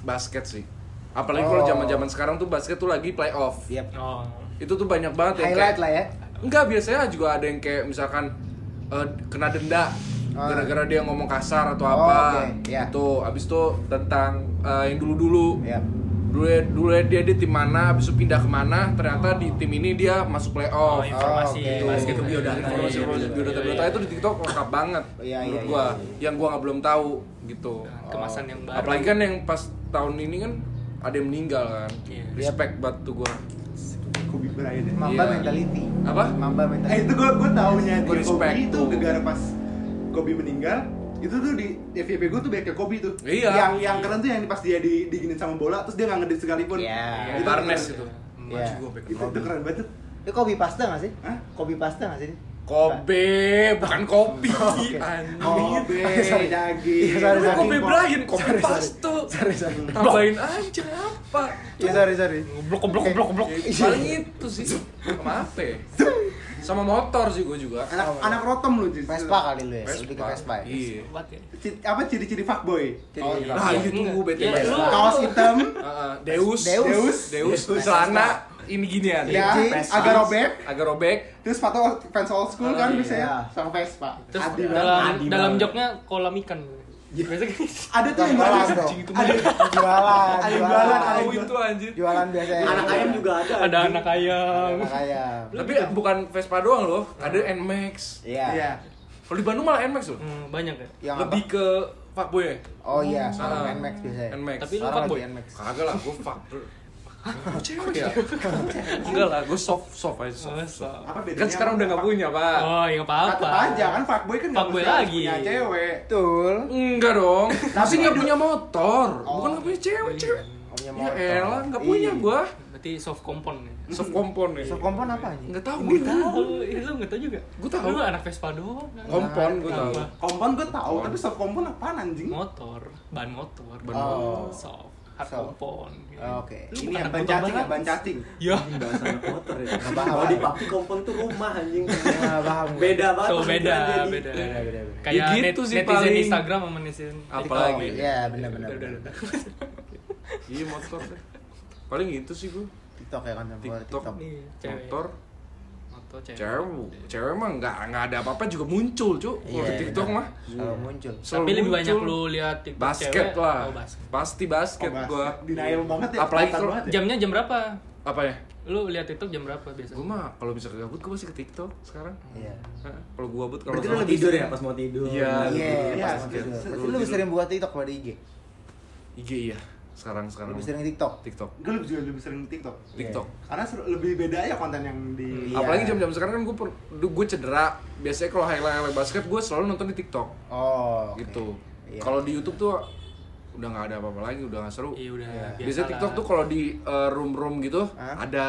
[SPEAKER 3] basket sih. Apalagi kalau
[SPEAKER 5] Oh.
[SPEAKER 3] zaman-zaman sekarang tuh basket tuh lagi playoff.
[SPEAKER 5] Yep.
[SPEAKER 1] Oh.
[SPEAKER 3] Itu tuh banyak banget yang
[SPEAKER 5] Highlight
[SPEAKER 3] kayak,
[SPEAKER 5] lah ya.
[SPEAKER 3] Enggak, biasanya juga ada yang kayak misalkan eh, kena denda. Gara-gara dia ngomong kasar atau
[SPEAKER 5] Oh,
[SPEAKER 3] apa.
[SPEAKER 5] oke, iya.
[SPEAKER 3] Itu abis itu tentang eh, yang dulu-dulu.
[SPEAKER 5] Yep.
[SPEAKER 3] Dulu dulu dia di tim mana, abis itu pindah ke mana, ternyata di tim ini dia masuk
[SPEAKER 1] Oh,
[SPEAKER 3] playoff.
[SPEAKER 1] informasi
[SPEAKER 5] Oh,
[SPEAKER 1] basket
[SPEAKER 3] gitu biodata
[SPEAKER 1] Iya,
[SPEAKER 3] informasi
[SPEAKER 1] iya, iya,
[SPEAKER 3] biodata
[SPEAKER 1] iya,
[SPEAKER 3] biodata
[SPEAKER 1] iya.
[SPEAKER 3] itu di TikTok lengkap banget
[SPEAKER 5] Iya,
[SPEAKER 3] menurut
[SPEAKER 5] iya,
[SPEAKER 3] gua
[SPEAKER 5] iya,
[SPEAKER 3] yang gua nggak belum tahu gitu
[SPEAKER 1] Kemasan yang baru.
[SPEAKER 3] apalagi kan yang pas tahun ini kan ada yang meninggal kan
[SPEAKER 1] Iya.
[SPEAKER 3] respect banget tuh gua
[SPEAKER 2] Kobe Bryant. ya.
[SPEAKER 5] Mamba
[SPEAKER 3] Iya.
[SPEAKER 5] mentality.
[SPEAKER 3] Apa?
[SPEAKER 5] Mamba
[SPEAKER 2] Eh
[SPEAKER 5] mentality.
[SPEAKER 2] itu gue gue taunya di
[SPEAKER 3] respect
[SPEAKER 2] Kobe itu gara-gara pas Kobe meninggal itu tuh di FYP gue tuh banyak kayak Kobe tuh.
[SPEAKER 3] Iya.
[SPEAKER 2] Yang yang keren tuh yang pas dia di diginin sama bola terus dia nggak ngedit sekalipun.
[SPEAKER 5] Iya.
[SPEAKER 3] Iya,
[SPEAKER 2] Itu
[SPEAKER 3] Barnes itu
[SPEAKER 5] Iya.
[SPEAKER 3] maju gua back
[SPEAKER 2] Itu, itu keren banget. tuh.
[SPEAKER 5] Itu kopi pasta nggak sih?
[SPEAKER 2] Hah?
[SPEAKER 5] Kopi pasta nggak sih?
[SPEAKER 3] Kobe bukan kopi
[SPEAKER 5] Oke.
[SPEAKER 3] anjing
[SPEAKER 2] Kobe
[SPEAKER 5] Sorry.
[SPEAKER 2] daging.
[SPEAKER 5] Iya, sorry, sorry.
[SPEAKER 3] Kobe Bryant, Kobe
[SPEAKER 5] Sorry.
[SPEAKER 3] Pasto
[SPEAKER 5] Sorry sorry.
[SPEAKER 3] Tambahin aja apa
[SPEAKER 5] Iya sorry sorry.
[SPEAKER 1] Goblok, goblok, goblok, goblok.
[SPEAKER 3] Paling itu sih apa ya? Sama motor sih gua juga
[SPEAKER 2] Anak anak rotom lu jadi.
[SPEAKER 5] Vespa kali lu ya. Lebih ke Vespa. ya?
[SPEAKER 3] Iya
[SPEAKER 1] ya.
[SPEAKER 2] Apa ciri-ciri fuckboy?
[SPEAKER 5] Ciri-ciri
[SPEAKER 2] Oh,
[SPEAKER 5] fuckboy.
[SPEAKER 3] Nah itu
[SPEAKER 1] Enggak.
[SPEAKER 3] bete
[SPEAKER 1] Iya,
[SPEAKER 2] Kaos hitam,
[SPEAKER 3] Heeh, Deus,
[SPEAKER 5] Deus.
[SPEAKER 3] Deus, Deus, celana ini ginian,
[SPEAKER 2] ya,
[SPEAKER 5] Vespa.
[SPEAKER 2] agak robek.
[SPEAKER 3] agak robek.
[SPEAKER 2] Terus sepatu fans old school kan
[SPEAKER 3] iya.
[SPEAKER 2] bisa ya, sama Vespa.
[SPEAKER 1] Terus dalam dalam joknya kolam ikan. Biasa kan.
[SPEAKER 2] ada tuh yang
[SPEAKER 5] Jualan dong.
[SPEAKER 3] itu
[SPEAKER 2] Ada
[SPEAKER 5] Jualan.
[SPEAKER 2] Ada
[SPEAKER 5] jualan.
[SPEAKER 2] jualan, ada
[SPEAKER 3] itu anjir.
[SPEAKER 5] Jualan biasanya.
[SPEAKER 4] anak ayam juga ada
[SPEAKER 1] Ada anak ayam.
[SPEAKER 5] Anak ayam.
[SPEAKER 3] Tapi bukan Vespa doang loh, ada Nmax.
[SPEAKER 5] Iya.
[SPEAKER 2] Iya.
[SPEAKER 3] Kalau di Bandung malah Nmax loh.
[SPEAKER 1] Hmm, banyak ya.
[SPEAKER 5] Yang
[SPEAKER 3] Lebih
[SPEAKER 5] apa?
[SPEAKER 3] ke fuckboy ya.
[SPEAKER 5] Oh iya, sama
[SPEAKER 3] Ah.
[SPEAKER 5] Nmax biasanya.
[SPEAKER 3] Nmax.
[SPEAKER 1] Tapi lu fuckboy?
[SPEAKER 3] Kagak lah, gue fuck. Gue cewek ya? Enggak lah, gue soft soft aja soft.
[SPEAKER 1] Oh, so.
[SPEAKER 2] Apa bedanya?
[SPEAKER 3] Kan sekarang udah nggak punya, Pak.
[SPEAKER 1] Oh, ya apa-apa.
[SPEAKER 2] Tetep aja kan fuckboy kan mesti harus
[SPEAKER 1] lagi.
[SPEAKER 2] punya cewek.
[SPEAKER 5] Betul.
[SPEAKER 3] Enggak dong. Tapi nggak punya motor. Bukan nggak punya cewek, cewek.
[SPEAKER 5] Punya
[SPEAKER 3] Ya
[SPEAKER 5] motor.
[SPEAKER 3] elah, nggak punya
[SPEAKER 5] Iya.
[SPEAKER 3] gua.
[SPEAKER 1] Berarti soft kompon ya.
[SPEAKER 3] Soft kompon nih.
[SPEAKER 5] So kompon apa aja?
[SPEAKER 3] Enggak tahu
[SPEAKER 1] Gue
[SPEAKER 3] gue.
[SPEAKER 1] tahu, lu nggak tahu juga.
[SPEAKER 3] Gua tahu.
[SPEAKER 1] Lu anak Vespa doang.
[SPEAKER 3] Kompon gue tahu.
[SPEAKER 1] Apa?
[SPEAKER 2] Kompon gue tahu, tapi soft kompon apaan anjing?
[SPEAKER 1] Motor, ban motor.
[SPEAKER 3] Ban
[SPEAKER 5] Oh.
[SPEAKER 1] Soft, hard
[SPEAKER 5] Soft.
[SPEAKER 1] kompon. gitu.
[SPEAKER 5] Oke.
[SPEAKER 1] Lu
[SPEAKER 2] Ini yang ban cacing ya,
[SPEAKER 1] banget.
[SPEAKER 2] ban cacing.
[SPEAKER 1] Ya.
[SPEAKER 4] Anjing bahasa anak motor ya.
[SPEAKER 5] paham.
[SPEAKER 4] Kalau di papi kompon tuh rumah anjing.
[SPEAKER 5] Nggak paham. gue.
[SPEAKER 4] Beda banget.
[SPEAKER 1] Tuh beda, beda.
[SPEAKER 5] Beda, beda, beda.
[SPEAKER 1] Kayak
[SPEAKER 3] Ya gitu
[SPEAKER 1] net-
[SPEAKER 3] sih
[SPEAKER 1] netizen
[SPEAKER 3] paling.
[SPEAKER 1] Instagram sama netizen
[SPEAKER 3] Apalagi.
[SPEAKER 1] TikTok.
[SPEAKER 5] Iya, benar-benar.
[SPEAKER 1] Udah, udah, udah.
[SPEAKER 3] Iya motor. Paling itu sih gue.
[SPEAKER 5] TikTok ya keluar
[SPEAKER 3] TikTok.
[SPEAKER 5] TikTok.
[SPEAKER 1] Iya.
[SPEAKER 3] Motor,
[SPEAKER 1] Motor cewek.
[SPEAKER 3] cewek, cewek mah nggak nggak ada apa-apa juga muncul cuy. Kalau
[SPEAKER 5] Iya,
[SPEAKER 3] di TikTok mah.
[SPEAKER 5] Selalu muncul.
[SPEAKER 3] Selalu
[SPEAKER 1] Tapi lebih banyak lu lihat TikTok
[SPEAKER 3] basket
[SPEAKER 1] cewek.
[SPEAKER 3] lah.
[SPEAKER 1] Oh, basket.
[SPEAKER 3] Pasti basket
[SPEAKER 2] Oh,
[SPEAKER 3] gua.
[SPEAKER 2] Denial banget ya.
[SPEAKER 3] Apalagi kalau-
[SPEAKER 2] ya.
[SPEAKER 1] Jamnya jam berapa?
[SPEAKER 3] Apa ya?
[SPEAKER 1] Lu lihat TikTok jam berapa biasanya?
[SPEAKER 3] Gue mah kalau bisa gabut gue masih ke TikTok sekarang.
[SPEAKER 5] Iya.
[SPEAKER 3] Hah, Kalau gue gabut kalau
[SPEAKER 5] Berarti lu
[SPEAKER 4] tidur ya pas mau tidur.
[SPEAKER 3] Iya.
[SPEAKER 5] Iya,
[SPEAKER 2] Iya, basket. Se-
[SPEAKER 5] Berarti lu lebih sering buat TikTok pada IG.
[SPEAKER 3] IG iya. Sekarang sekarang.
[SPEAKER 5] Lebih sering TikTok.
[SPEAKER 3] TikTok.
[SPEAKER 2] Gue lebih juga lebih sering TikTok.
[SPEAKER 3] TikTok.
[SPEAKER 2] Karena seru- lebih beda ya konten yang di
[SPEAKER 5] Iya.
[SPEAKER 3] Apalagi jam-jam sekarang kan gue gue cedera. Biasanya kalau highlight highlight basket gue selalu nonton di TikTok.
[SPEAKER 5] Oh, oke.
[SPEAKER 3] Gitu.
[SPEAKER 5] Iya.
[SPEAKER 3] Kalau di YouTube tuh udah nggak ada apa-apa lagi, udah nggak seru.
[SPEAKER 1] Iya udah.
[SPEAKER 5] Iya.
[SPEAKER 1] biasa
[SPEAKER 3] Biasanya
[SPEAKER 1] lah.
[SPEAKER 3] TikTok tuh kalau di uh, room-room gitu
[SPEAKER 5] Hah?
[SPEAKER 3] ada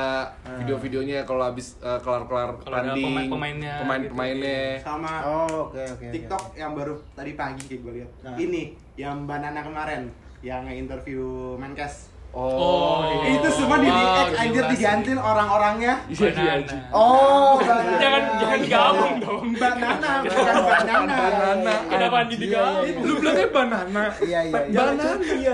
[SPEAKER 3] video-videonya kalau habis uh, kelar-kelar
[SPEAKER 1] Kalau ada
[SPEAKER 3] tanding,
[SPEAKER 1] pemain-pemainnya
[SPEAKER 3] pemain-pemainnya.
[SPEAKER 2] sama
[SPEAKER 5] Oh, oke oke. oke.
[SPEAKER 2] TikTok yang baru tadi pagi kayak gue lihat.
[SPEAKER 5] Nah.
[SPEAKER 2] Ini yang Banana kemarin yang nge-interview Menkes.
[SPEAKER 1] Oh, iya.
[SPEAKER 2] Itu semua di
[SPEAKER 1] Wow,
[SPEAKER 2] react anjir digantiin orang-orangnya.
[SPEAKER 3] Iya, iya,
[SPEAKER 1] Banana.
[SPEAKER 3] anjing.
[SPEAKER 5] Oh, banana.
[SPEAKER 1] Jangan jangan digabung dong.
[SPEAKER 2] Banana, bukan banana.
[SPEAKER 3] Banana.
[SPEAKER 1] Kenapa
[SPEAKER 3] anjing.
[SPEAKER 1] digabung?
[SPEAKER 3] Lu bilangnya banana.
[SPEAKER 5] Iya iya. iya.
[SPEAKER 3] Banana.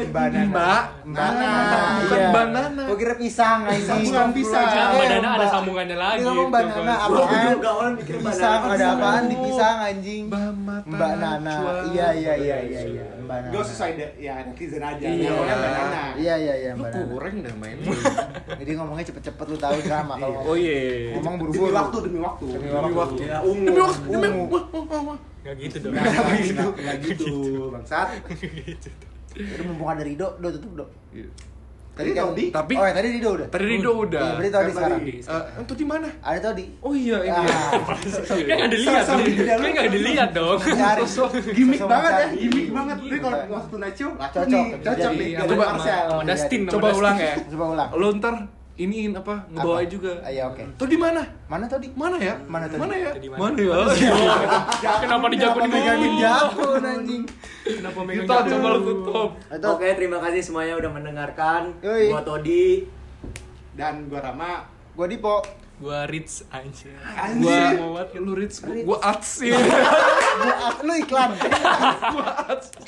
[SPEAKER 5] Banana.
[SPEAKER 3] Mbak.
[SPEAKER 5] Banana.
[SPEAKER 3] Bukan
[SPEAKER 5] iya.
[SPEAKER 3] banana.
[SPEAKER 5] Gua kira pisang anjing.
[SPEAKER 2] Bukan pisang.
[SPEAKER 1] Jangan banana ada sambungannya lagi.
[SPEAKER 5] Ini ngomong
[SPEAKER 1] itu,
[SPEAKER 5] banana apaan?
[SPEAKER 4] juga orang mikir
[SPEAKER 5] Pisang
[SPEAKER 4] banana.
[SPEAKER 5] ada apaan di pisang anjing?
[SPEAKER 3] Mbak
[SPEAKER 5] Mbak Nana. Iya iya iya iya iya. Mbak Nana.
[SPEAKER 2] Gue sesuai de- ya netizen aja.
[SPEAKER 3] Iya.
[SPEAKER 2] Namanya Banana.
[SPEAKER 5] Iya iya iya
[SPEAKER 3] Lu
[SPEAKER 5] Mbak Nana.
[SPEAKER 3] kurang dah main.
[SPEAKER 5] Jadi ngomongnya cepet-cepet lu tahu drama kalau
[SPEAKER 3] Oh
[SPEAKER 5] ngomong.
[SPEAKER 3] iya.
[SPEAKER 5] Ngomong
[SPEAKER 2] Demi
[SPEAKER 5] buru-buru.
[SPEAKER 2] waktu, demi waktu.
[SPEAKER 5] Demi
[SPEAKER 3] Demi waktu.
[SPEAKER 4] Ya, ungu.
[SPEAKER 3] Demi waktu. Demi wah, wah, wah.
[SPEAKER 1] Nggak gitu dong.
[SPEAKER 2] Nggak gitu, nggak gitu, bangsat.
[SPEAKER 5] Udah mumpung ada Rido, do tutup do.
[SPEAKER 2] Tadi
[SPEAKER 5] kan-
[SPEAKER 2] Todi.
[SPEAKER 3] Tapi
[SPEAKER 5] Oh ya tadi Rido udah.
[SPEAKER 3] tadi Rido
[SPEAKER 5] Iya,
[SPEAKER 3] udah.
[SPEAKER 5] berarti Todi
[SPEAKER 2] Kan
[SPEAKER 5] sekarang.
[SPEAKER 2] tadi.
[SPEAKER 3] Eh, itu di mana?
[SPEAKER 5] Ada Todi.
[SPEAKER 3] Oh iya ini.
[SPEAKER 5] Ah.
[SPEAKER 1] Kan nggak dilihat
[SPEAKER 2] Sosok
[SPEAKER 1] dong.
[SPEAKER 2] dia lu.
[SPEAKER 1] Kan nggak dilihat dong.
[SPEAKER 5] Cari.
[SPEAKER 2] Gimik banget ya, gimik banget. Tapi kalau Show, laku
[SPEAKER 5] Cocok, cocok.
[SPEAKER 2] Nih,
[SPEAKER 3] coba-
[SPEAKER 2] Marcel.
[SPEAKER 3] Coba ulang ya.
[SPEAKER 5] Coba ulang.
[SPEAKER 3] Lo ntar iniin apa? Ngebawa
[SPEAKER 5] Apa?
[SPEAKER 3] juga.
[SPEAKER 5] Ah, Iya oke.
[SPEAKER 3] Tuh di mana?
[SPEAKER 5] Mana Todi?
[SPEAKER 3] Mana ya?
[SPEAKER 5] Mana tadi?
[SPEAKER 3] Mana ya?
[SPEAKER 1] Tadi mana?
[SPEAKER 3] Ya?
[SPEAKER 1] Kenapa dijakun
[SPEAKER 5] megangin
[SPEAKER 1] mulu?
[SPEAKER 5] jakun anjing?
[SPEAKER 1] Kenapa megang
[SPEAKER 3] Kita
[SPEAKER 1] jakun?
[SPEAKER 3] coba lu tutup.
[SPEAKER 4] Oke, terima kasih semuanya udah mendengarkan. Gua Todi.
[SPEAKER 2] Dan gua Rama.
[SPEAKER 5] gua Dipo.
[SPEAKER 1] Gua Rich anjir.
[SPEAKER 2] Anjir.
[SPEAKER 3] Gua
[SPEAKER 1] Mau buat
[SPEAKER 3] lu Rich, gua Ats.
[SPEAKER 5] Gua ah, lu iklan.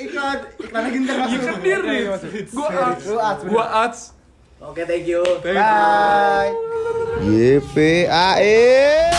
[SPEAKER 2] Iklan, iklan lagi ntar masuk.
[SPEAKER 3] Iya kan dia Rich. Gua Ats.
[SPEAKER 5] Ats.
[SPEAKER 3] Gua Ats.
[SPEAKER 4] Oke, thank you.
[SPEAKER 5] Thank Bye. YPAE.